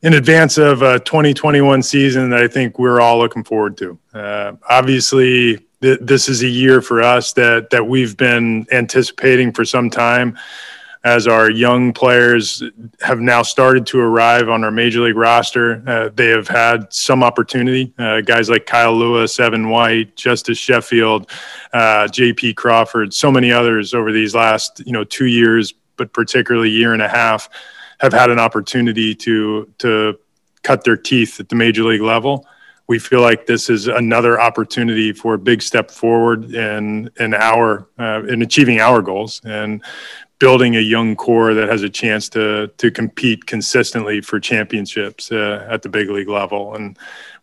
in advance of a 2021 season that I think we're all looking forward to. Uh, obviously, th- this is a year for us that that we've been anticipating for some time as our young players have now started to arrive on our major league roster. Uh, they have had some opportunity. Uh, guys like Kyle Lewis, Evan White, Justus Sheffield, uh, J.P. Crawford, so many others over these last you know two years, but particularly year and a half, have had an opportunity to to cut their teeth at the major league level we feel like this is another opportunity for a big step forward in in our uh, in achieving our goals and building a young core that has a chance to to compete consistently for championships uh, at the big league level. And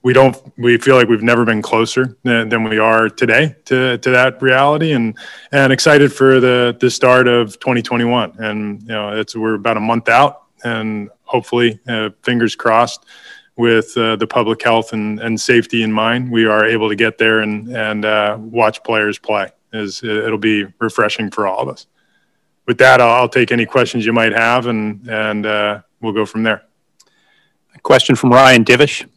we don't we feel like we've never been closer than, than, we are today to, to that reality. And and excited for the the start of 2021 and you know it's we're about a month out and hopefully uh, fingers crossed with uh, the public health and, and safety in mind we are able to get there and and uh, watch players play. Is it'll be refreshing for all of us with that, I'll, I'll take any questions you might have, and and uh, we'll go from there. A question from Ryan Divish.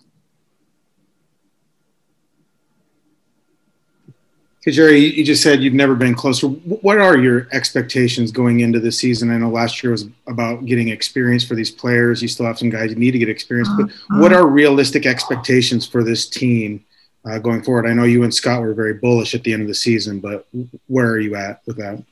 Because Jerry, you just said you've never been closer. What are your expectations going into the season? I know last year was about getting experience for these players. You still have some guys you need to get experience, but what are realistic expectations for this team uh, going forward? I know you and Scott were very bullish at the end of the season, but where are you at with that?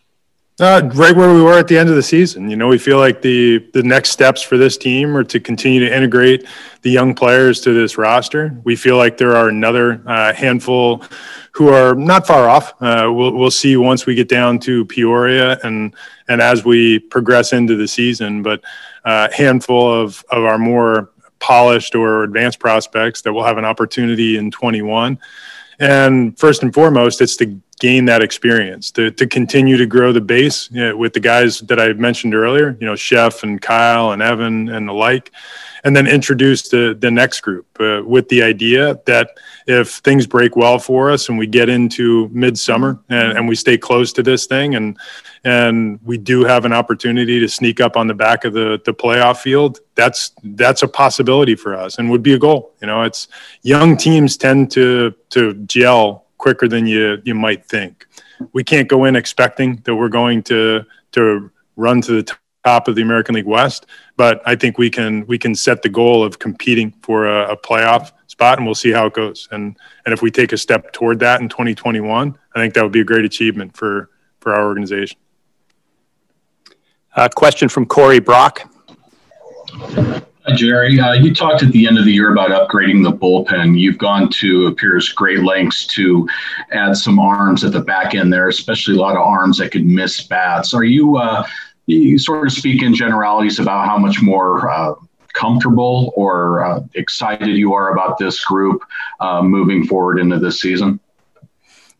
Uh, right where we were at the end of the season. You know, we feel like the the next steps for this team are to continue to integrate the young players to this roster. We feel like there are another uh, handful who are not far off. Uh, we'll we'll see once we get down to Peoria and and as we progress into the season. But a uh, handful of of our more polished or advanced prospects that will have an opportunity in 21. And first and foremost, it's to gain that experience, to, to continue to grow the base you know, with the guys that I mentioned earlier, you know, Chef and Kyle and Evan and the like, and then introduce the, the next group uh, with the idea that if things break well for us and we get into midsummer and, and we stay close to this thing and and we do have an opportunity to sneak up on the back of the, the playoff field, that's that's a possibility for us and would be a goal. You know, it's young teams tend to to gel quicker than you you might think. We can't go in expecting that we're going to to run to the top of the American League West, but I think we can we can set the goal of competing for a, a playoff spot, and we'll see how it goes. And and if we take a step toward that in 2021, I think that would be a great achievement for for our organization. A question from Corey Brock. Hi, Jerry. Uh, you talked at the end of the year about upgrading the bullpen. You've gone to appears great lengths to add some arms at the back end there, especially a lot of arms that could miss bats. Are you, uh, you sort of speak in generalities about how much more uh, comfortable or uh, excited you are about this group uh, moving forward into this season?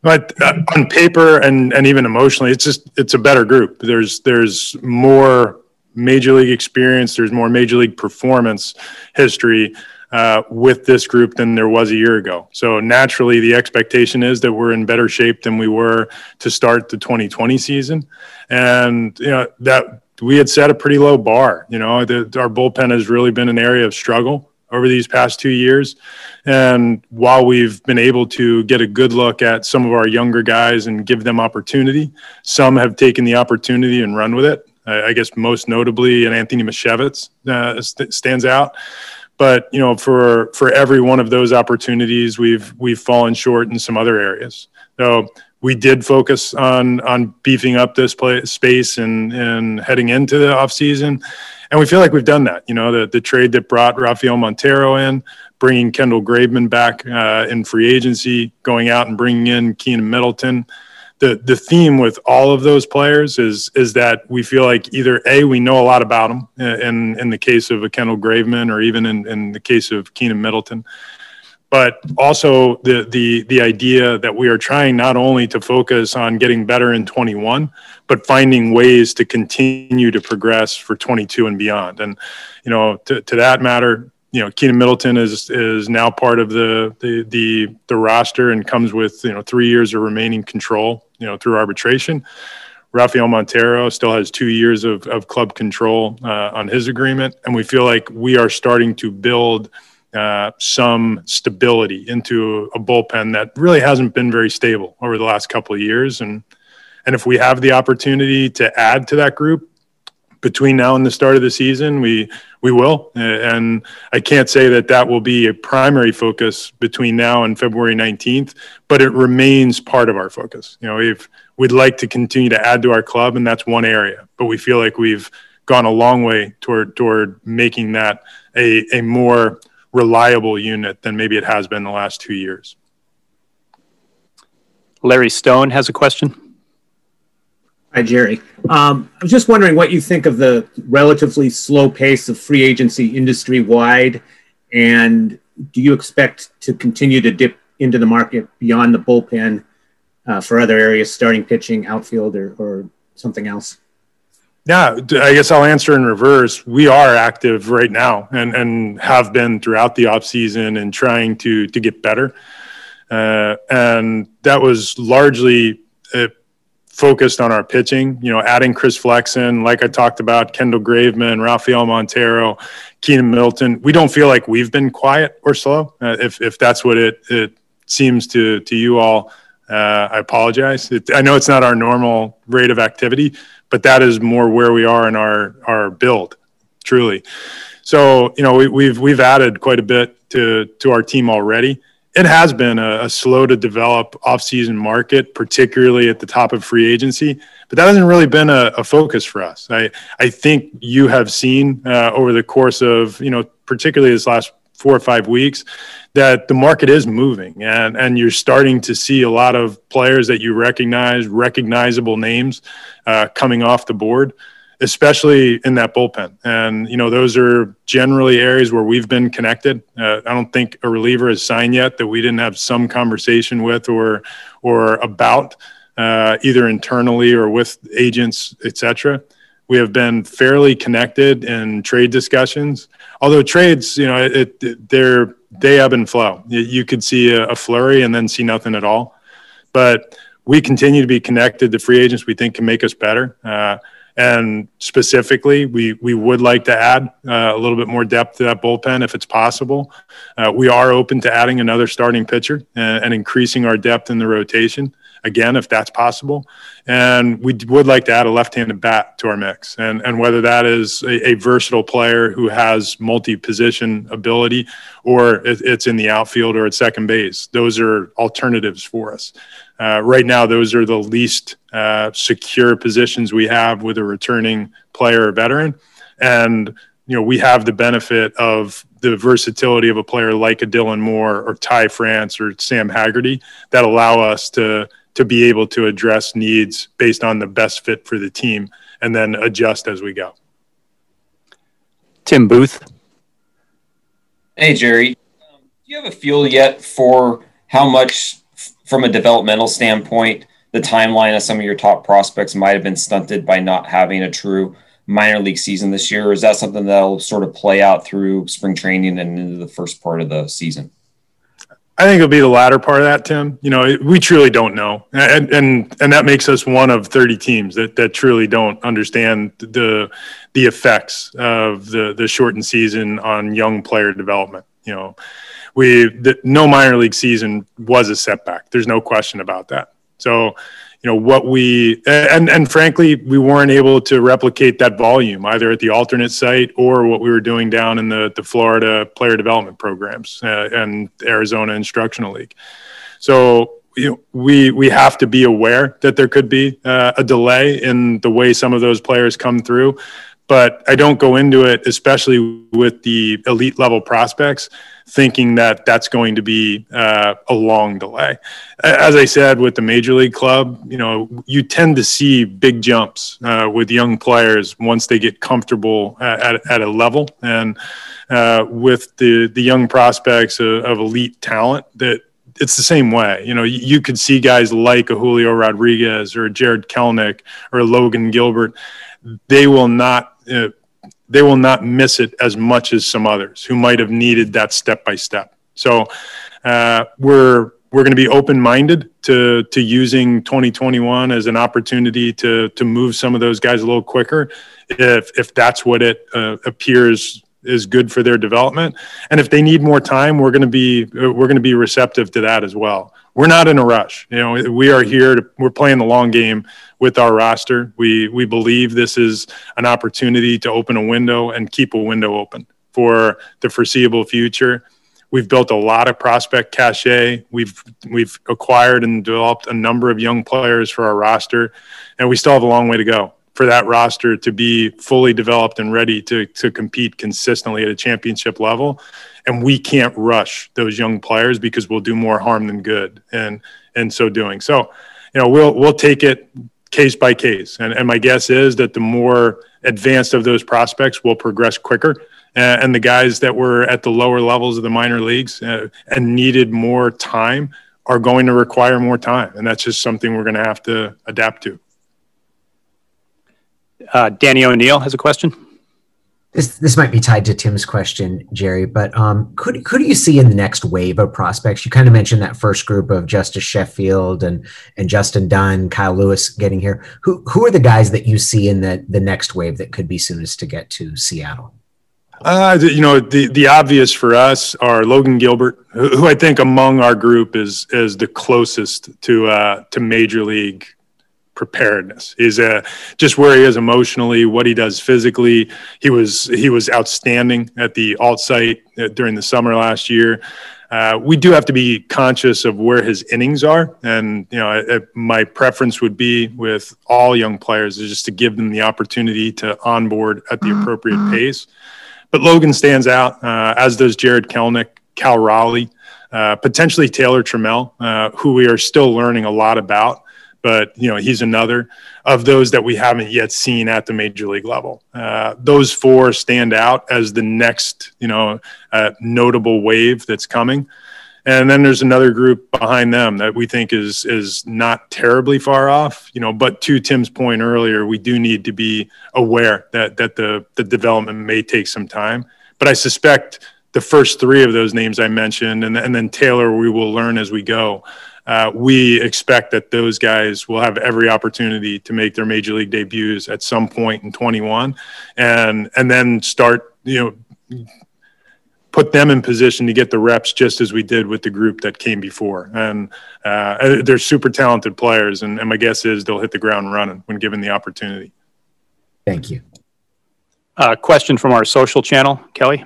But uh, on paper and, and even emotionally, it's just it's a better group. There's there's more major league experience. There's more major league performance history uh, with this group than there was a year ago. So naturally, the expectation is that we're in better shape than we were to start the 2020 season, and you know that we had set a pretty low bar. You know, the, our bullpen has really been an area of struggle over these past two years. And while we've been able to get a good look at some of our younger guys and give them opportunity, some have taken the opportunity and run with it. I, guess most notably, an Anthony Misiewicz uh, st- stands out. But you know, for for every one of those opportunities, we've we've fallen short in some other areas. So we did focus on on beefing up this play, space and and heading into the off season, and we feel like we've done that. You know, the the trade that brought Rafael Montero in, bringing Kendall Graveman back uh, in free agency, going out and bringing in Keynan Middleton the the theme with all of those players is is that we feel like either a we know a lot about them uh, in in the case of a Kendall Graveman or even in, in the case of Keynan Middleton, but also the the the idea that we are trying not only to focus on getting better in 21, but finding ways to continue to progress for 22 and beyond. And you know, to, to that matter, you know, Keynan Middleton is is now part of the, the the the roster and comes with you know three years of remaining control you know through arbitration. Rafael Montero still has two years of, of club control uh, on his agreement, and we feel like we are starting to build uh, some stability into a bullpen that really hasn't been very stable over the last couple of years. And and if we have the opportunity to add to that group between now and the start of the season, we we will. Uh, and I can't say that that will be a primary focus between now and February 19th, but it remains part of our focus. You know, we've, we'd like to continue to add to our club, and that's one area, but we feel like we've gone a long way toward, toward making that a, a more reliable unit than maybe it has been the last two years. Larry Stone has a question. Hi, Jerry. Um, I was just wondering what you think of the relatively slow pace of free agency industry wide, and do you expect to continue to dip into the market beyond the bullpen uh, for other areas, starting pitching, outfield, or, or something else? Yeah, I guess I'll answer in reverse. We are active right now and, and have been throughout the off season and trying to to get better. Uh, and that was largely uh, focused on our pitching, you know, adding Chris Flexen, like I talked about, Kendall Graveman, Rafael Montero, Keynan Middleton. We don't feel like we've been quiet or slow. Uh, if, if that's what it, it seems to, to you all, uh, I apologize. It, I know it's not our normal rate of activity, but that is more where we are in our, our build, truly. So, you know, we, we've, we've added quite a bit to, to our team already it has been a, a slow to develop offseason market, particularly at the top of free agency. but that hasn't really been a, a focus for us. I I think you have seen uh, over the course of you know particularly this last four or five weeks that the market is moving and and you're starting to see a lot of players that you recognize recognizable names uh, coming off the board especially in that bullpen and you know those are generally areas where we've been connected uh, i don't think a reliever has signed yet that we didn't have some conversation with or or about uh, either internally or with agents etc we have been fairly connected in trade discussions although trades, you know, it, it they're they ebb and flow. You, could see a, a, flurry and then see nothing at all. But we continue to be connected to free agents we think can make us better. Uh, and specifically, we we would like to add uh, a little bit more depth to that bullpen if it's possible. Uh, we are open to adding another starting pitcher and, and increasing our depth in the rotation again, if that's possible. And we would like to add a left-handed bat to our mix, and and whether that is a, a versatile player who has multi-position ability, or it's in the outfield or at second base. Those are alternatives for us. Uh, right now, those are the least uh, secure positions we have with a returning player or veteran, and you know we have the benefit of the versatility of a player like a Dylan Moore or Ty France or Sam Haggerty that allow us to to be able to address needs based on the best fit for the team and then adjust as we go. Tim Booth. Hey, Jerry. Um, do you have a feel yet for how much, from a developmental standpoint, the timeline of some of your top prospects might have been stunted by not having a true minor league season this year? Or is that something that'll sort of play out through spring training and into the first part of the season? I think it'll be the latter part of that, Tim. You know, we truly don't know, and and and that makes us one of 30 teams that that truly don't understand the the effects of the the shortened season on young player development. You know, we the, no minor league season was a setback. There's no question about that. So, you know what we and and frankly we weren't able to replicate that volume either at the alternate site or what we were doing down in the the Florida player development programs uh, and Arizona instructional league so you know, we we have to be aware that there could be uh, a delay in the way some of those players come through but I don't go into it, especially with the elite level prospects, thinking that that's going to be uh, a long delay. As I said, with the major league club, you know, you tend to see big jumps uh, with young players once they get comfortable at, at a level, and uh, with the the young prospects of, of elite talent that it's the same way. You know, you could see guys like a Julio Rodriguez or a Jarred Kelenic or a Logan Gilbert. They will not uh, they will not miss it as much as some others who might have needed that step by step. So uh, we're we're going to be open minded to to using 2021 as an opportunity to to move some of those guys a little quicker, if if that's what it uh, appears is good for their development. And if they need more time, we're going to be we're going to be receptive to that as well. We're not in a rush. You know, we are here to we're playing the long game with our roster. We we believe this is an opportunity to open a window and keep a window open for the foreseeable future. We've built a lot of prospect cachet. We've we've acquired and developed a number of young players for our roster, and we still have a long way to go for that roster to be fully developed and ready to to compete consistently at a championship level. And we can't rush those young players because we'll do more harm than good, and and so doing. So, you know, we'll we'll take it case by case. And, and my guess is that the more advanced of those prospects will progress quicker. Uh, and the guys that were at the lower levels of the minor leagues uh, and needed more time are going to require more time. And that's just something we're going to have to adapt to. Uh, Danny O'Neill has a question. This this might be tied to Tim's question, Jerry, but um, could could you see in the next wave of prospects? You kind of mentioned that first group of Justus Sheffield and and Justin Dunn, Kyle Lewis getting here. Who who are the guys that you see in the the next wave that could be soonest to get to Seattle? Uh, you know, the, the obvious for us are Logan Gilbert, who I think among our group is is the closest to uh, to major league preparedness. Is uh, just where he is emotionally, what he does physically. He was he was outstanding at the alt site uh, during the summer last year. Uh, we do have to be conscious of where his innings are, and you know, I, I, my preference would be with all young players is just to give them the opportunity to onboard at the appropriate pace. But Logan stands out, uh, as does Jarred Kelenic, Cal Raleigh, uh, potentially Taylor Trammell, uh, who we are still learning a lot about. But you know, he's another of those that we haven't yet seen at the major league level. Uh, those four stand out as the next, you know, uh, notable wave that's coming. And then there's another group behind them that we think is is not terribly far off, you know. But to Tim's point earlier, we do need to be aware that that the the development may take some time. But I suspect the first three of those names I mentioned, and, and then Taylor, we will learn as we go. Uh, we expect that those guys will have every opportunity to make their major league debuts at some point in 21, and and then start you know put them in position to get the reps just as we did with the group that came before. And uh, they're super talented players, and, and my guess is they'll hit the ground running when given the opportunity. Thank you. Uh, question from our social channel, Kelly.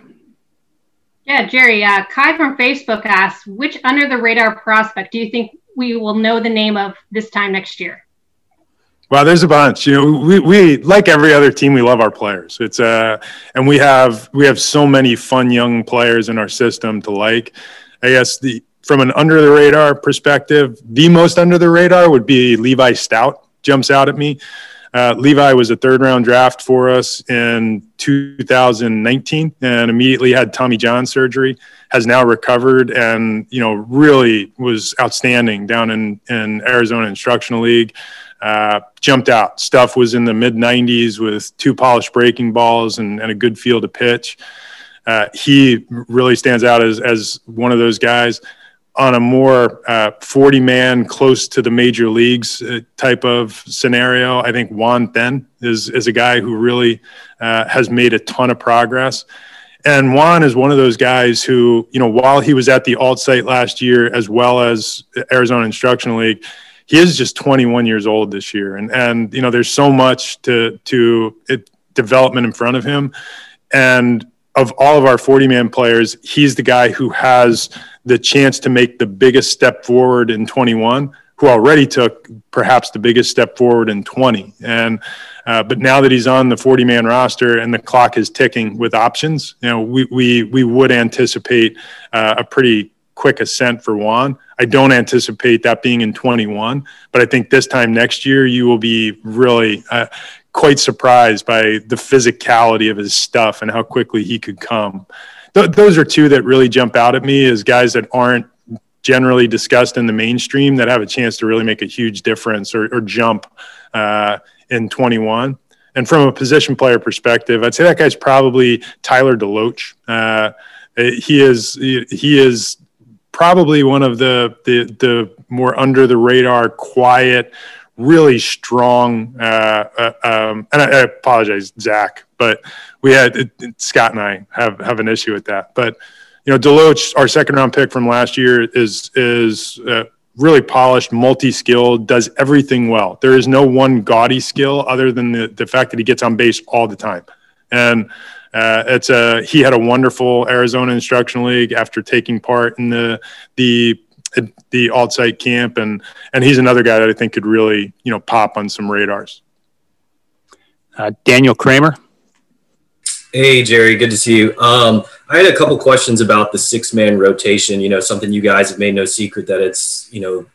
Yeah, Jerry. Uh, Kai from Facebook asks, which under the radar prospect do you think we will know the name of this time next year? Well, there's a bunch. You know, we, we like every other team, we love our players. It's uh, and we have we have so many fun young players in our system to like. I guess the from an under the radar perspective, the most under the radar would be Levi Stout Jumps out at me. Uh, Levi was a third round draft for us in 2019 and immediately had Tommy John surgery. Has now recovered and you know really was outstanding down in in Arizona Instructional League. Uh, jumped out. Stuff was in the mid 90s with two polished breaking balls and, and a good feel to pitch. Uh, he really stands out as, as one of those guys on a more 40 uh, man close to the major leagues uh, type of scenario. I think Juan Then is, is a guy who really uh, has made a ton of progress. And Juan is one of those guys who, you know, while he was at the alt site last year, as well as Arizona Instructional League, he is just 21 years old this year, and and you know there's so much to to it, development in front of him, and of all of our 40 man players, he's the guy who has the chance to make the biggest step forward in 21 who already took perhaps the biggest step forward in 20 and uh, but now that he's on the 40 man roster and the clock is ticking with options you know we we, we would anticipate uh, a pretty quick ascent for Juan. I don't anticipate that being in 21, but I think this time next year you will be really uh, quite surprised by the physicality of his stuff and how quickly he could come. Th- those are two that really jump out at me as guys that aren't generally discussed in the mainstream that have a chance to really make a huge difference or, or jump uh, in 21. And from a position player perspective, I'd say that guy's probably Tyler DeLoach. Uh, he is he is probably one of the the, the more under the radar, quiet, really strong. Uh, uh, um, and I, I, apologize, Zach, but we had it, it, Scott and I have have an issue with that. But you know, Deloach, our second round pick from last year, is is uh, really polished, multi skilled, does everything well. There is no one gaudy skill other than the the fact that he gets on base all the time, and uh, it's a he had a wonderful Arizona Instructional League after taking part in the the the alt site camp, and and he's another guy that I think could really you know pop on some radars. Uh, Daniel Kramer. Hey Jerry, good to see you. Um, I had a couple questions about the six man rotation. You know, something you guys have made no secret that it's you know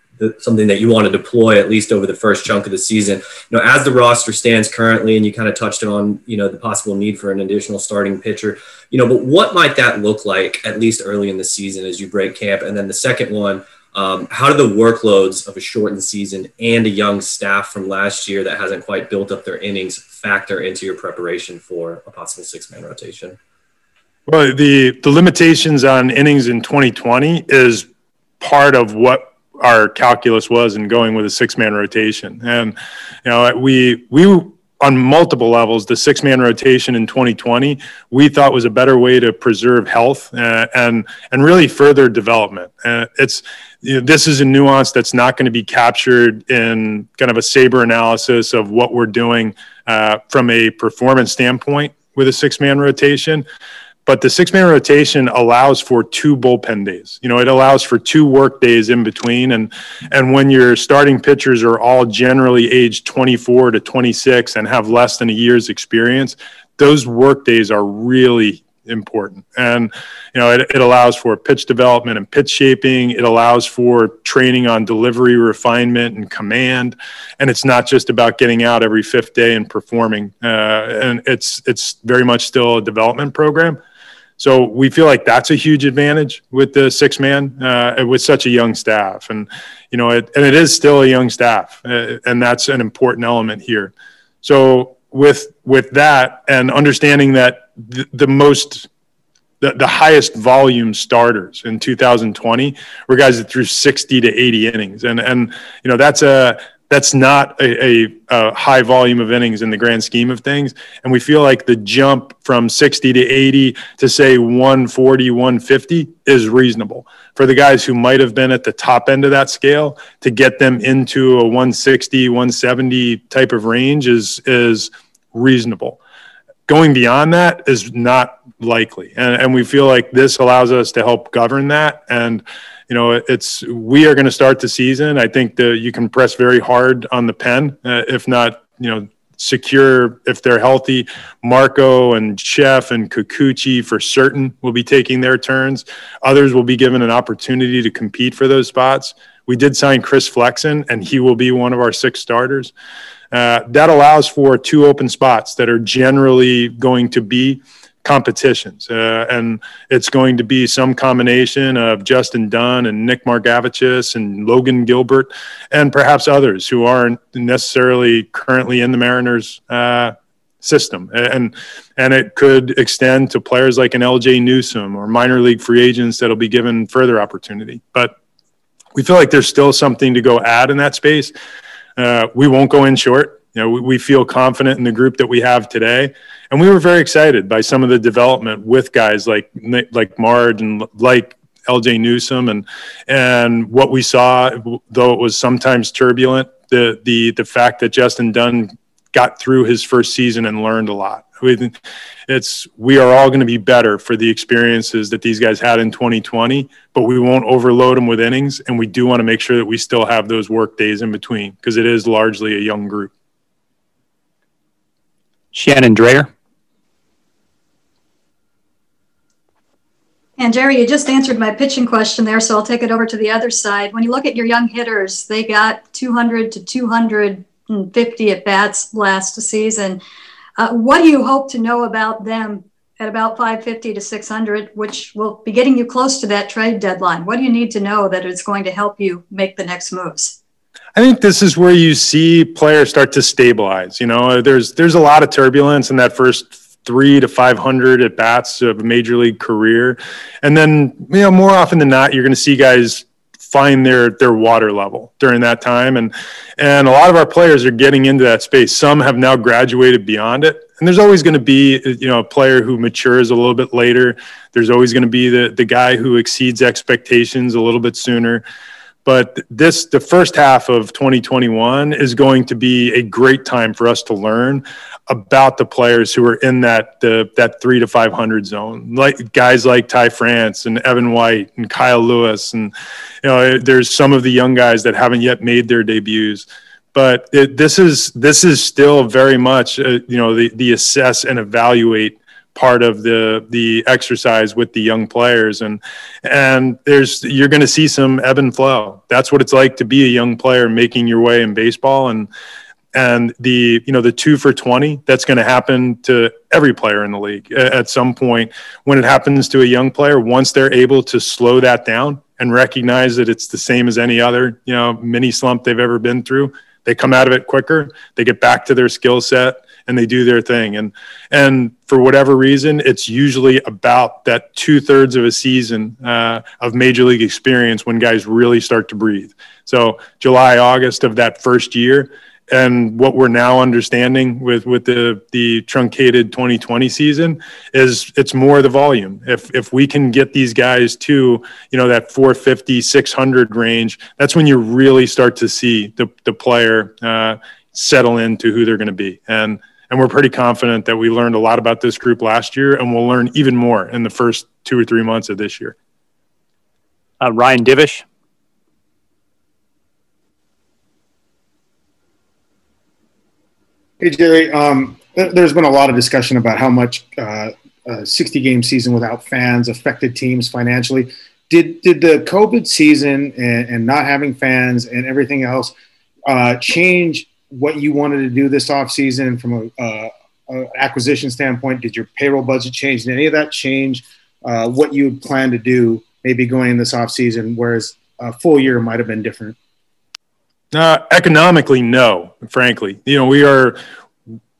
something that you want to deploy at least over the first chunk of the season. You know, as the roster stands currently, and you kind of touched on, you know, the possible need for an additional starting pitcher. You know, but what might that look like at least early in the season as you break camp? And then the second one, um, how do the workloads of a shortened season and a young staff from last year that hasn't quite built up their innings factor into your preparation for a possible six man rotation? Well, the the limitations on innings in 2020 is part of what our calculus was in going with a six man rotation. And you know, we we on multiple levels, the six man rotation in 2020 we thought was a better way to preserve health uh, and and really further development. Uh, it's you know, this is a nuance that's not going to be captured in kind of a saber analysis of what we're doing uh, from a performance standpoint with a six man rotation but the six man rotation allows for two bullpen days. You know, it allows for two work days in between. And, and when your starting pitchers are all generally aged 24 to 26 and have less than a year's experience, those work days are really important. And, you know, it, it allows for pitch development and pitch shaping. It allows for training on delivery, refinement, and command. And it's not just about getting out every fifth day and performing. Uh, and it's, it's very much still a development program. So we feel like that's a huge advantage with the six man uh, with such a young staff, and you know, it, and it is still a young staff, uh, and that's an important element here. So with with that and understanding that the, most the, the highest volume starters in 2020 were guys that threw 60 to 80 innings and and you know that's a that's not a, a, a, high volume of innings in the grand scheme of things. And we feel like the jump from 60 to 80 to say 140, 150 is reasonable for the guys who might have been at the top end of that scale to get them into a 160, 170 type of range is, is reasonable. Going beyond that is not likely. And, and we feel like this allows us to help govern that. And, you know, it's we are going to start the season. I think that you can press very hard on the pen, uh, if not, you know, secure if they're healthy. Marco and Sheff and Kikuchi for certain will be taking their turns. Others will be given an opportunity to compete for those spots. We did sign Chris Flexen, and he will be one of our six starters. Uh, that allows for two open spots that are generally going to be competitions. Uh, and it's going to be some combination of Justin Dunn and Nick Margevicius and Logan Gilbert and perhaps others who aren't necessarily currently in the Mariners uh, system. And, and it could extend to players like an Ljay Newsome or minor league free agents that'll be given further opportunity. But we feel like there's still something to go add in that space. Uh, we won't go in short. You know, we, we, feel confident in the group that we have today, and we were very excited by some of the development with guys like like Marge and like Ljay Newsome, and and what we saw, though it was sometimes turbulent, the the the fact that Justin Dunn got through his first season and learned a lot. It's we are all going to be better for the experiences that these guys had in 2020, but we won't overload them with innings, and we do want to make sure that we still have those work days in between because it is largely a young group. Shannon Drayer. And Jerry, you just answered my pitching question there, so I'll take it over to the other side. When you look at your young hitters, they got 200 to 250 at bats last season. Uh, what do you hope to know about them at about 550 to 600, which will be getting you close to that trade deadline? What do you need to know that it's going to help you make the next moves? I think this is where you see players start to stabilize. You know, there's there's a lot of turbulence in that first three to 500 at bats of a major league career, and then you know more often than not, you're going to see guys find their their water level during that time. And and a lot of our players are getting into that space. Some have now graduated beyond it. And there's always going to be you know a player who matures a little bit later. There's always going to be the the guy who exceeds expectations a little bit sooner but this the first half of 2021 is going to be a great time for us to learn about the players who are in that the that three to five hundred zone, like guys like Ty France and Evan White and Kyle Lewis, and you know there's some of the young guys that haven't yet made their debuts. But it, this is this is still very much uh, you know the the assess and evaluate part of the the exercise with the young players. And and there's you're going to see some ebb and flow. That's what it's like to be a young player making your way in baseball. And and the you know the two for 20 that's going to happen to every player in the league at some point. When it happens to a young player once they're able to slow that down and recognize that it's the same as any other you know mini slump they've ever been through they come out of it quicker. They get back to their skill set and they do their thing. And and for whatever reason it's usually about that two-thirds of a season uh, of major league experience when guys really start to breathe. So july august of that first year and what we're now understanding with with the the truncated 2020 season is it's more the volume. If if we can get these guys to you know that 450 600 range that's when you really start to see the the player uh, settle into who they're going to be. And And we're pretty confident that we learned a lot about this group last year, and we'll learn even more in the first two or three months of this year. Uh, Ryan Divish. Hey, Jerry. Um, there's been a lot of discussion about how much uh, a 60 game season without fans affected teams financially. Did did the COVID season and, and not having fans and everything else uh, change what you wanted to do this off season from a, a, a, acquisition standpoint? Did your payroll budget change? Did any of that change uh, what you plan to do maybe going in this off season, whereas a full year might have been different? Uh, economically, no. Frankly, you know, we are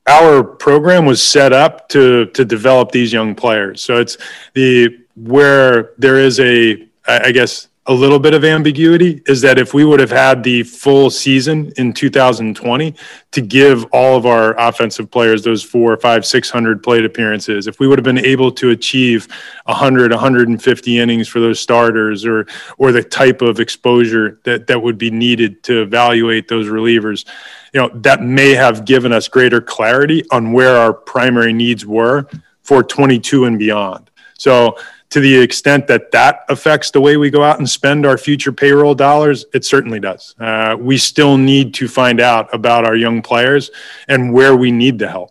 our program was set up to to develop these young players. So it's the where there is a I guess a little bit of ambiguity is that if we would have had the full season in 2020 to give all of our offensive players those four, five, 600 plate appearances, if we would have been able to achieve 100, 150 innings for those starters or, or the type of exposure that, that would be needed to evaluate those relievers, you know, that may have given us greater clarity on where our primary needs were for 22 and beyond. So, to the extent that that affects the way we go out and spend our future payroll dollars, it certainly does. Uh, we still need to find out about our young players and where we need the help.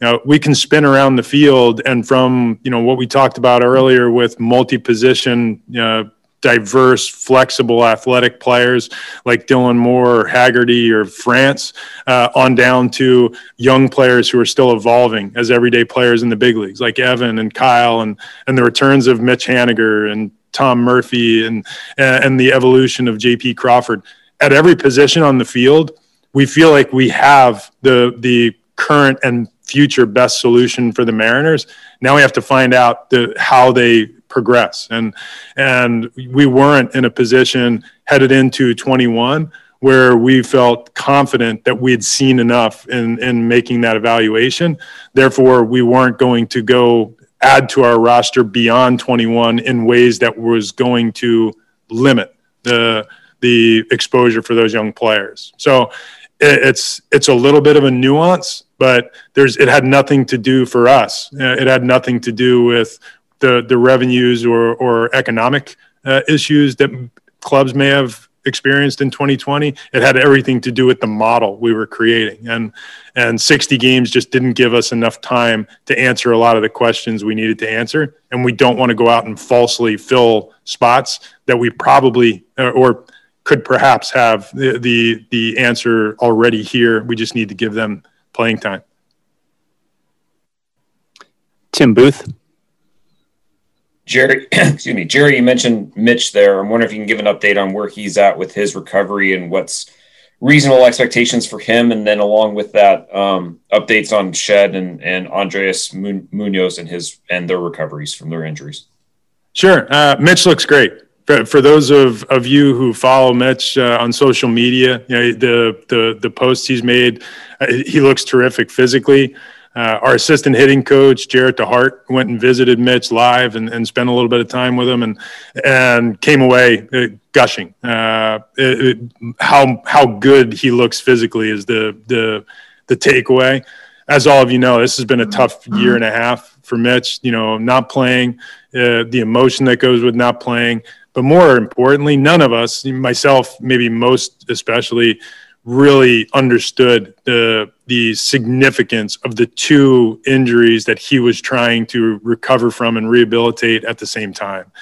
Now, we can spin around the field, and from you know what we talked about earlier with multi-position uh, diverse, flexible, athletic players like Dylan Moore or Haggerty or France, uh, on down to young players who are still evolving as everyday players in the big leagues, like Evan and Kyle, and and the returns of Mitch Haniger and Tom Murphy and and the evolution of J.P. Crawford. At every position on the field, we feel like we have the the current and future best solution for the Mariners. Now we have to find out the how they progress. And and we weren't in a position headed into 21 where we felt confident that we had seen enough in, in making that evaluation. Therefore, we weren't going to go add to our roster beyond 21 in ways that was going to limit the the exposure for those young players. So it's it's a little bit of a nuance, but there's it had nothing to do for us. Uh, it had nothing to do with the the revenues or or economic uh, issues that clubs may have experienced in 2020 it had everything to do with the model we were creating. And and 60 games just didn't give us enough time to answer a lot of the questions we needed to answer. And we don't want to go out and falsely fill spots that we probably or, or could perhaps have the, the the answer already here. We just need to give them playing time. Tim booth Jerry, (clears throat) excuse me, Jerry, you mentioned Mitch there. I'm wondering if you can give an update on where he's at with his recovery and what's reasonable expectations for him. And then along with that, um, updates on Shed and, and Andres Munoz and his and their recoveries from their injuries. Sure. Uh, Mitch looks great. For, for those of, of you who follow Mitch uh, on social media, you know, the, the, the posts he's made, uh, he looks terrific physically. Uh, our assistant hitting coach Jarrett DeHart went and visited Mitch live and, and spent a little bit of time with him and and came away uh, gushing. Uh, it, it, how how good he looks physically is the the the takeaway. As all of you know, this has been a tough year and a half for Mitch. You know, not playing, uh, the emotion that goes with not playing, but more importantly, none of us, myself, maybe most especially really understood the the significance of the two injuries that he was trying to recover from and rehabilitate at the same time.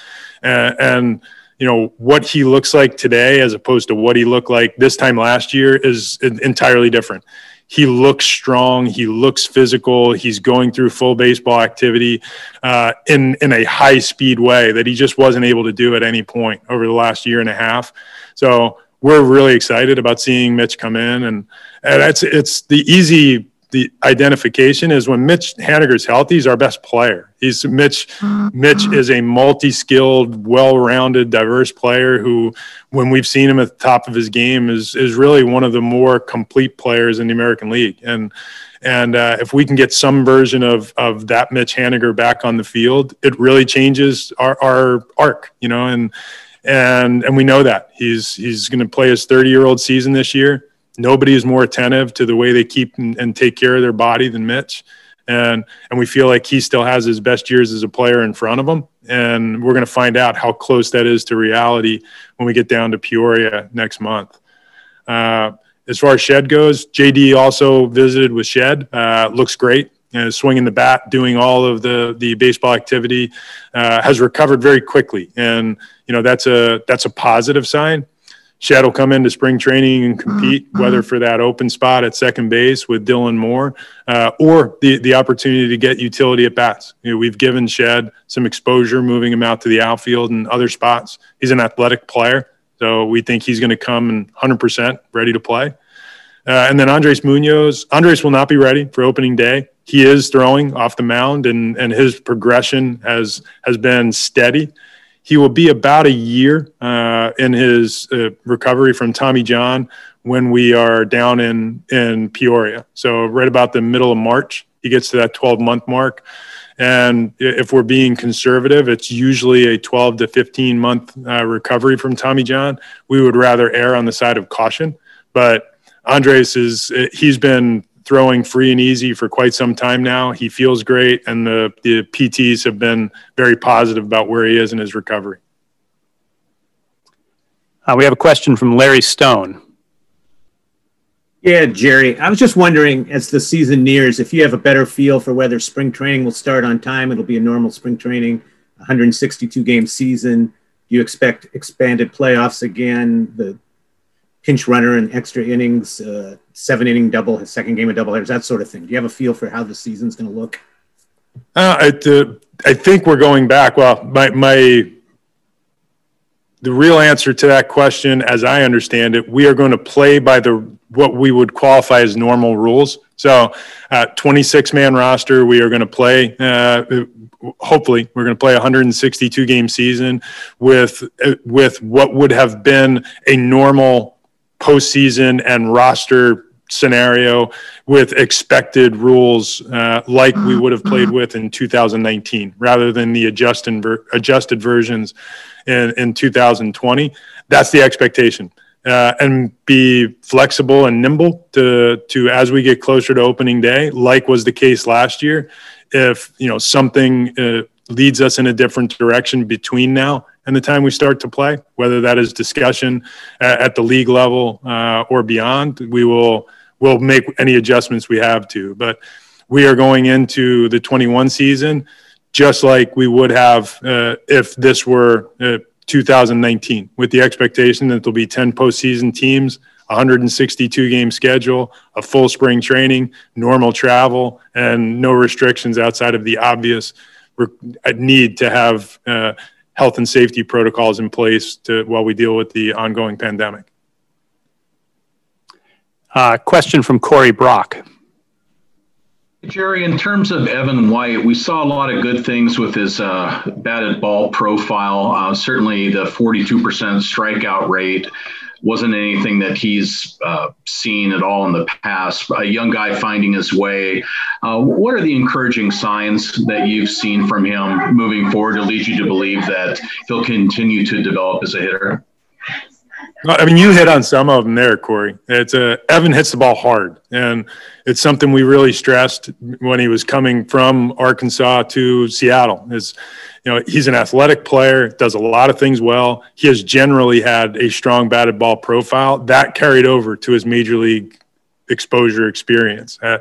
Uh, and you know what he looks like today as opposed to what he looked like this time last year is entirely different. He looks strong. He looks physical. He's going through full baseball activity uh, in in a high speed way that he just wasn't able to do at any point over the last year and a half. So we're really excited about seeing Mitch come in, and, and it's it's the easy the identification is when Mitch Haniger's healthy, he's our best player. He's Mitch. Mitch is a multi-skilled, well-rounded, diverse player who, when we've seen him at the top of his game, is is really one of the more complete players in the American League. And and uh, if we can get some version of of that Mitch Haniger back on the field, it really changes our our arc. You know, and and and we know that. He's he's going to play his 30 year old season this year. nobody is more attentive to the way they keep and, and take care of their body than Mitch. And and we feel like he still has his best years as a player in front of him. And we're going to find out how close that is to reality when we get down to peoria next month. Uh, as far as shed goes jd also visited with shed. Uh, looks great uh, swinging the bat doing all of the the baseball activity uh, has recovered very quickly and you know that's a that's a positive sign Shed will come into spring training and compete, mm-hmm. whether for that open spot at second base with Dylan Moore uh, or the, the opportunity to get utility at bats. You know, we've given Shed some exposure, moving him out to the outfield and other spots. He's an athletic player, so we think he's going to come and 100% ready to play. Uh, and then Andres Munoz, Andres will not be ready for opening day. He is throwing off the mound, and and his progression has has been steady. He will be about a year uh, in his uh, recovery from Tommy John when we are down in in Peoria. So right about the middle of March, he gets to that 12 month mark. And if we're being conservative, it's usually a 12 to 15 month uh, recovery from Tommy John. We would rather err on the side of caution. But Andres is, he's been throwing free and easy for quite some time now. He feels great, and the, the PTs have been very positive about where he is in his recovery. Uh, we have a question from Larry Stone. Yeah, Jerry. I was just wondering, as the season nears, if you have a better feel for whether spring training will start on time. It'll be a normal spring training, 162 game season. Do you expect expanded playoffs again? The pinch runner and extra innings, uh, seven inning double, his second game of double headers, that sort of thing. Do you have a feel for how the season's going to look? Uh, I, uh, I think we're going back. Well, my, my, the real answer to that question, as I understand it, we are going to play by the what we would qualify as normal rules. So, uh, 26 man roster, we are going to play. Uh, hopefully, we're going to play a 162 game season with with what would have been a normal postseason and roster scenario with expected rules uh, like we would have played with in 2019 rather than the adjusted, adjusted versions in, in 2020. That's the expectation. Uh, and be flexible and nimble to to as we get closer to opening day, like was the case last year. If you know something uh, leads us in a different direction between now and the time we start to play, whether that is discussion at the league level uh, or beyond. We will will make any adjustments we have to, but we are going into the 21 season just like we would have uh, if this were uh, 2019, with the expectation that there'll be 10 postseason teams. 162 game schedule, a full spring training, normal travel, and no restrictions outside of the obvious re- need to have uh, health and safety protocols in place to while we deal with the ongoing pandemic. Uh, question from Corey Brock. Jerry, in terms of Evan White, we saw a lot of good things with his uh, batted ball profile. Uh, certainly, the 42% strikeout rate wasn't anything that he's uh, seen at all in the past. A young guy finding his way. Uh, what are the encouraging signs that you've seen from him moving forward to lead you to believe that he'll continue to develop as a hitter? I mean, you hit on some of them there, Corey. It's a Evan hits the ball hard, and it's something we really stressed when he was coming from Arkansas to Seattle. Is you know he's an athletic player, does a lot of things well. He has generally had a strong batted ball profile that carried over to his major league exposure experience. Uh,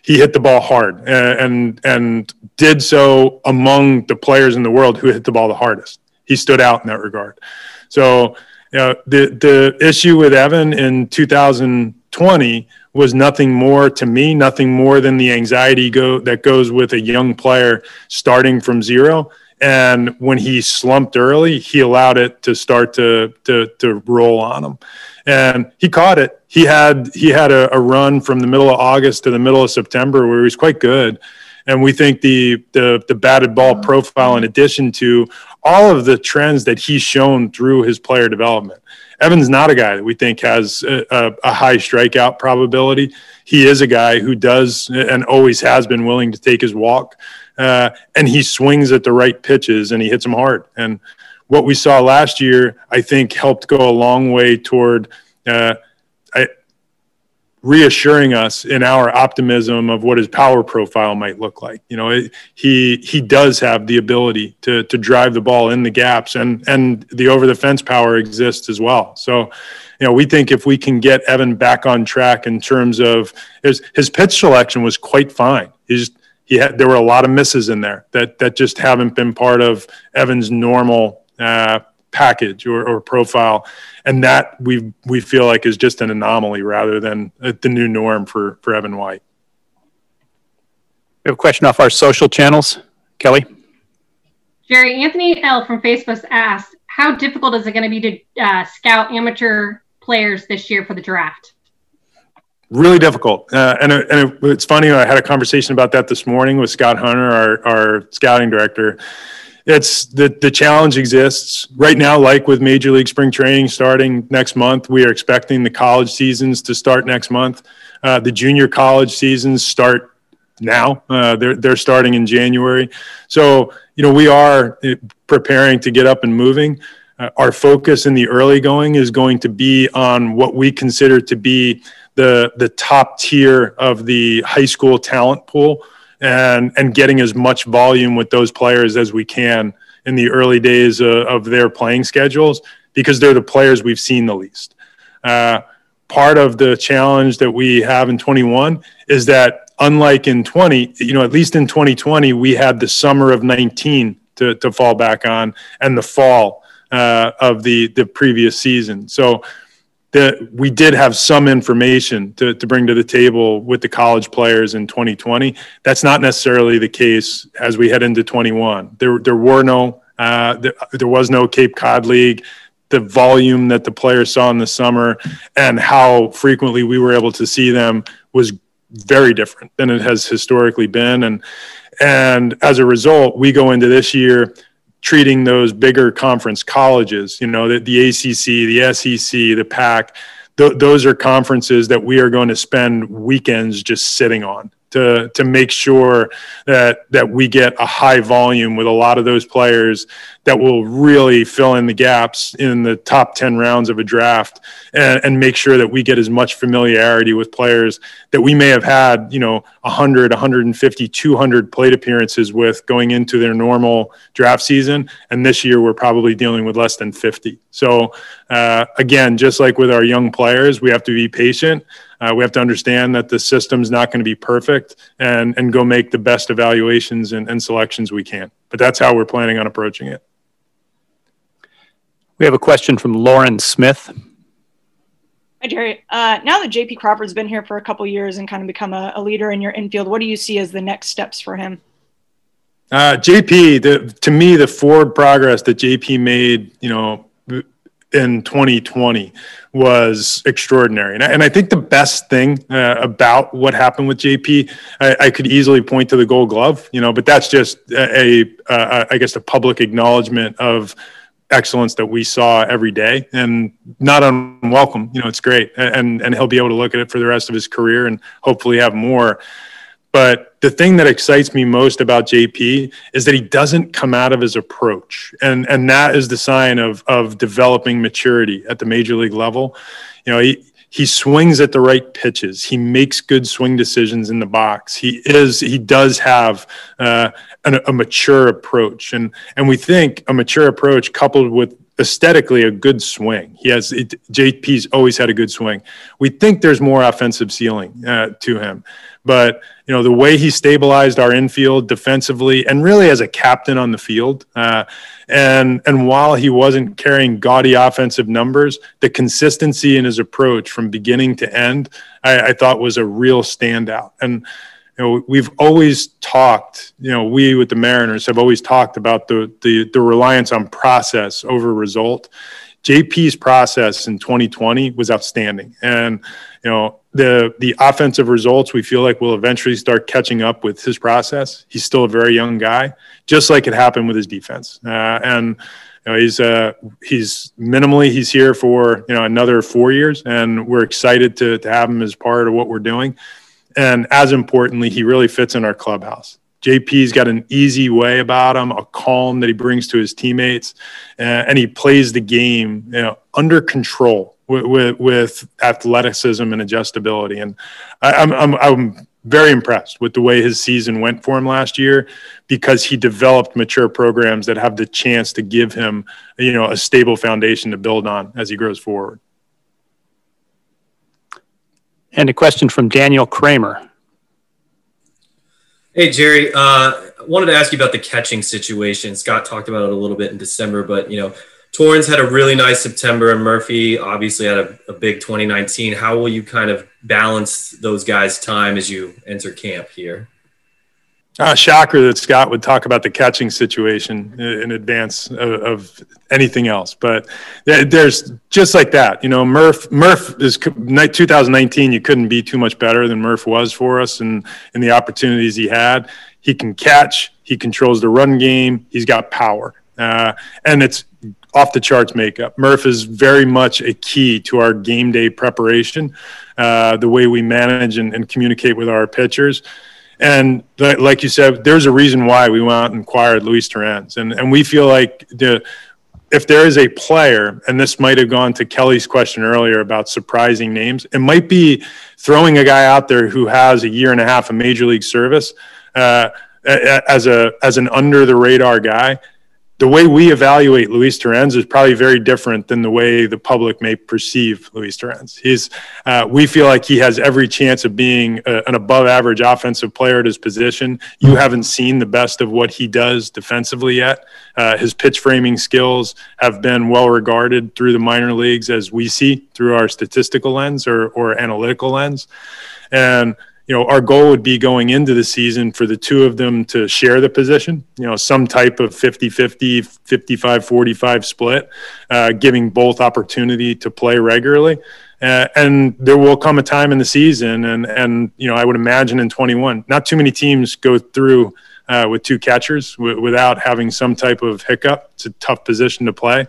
he hit the ball hard and, and and did so among the players in the world who hit the ball the hardest. He stood out in that regard. So you know, the the issue with Evan in 2020 was nothing more to me, nothing more than the anxiety go that goes with a young player starting from zero. And when he slumped early, he allowed it to start to to to roll on him, and he caught it. He had he had a, a run from the middle of August to the middle of September where he was quite good and we think the the the batted ball profile in addition to all of the trends that he's shown through his player development. Evan's not a guy that we think has a, a, high strikeout probability. He is a guy who does and always has been willing to take his walk, uh, and he swings at the right pitches and he hits them hard. And what we saw last year, I think, helped go a long way toward. Uh, I, reassuring us in our optimism of what his power profile might look like. You know, it, he he does have the ability to to drive the ball in the gaps, and and the over the fence power exists as well. So, you know, we think if we can get Evan back on track in terms of his his pitch selection was quite fine. He's he had there were a lot of misses in there that that just haven't been part of Evan's normal uh, package or, or profile and that we we feel like is just an anomaly rather than the new norm for for Evan White. We have a question off our social channels, Kelly. Jerry Anthony L from Facebook asked, "How difficult is it going to be to uh, scout amateur players this year for the draft?" Really difficult, uh, and, and it, it's funny. I had a conversation about that this morning with Scott Hunter, our our scouting director it's the the challenge exists. Right now like with major league spring training starting next month we are expecting the college seasons to start next month. Uh, the junior college seasons start now. Uh, they're they're starting in january. So you know we are uh, preparing to get up and moving. Uh, our focus in the early going is going to be on what we consider to be the the top tier of the high school talent pool and and getting as much volume with those players as we can in the early days of, of their playing schedules because they're the players we've seen the least. Uh, part of the challenge that we have in 21 is that unlike in 20, you know, at least in 2020, we had the summer of 19 to, to fall back on and the fall uh, of the the previous season. So that we did have some information to, to bring to the table with the college players in 2020. That's not necessarily the case as we head into 21. There, there were no, uh, there, there was no Cape Cod League. The volume that the players saw in the summer and how frequently we were able to see them was very different than it has historically been. And and as a result, we go into this year treating those bigger conference colleges, you know, the, the ACC, the SEC, the PAC, th- those are conferences that we are going to spend weekends just sitting on to to make sure that that we get a high volume with a lot of those players that will really fill in the gaps in the top 10 rounds of a draft and, and make sure that we get as much familiarity with players that we may have had you know 100 150 200 plate appearances with going into their normal draft season. And this year we're probably dealing with less than 50 so uh, again just like with our young players we have to be patient uh, we have to understand that the system's not going to be perfect and, and go make the best evaluations and, and selections we can. But that's how we're planning on approaching it. We have a question from Lauren Smith. Hi, Jerry. Uh, now that JP Crawford's been here for a couple years and kind of become a, a, leader in your infield, what do you see as the next steps for him? Uh, JP, the, to me, the forward progress that JP made, you know, in 2020 was extraordinary. And I, and I think the best thing uh, about what happened with JP, I, I, could easily point to the gold glove, you know, but that's just a, I guess, a public acknowledgement of excellence that we saw every day and not unwelcome. You know, it's great. And, and he'll be able to look at it for the rest of his career and hopefully have more. But the thing that excites me most about JP is that he doesn't come out of his approach. And, and that is the sign of, of developing maturity at the major league level. You know, he, he swings at the right pitches. He makes good swing decisions in the box. He is he does have uh, an, a mature approach, and and we think a mature approach coupled with aesthetically a good swing. He has it, JP's always had a good swing. We think there's more offensive ceiling uh, to him, but you know the way he stabilized our infield defensively and really as a captain on the field uh, and and while he wasn't carrying gaudy offensive numbers the consistency in his approach from beginning to end i, I thought was a real standout. And you know we've always talked you know we with the mariners have always talked about the the, the reliance on process over result. Jp's process in 2020 was outstanding. And you know the the offensive results we feel like will eventually start catching up with his process. He's still a very young guy, just like it happened with his defense. Uh, and you know, he's uh, he's minimally he's here for you know another four years, and we're excited to to have him as part of what we're doing. And as importantly, he really fits in our clubhouse. JP's got an easy way about him, a calm that he brings to his teammates, uh, and he plays the game you know, under control with, with, with athleticism and adjustability. And I, I'm, I'm, I'm very impressed with the way his season went for him last year because he developed mature programs that have the chance to give him, you know, a stable foundation to build on as he grows forward. And a question from Daniel Kramer. Hey, Jerry. Uh, wanted to ask you about the catching situation. Scott talked about it a little bit in December, but you know, Torrens had a really nice September, and Murphy obviously had a, a big 2019. How will you kind of balance those guys' time as you enter camp here? Uh, shocker that Scott would talk about the catching situation in advance of, of anything else. But there's just like that, you know, Murph, Murph is 2019. You couldn't be too much better than Murph was for us and, and the opportunities he had. He can catch, he controls the run game, he's got power. Uh, and it's off the charts makeup. Murph is very much a key to our game day preparation, uh, the way we manage and, and communicate with our pitchers. And like you said, there's a reason why we went out and acquired Luis Torrens. And, and we feel like the, if there is a player, and this might have gone to Kelly's question earlier about surprising names, it might be throwing a guy out there who has a year and a half of major league service uh, as a as an under the radar guy the way we evaluate Luis Torrens is probably very different than the way the public may perceive Luis Torrens. He's, uh, we feel like he has every chance of being a, an above average offensive player at his position. You haven't seen the best of what he does defensively yet. Uh, his pitch framing skills have been well regarded through the minor leagues as we see through our statistical lens or, or analytical lens. And you know, our goal would be going into the season for the two of them to share the position, you know, some type of 50 50, 55 45 split, uh, giving both opportunity to play regularly. Uh, and there will come a time in the season, and, and, you know, I would imagine in 21, not too many teams go through uh, with two catchers w- without having some type of hiccup. It's a tough position to play.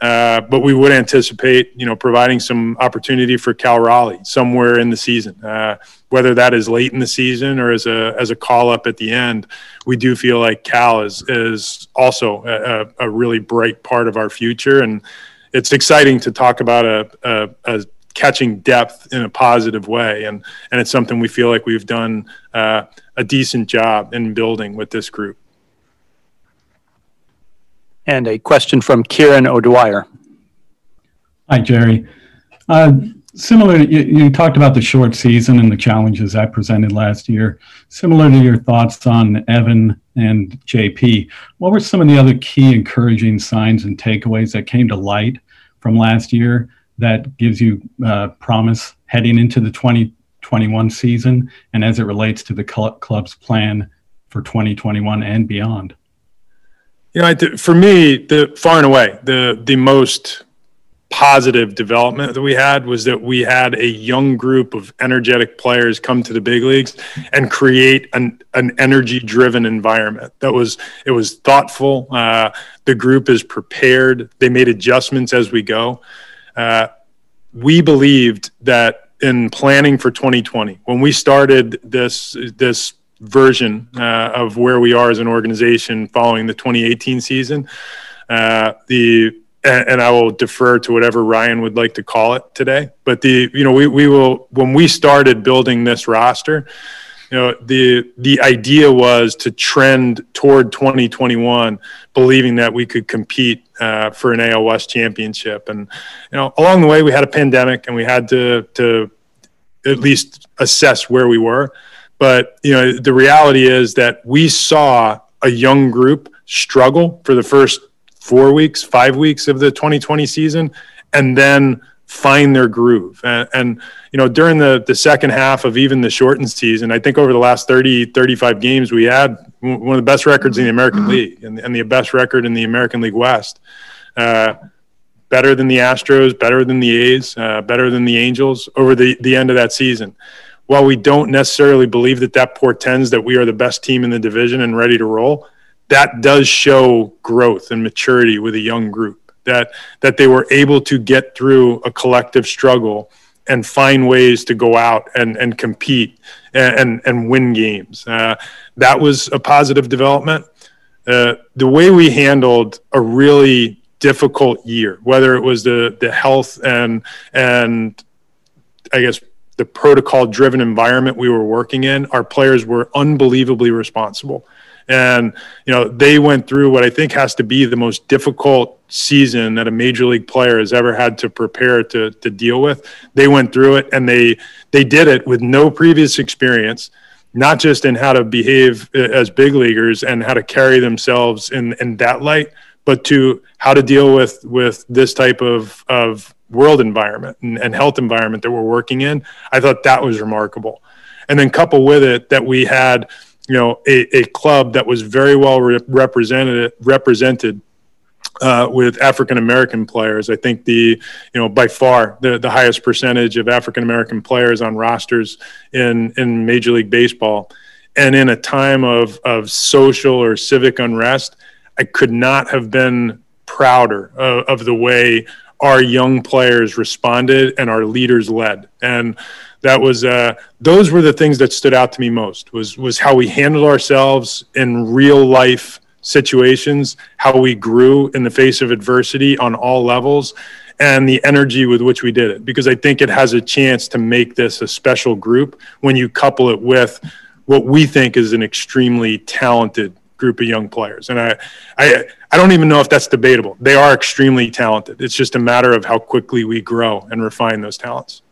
Uh, but we would anticipate, you know, providing some opportunity for Cal Raleigh somewhere in the season, uh, whether that is late in the season or as a as a call up at the end. We do feel like Cal is is also a, a really bright part of our future, and it's exciting to talk about a, a, a catching depth in a positive way, and and it's something we feel like we've done uh, a decent job in building with this group. And a question from Kieran O'Dwyer. Hi, Jerry. Uh, similar, you, you, talked about the short season and the challenges that presented last year. Similar to your thoughts on Evan and JP, what were some of the other key encouraging signs and takeaways that came to light from last year that gives you uh, promise heading into the 2021 season and as it relates to the club's plan for 2021 and beyond? You know, for me, the far and away the the most positive development that we had was that we had a young group of energetic players come to the big leagues and create an, an energy driven environment that was it was thoughtful. Uh, the group is prepared. They made adjustments as we go. Uh, we believed that in planning for 2020 when we started this this version uh, of where we are as an organization following the 2018 season. Uh, the and, I will defer to whatever Ryan would like to call it today. But the you know we we will when we started building this roster, you know the the idea was to trend toward 2021, believing that we could compete uh, for an AL West championship. And you know along the way we had a pandemic and we had to to at least assess where we were. But you know, the reality is that we saw a young group struggle for the first four weeks, five weeks of the 2020 season, and then find their groove. And, and, you know, during the the second half of even the shortened season, I think over the last 30, 35 games, we had one of the best records in the American mm-hmm. League and, and the best record in the American League West. Uh, better than the Astros, better than the A's, uh, better than the Angels over the, the end of that season while we don't necessarily believe that that portends that we are the best team in the division and ready to roll, that does show growth and maturity with a young group. That that they were able to get through a collective struggle and find ways to go out and, and compete and, and, and win games. Uh, that was a positive development. Uh, the way we handled a really difficult year, whether it was the, the health and, and I guess the protocol driven environment we were working in, our players were unbelievably responsible. And, you know, they went through what I think has to be the most difficult season that a major league player has ever had to prepare to, to deal with. They went through it and they, they did it with no previous experience, not just in how to behave as big leaguers and how to carry themselves in, in that light, but to how to deal with, with this type of, of world environment and, and health environment that we're working in. I thought that was remarkable. And then couple with it that we had, you know, a, a club that was very well re- represented represented uh, with African American players. I think the you know by far the, the highest percentage of African American players on rosters in in Major League Baseball, and in a time of of social or civic unrest, I could not have been prouder of, of the way our young players responded and our leaders led. And that was uh, those were the things that stood out to me most was was how we handled ourselves in real life situations how we grew in the face of adversity on all levels and the energy with which we did it. Because i think it has a chance to make this a special group when you couple it with what we think is an extremely talented group of young players. And I, I, I don't even know if that's debatable. They are extremely talented. It's just a matter of how quickly we grow and refine those talents.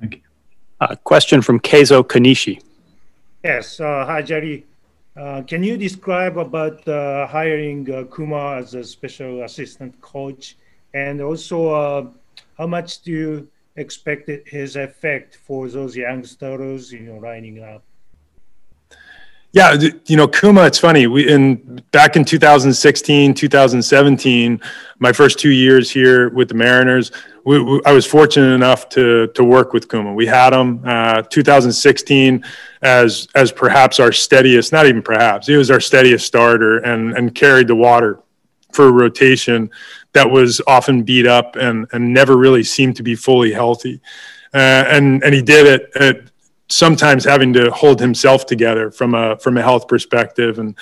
Thank you. A question from Keizo Konishi. Yes. Uh, hi, Jerry. Uh, can you describe about uh, hiring uh, Kuma as a special assistant coach, and also uh, how much do you expect his effect for those youngsters, you know, lining up? Yeah, you know, Kuma, it's funny. We in back in 2016, 2017, my first two years here with the Mariners, we, we, I was fortunate enough to to work with Kuma. We had him uh, 2016 as as perhaps our steadiest, not even perhaps, he was our steadiest starter and and carried the water for a rotation that was often beat up and and never really seemed to be fully healthy. Uh, and and he did it at sometimes having to hold himself together from a from a health perspective. And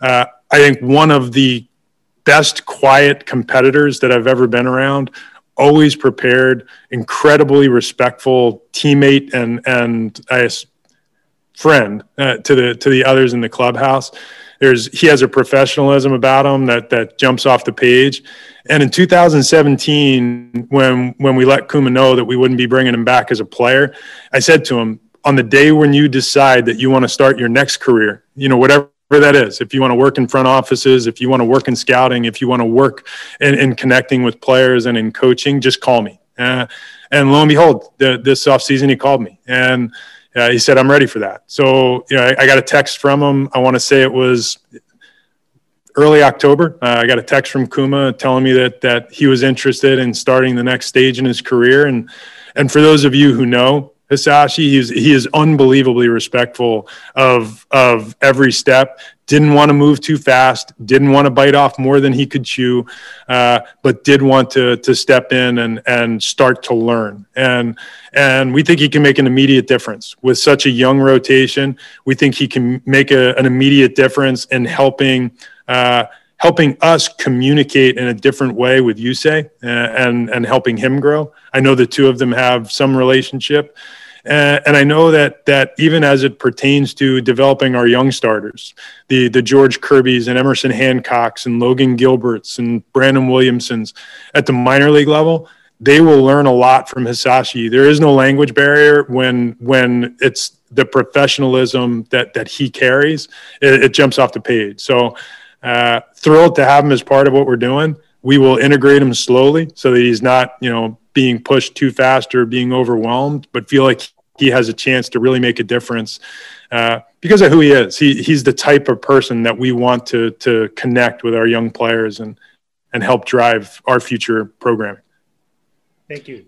uh, I think one of the best quiet competitors that I've ever been around. Always prepared, incredibly respectful teammate and and I friend uh, to the to the others in the clubhouse. There's he has a professionalism about him that that jumps off the page. And in 2017, when when we let Kuma know that we wouldn't be bringing him back as a player, I said to him, on the day when you decide that you want to start your next career, you know, whatever that is, if you want to work in front offices, if you want to work in scouting, if you want to work in, in connecting with players and in coaching, just call me. Uh, and lo and behold, the, this offseason, he called me and uh, he said, I'm ready for that. So, you know, I, I got a text from him. I want to say it was early October. Uh, I got a text from Kuma telling me that that he was interested in starting the next stage in his career. And and for those of you who know, Hisashi. He's he is unbelievably respectful of of every step. Didn't want to move too fast. Didn't want to bite off more than he could chew, uh, but did want to to step in and and start to learn. And and we think he can make an immediate difference with such a young rotation. We think he can make a, an immediate difference in helping. Uh, helping us communicate in a different way with Yusei uh, and and helping him grow. I know the two of them have some relationship, uh, and I know that that even as it pertains to developing our young starters, the the George Kirby's and Emerson Hancocks and Logan Gilberts and Brandon Williamsons at the minor league level, they will learn a lot from Hisashi. There is no language barrier when when it's the professionalism that that he carries. It, it jumps off the page. So uh, thrilled to have him as part of what we're doing. We will integrate him slowly so that he's not you know being pushed too fast or being overwhelmed, but feel like he has a chance to really make a difference uh, because of who he is. He, he's the type of person that we want to, to connect with our young players and, and help drive our future programming. Thank you.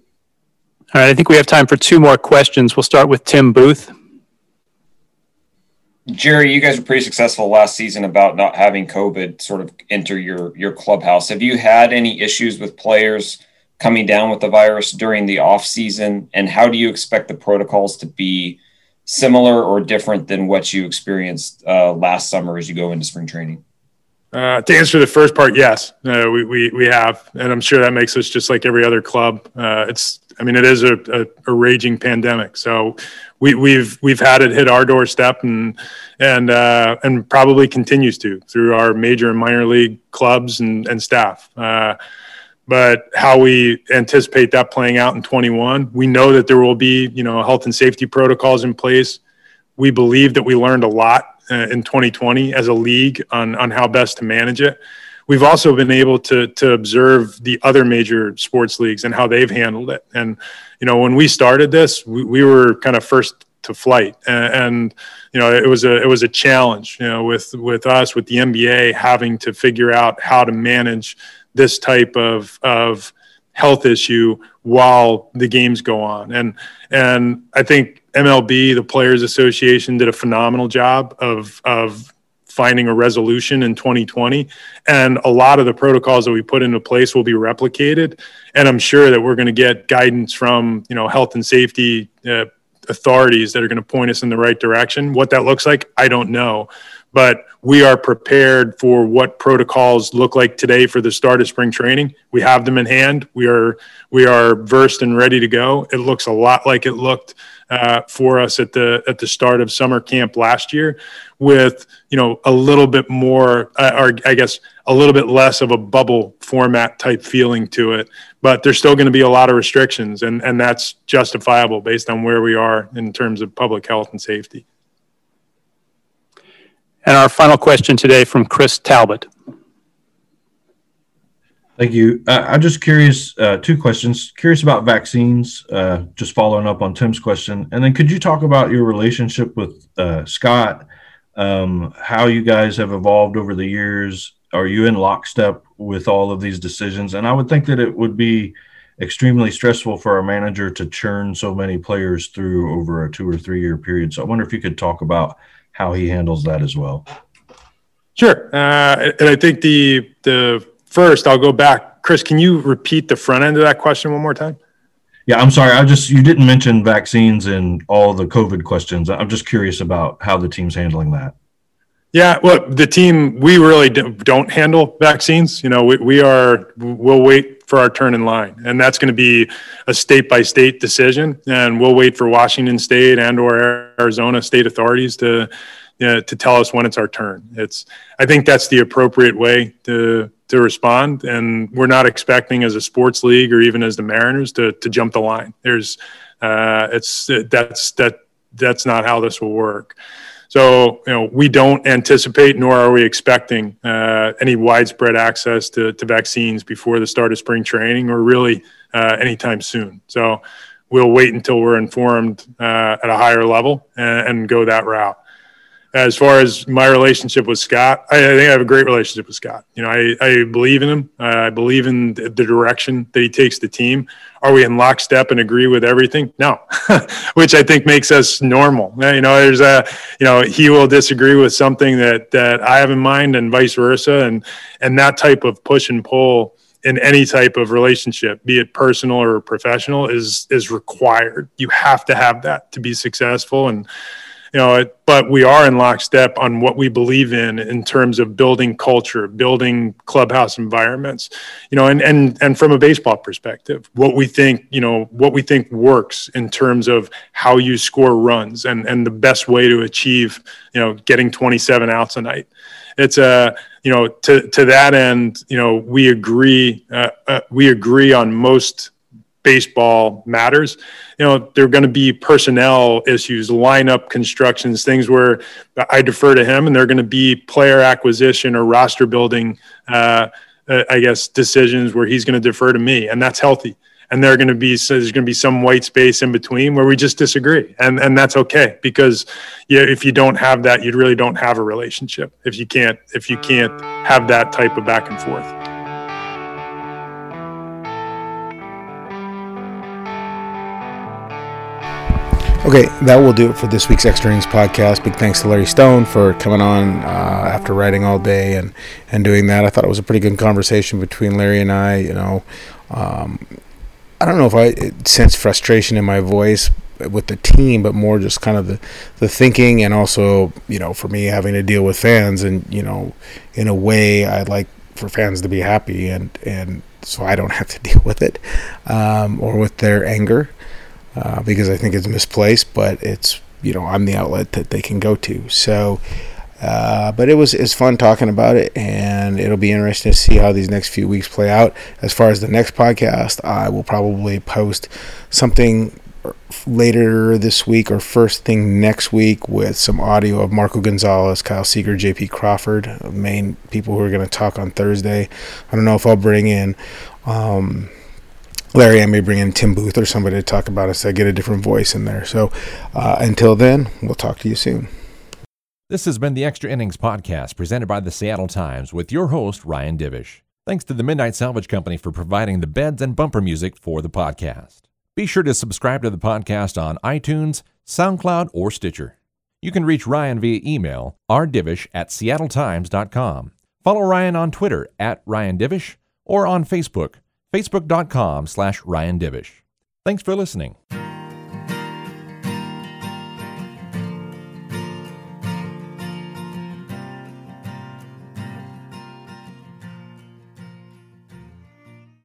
All right, I think we have time for two more questions. We'll start with Tim Booth. Jerry, you guys were pretty successful last season about not having COVID sort of enter your your clubhouse. Have you had any issues with players coming down with the virus during the off season, and how do you expect the protocols to be similar or different than what you experienced uh, last summer as you go into spring training? Uh, to answer the first part, yes, uh, we, we, we have, and I'm sure that makes us just like every other club. Uh, it's, I mean, it is a, a, a, raging pandemic, so we, we've we've had it hit our doorstep, and and uh, and probably continues to through our major and minor league clubs and and staff. Uh, but how we anticipate that playing out in 21, we know that there will be you know health and safety protocols in place. We believe that we learned a lot uh, in 2020 as a league on on how best to manage it. We've also been able to to observe the other major sports leagues and how they've handled it. And you know, when we started this, we, we were kind of first to flight, and, and you know, it was a it was a challenge. You know, with with us with the NBA having to figure out how to manage this type of of health issue while the games go on. And and I think MLB, the Players Association, did a phenomenal job of of finding a resolution in 2020 and a lot of the protocols that we put into place will be replicated and i'm sure that we're going to get guidance from you know health and safety uh, authorities that are going to point us in the right direction what that looks like i don't know but we are prepared for what protocols look like today for the start of spring training. We have them in hand. We are we are versed and ready to go. It looks a lot like it looked uh, for us at the at the start of summer camp last year, with you know a little bit more, uh, or I guess a little bit less of a bubble format type feeling to it. But there's still going to be a lot of restrictions, and and that's justifiable based on where we are in terms of public health and safety. And our final question today from Chris Talbot. Thank you. Uh, I'm just curious, uh, two questions. Curious about vaccines, uh, just following up on Tim's question. And then could you talk about your relationship with uh, Scott, um, how you guys have evolved over the years? Are you in lockstep with all of these decisions? And I would think that it would be extremely stressful for a manager to churn so many players through over a two or three year period. So I wonder if you could talk about how he handles that as well. Sure, uh, and I think the the first I'll go back. Chris, can you repeat the front end of that question one more time? Yeah, I'm sorry. I just you didn't mention vaccines and all the COVID questions. I'm just curious about how the team's handling that. Yeah, well, the team we really don't handle vaccines. You know, we, we are we'll wait for our turn in line, and that's going to be a state by state decision, and we'll wait for Washington State and or Arizona state authorities to you know, to tell us when it's our turn. It's I think that's the appropriate way to to respond, and we're not expecting as a sports league or even as the Mariners to to jump the line. There's uh, it's that's that that's not how this will work. So, you know, we don't anticipate nor are we expecting uh, any widespread access to, to vaccines before the start of spring training or really uh, anytime soon. So, we'll wait until we're informed uh, at a higher level and, and go that route as far as my relationship with Scott, I, I, think I have a great relationship with Scott. You know, I, I believe in him. Uh, I believe in the, direction that he takes the team. Are we in lockstep and agree with everything? No, (laughs) which I think makes us normal. You know, there's a, you know, he will disagree with something that that I have in mind, and vice versa, and and that type of push and pull in any type of relationship, be it personal or professional, is is required. You have to have that to be successful and you know, but we are in lockstep on what we believe in in terms of building culture, building clubhouse environments, you know, and and and from a baseball perspective, what we think, you know, what we think works in terms of how you score runs and and the best way to achieve, you know, getting 27 outs a night. It's a you know to to that end, you know, we agree uh, uh, we agree on most baseball matters. You know, there are going to be personnel issues, lineup constructions, things where I defer to him, and they're going to be player acquisition or roster building, uh, uh, I guess, decisions where he's going to defer to me, and that's healthy. And there are going to be so there's going to be some white space in between where we just disagree, and and that's okay because yeah, if you don't have that, you really don't have a relationship. If you can't if you can't have that type of back and forth. Okay, that will do it for this week's Extra Innings podcast. Big thanks to Larry Stone for coming on uh, after writing all day and, and doing that. I thought it was a pretty good conversation between Larry and I. You know, um, I don't know if I sense frustration in my voice with the team, but more just kind of the, the thinking and also, you know, for me having to deal with fans and, you know, in a way I'd like for fans to be happy and, and so I don't (laughs) have to deal with it um, or with their anger uh, because I think it's misplaced, but it's, you know, I'm the outlet that they can go to. So, uh, but it was it's fun talking about it, and it'll be interesting to see how these next few weeks play out. As far as the next podcast, I will probably post something later this week or first thing next week with some audio of Marco Gonzalez, Kyle Seager, JP Crawford, main people who are going to talk on Thursday. I don't know if I'll bring in. Um, Larry, I may bring in Tim Booth or somebody to talk about so I get a different voice in there. So uh, until then, we'll talk to you soon. This has been the Extra Innings Podcast presented by the Seattle Times with your host, Ryan Divish. Thanks to the Midnight Salvage Company for providing the beds and bumper music for the podcast. Be sure to subscribe to the podcast on iTunes, SoundCloud, or Stitcher. You can reach Ryan via email, rdivish at seattletimes.com. Follow Ryan on Twitter at Ryan Divish or on Facebook, facebook.com slash Ryan. Thanks for listening.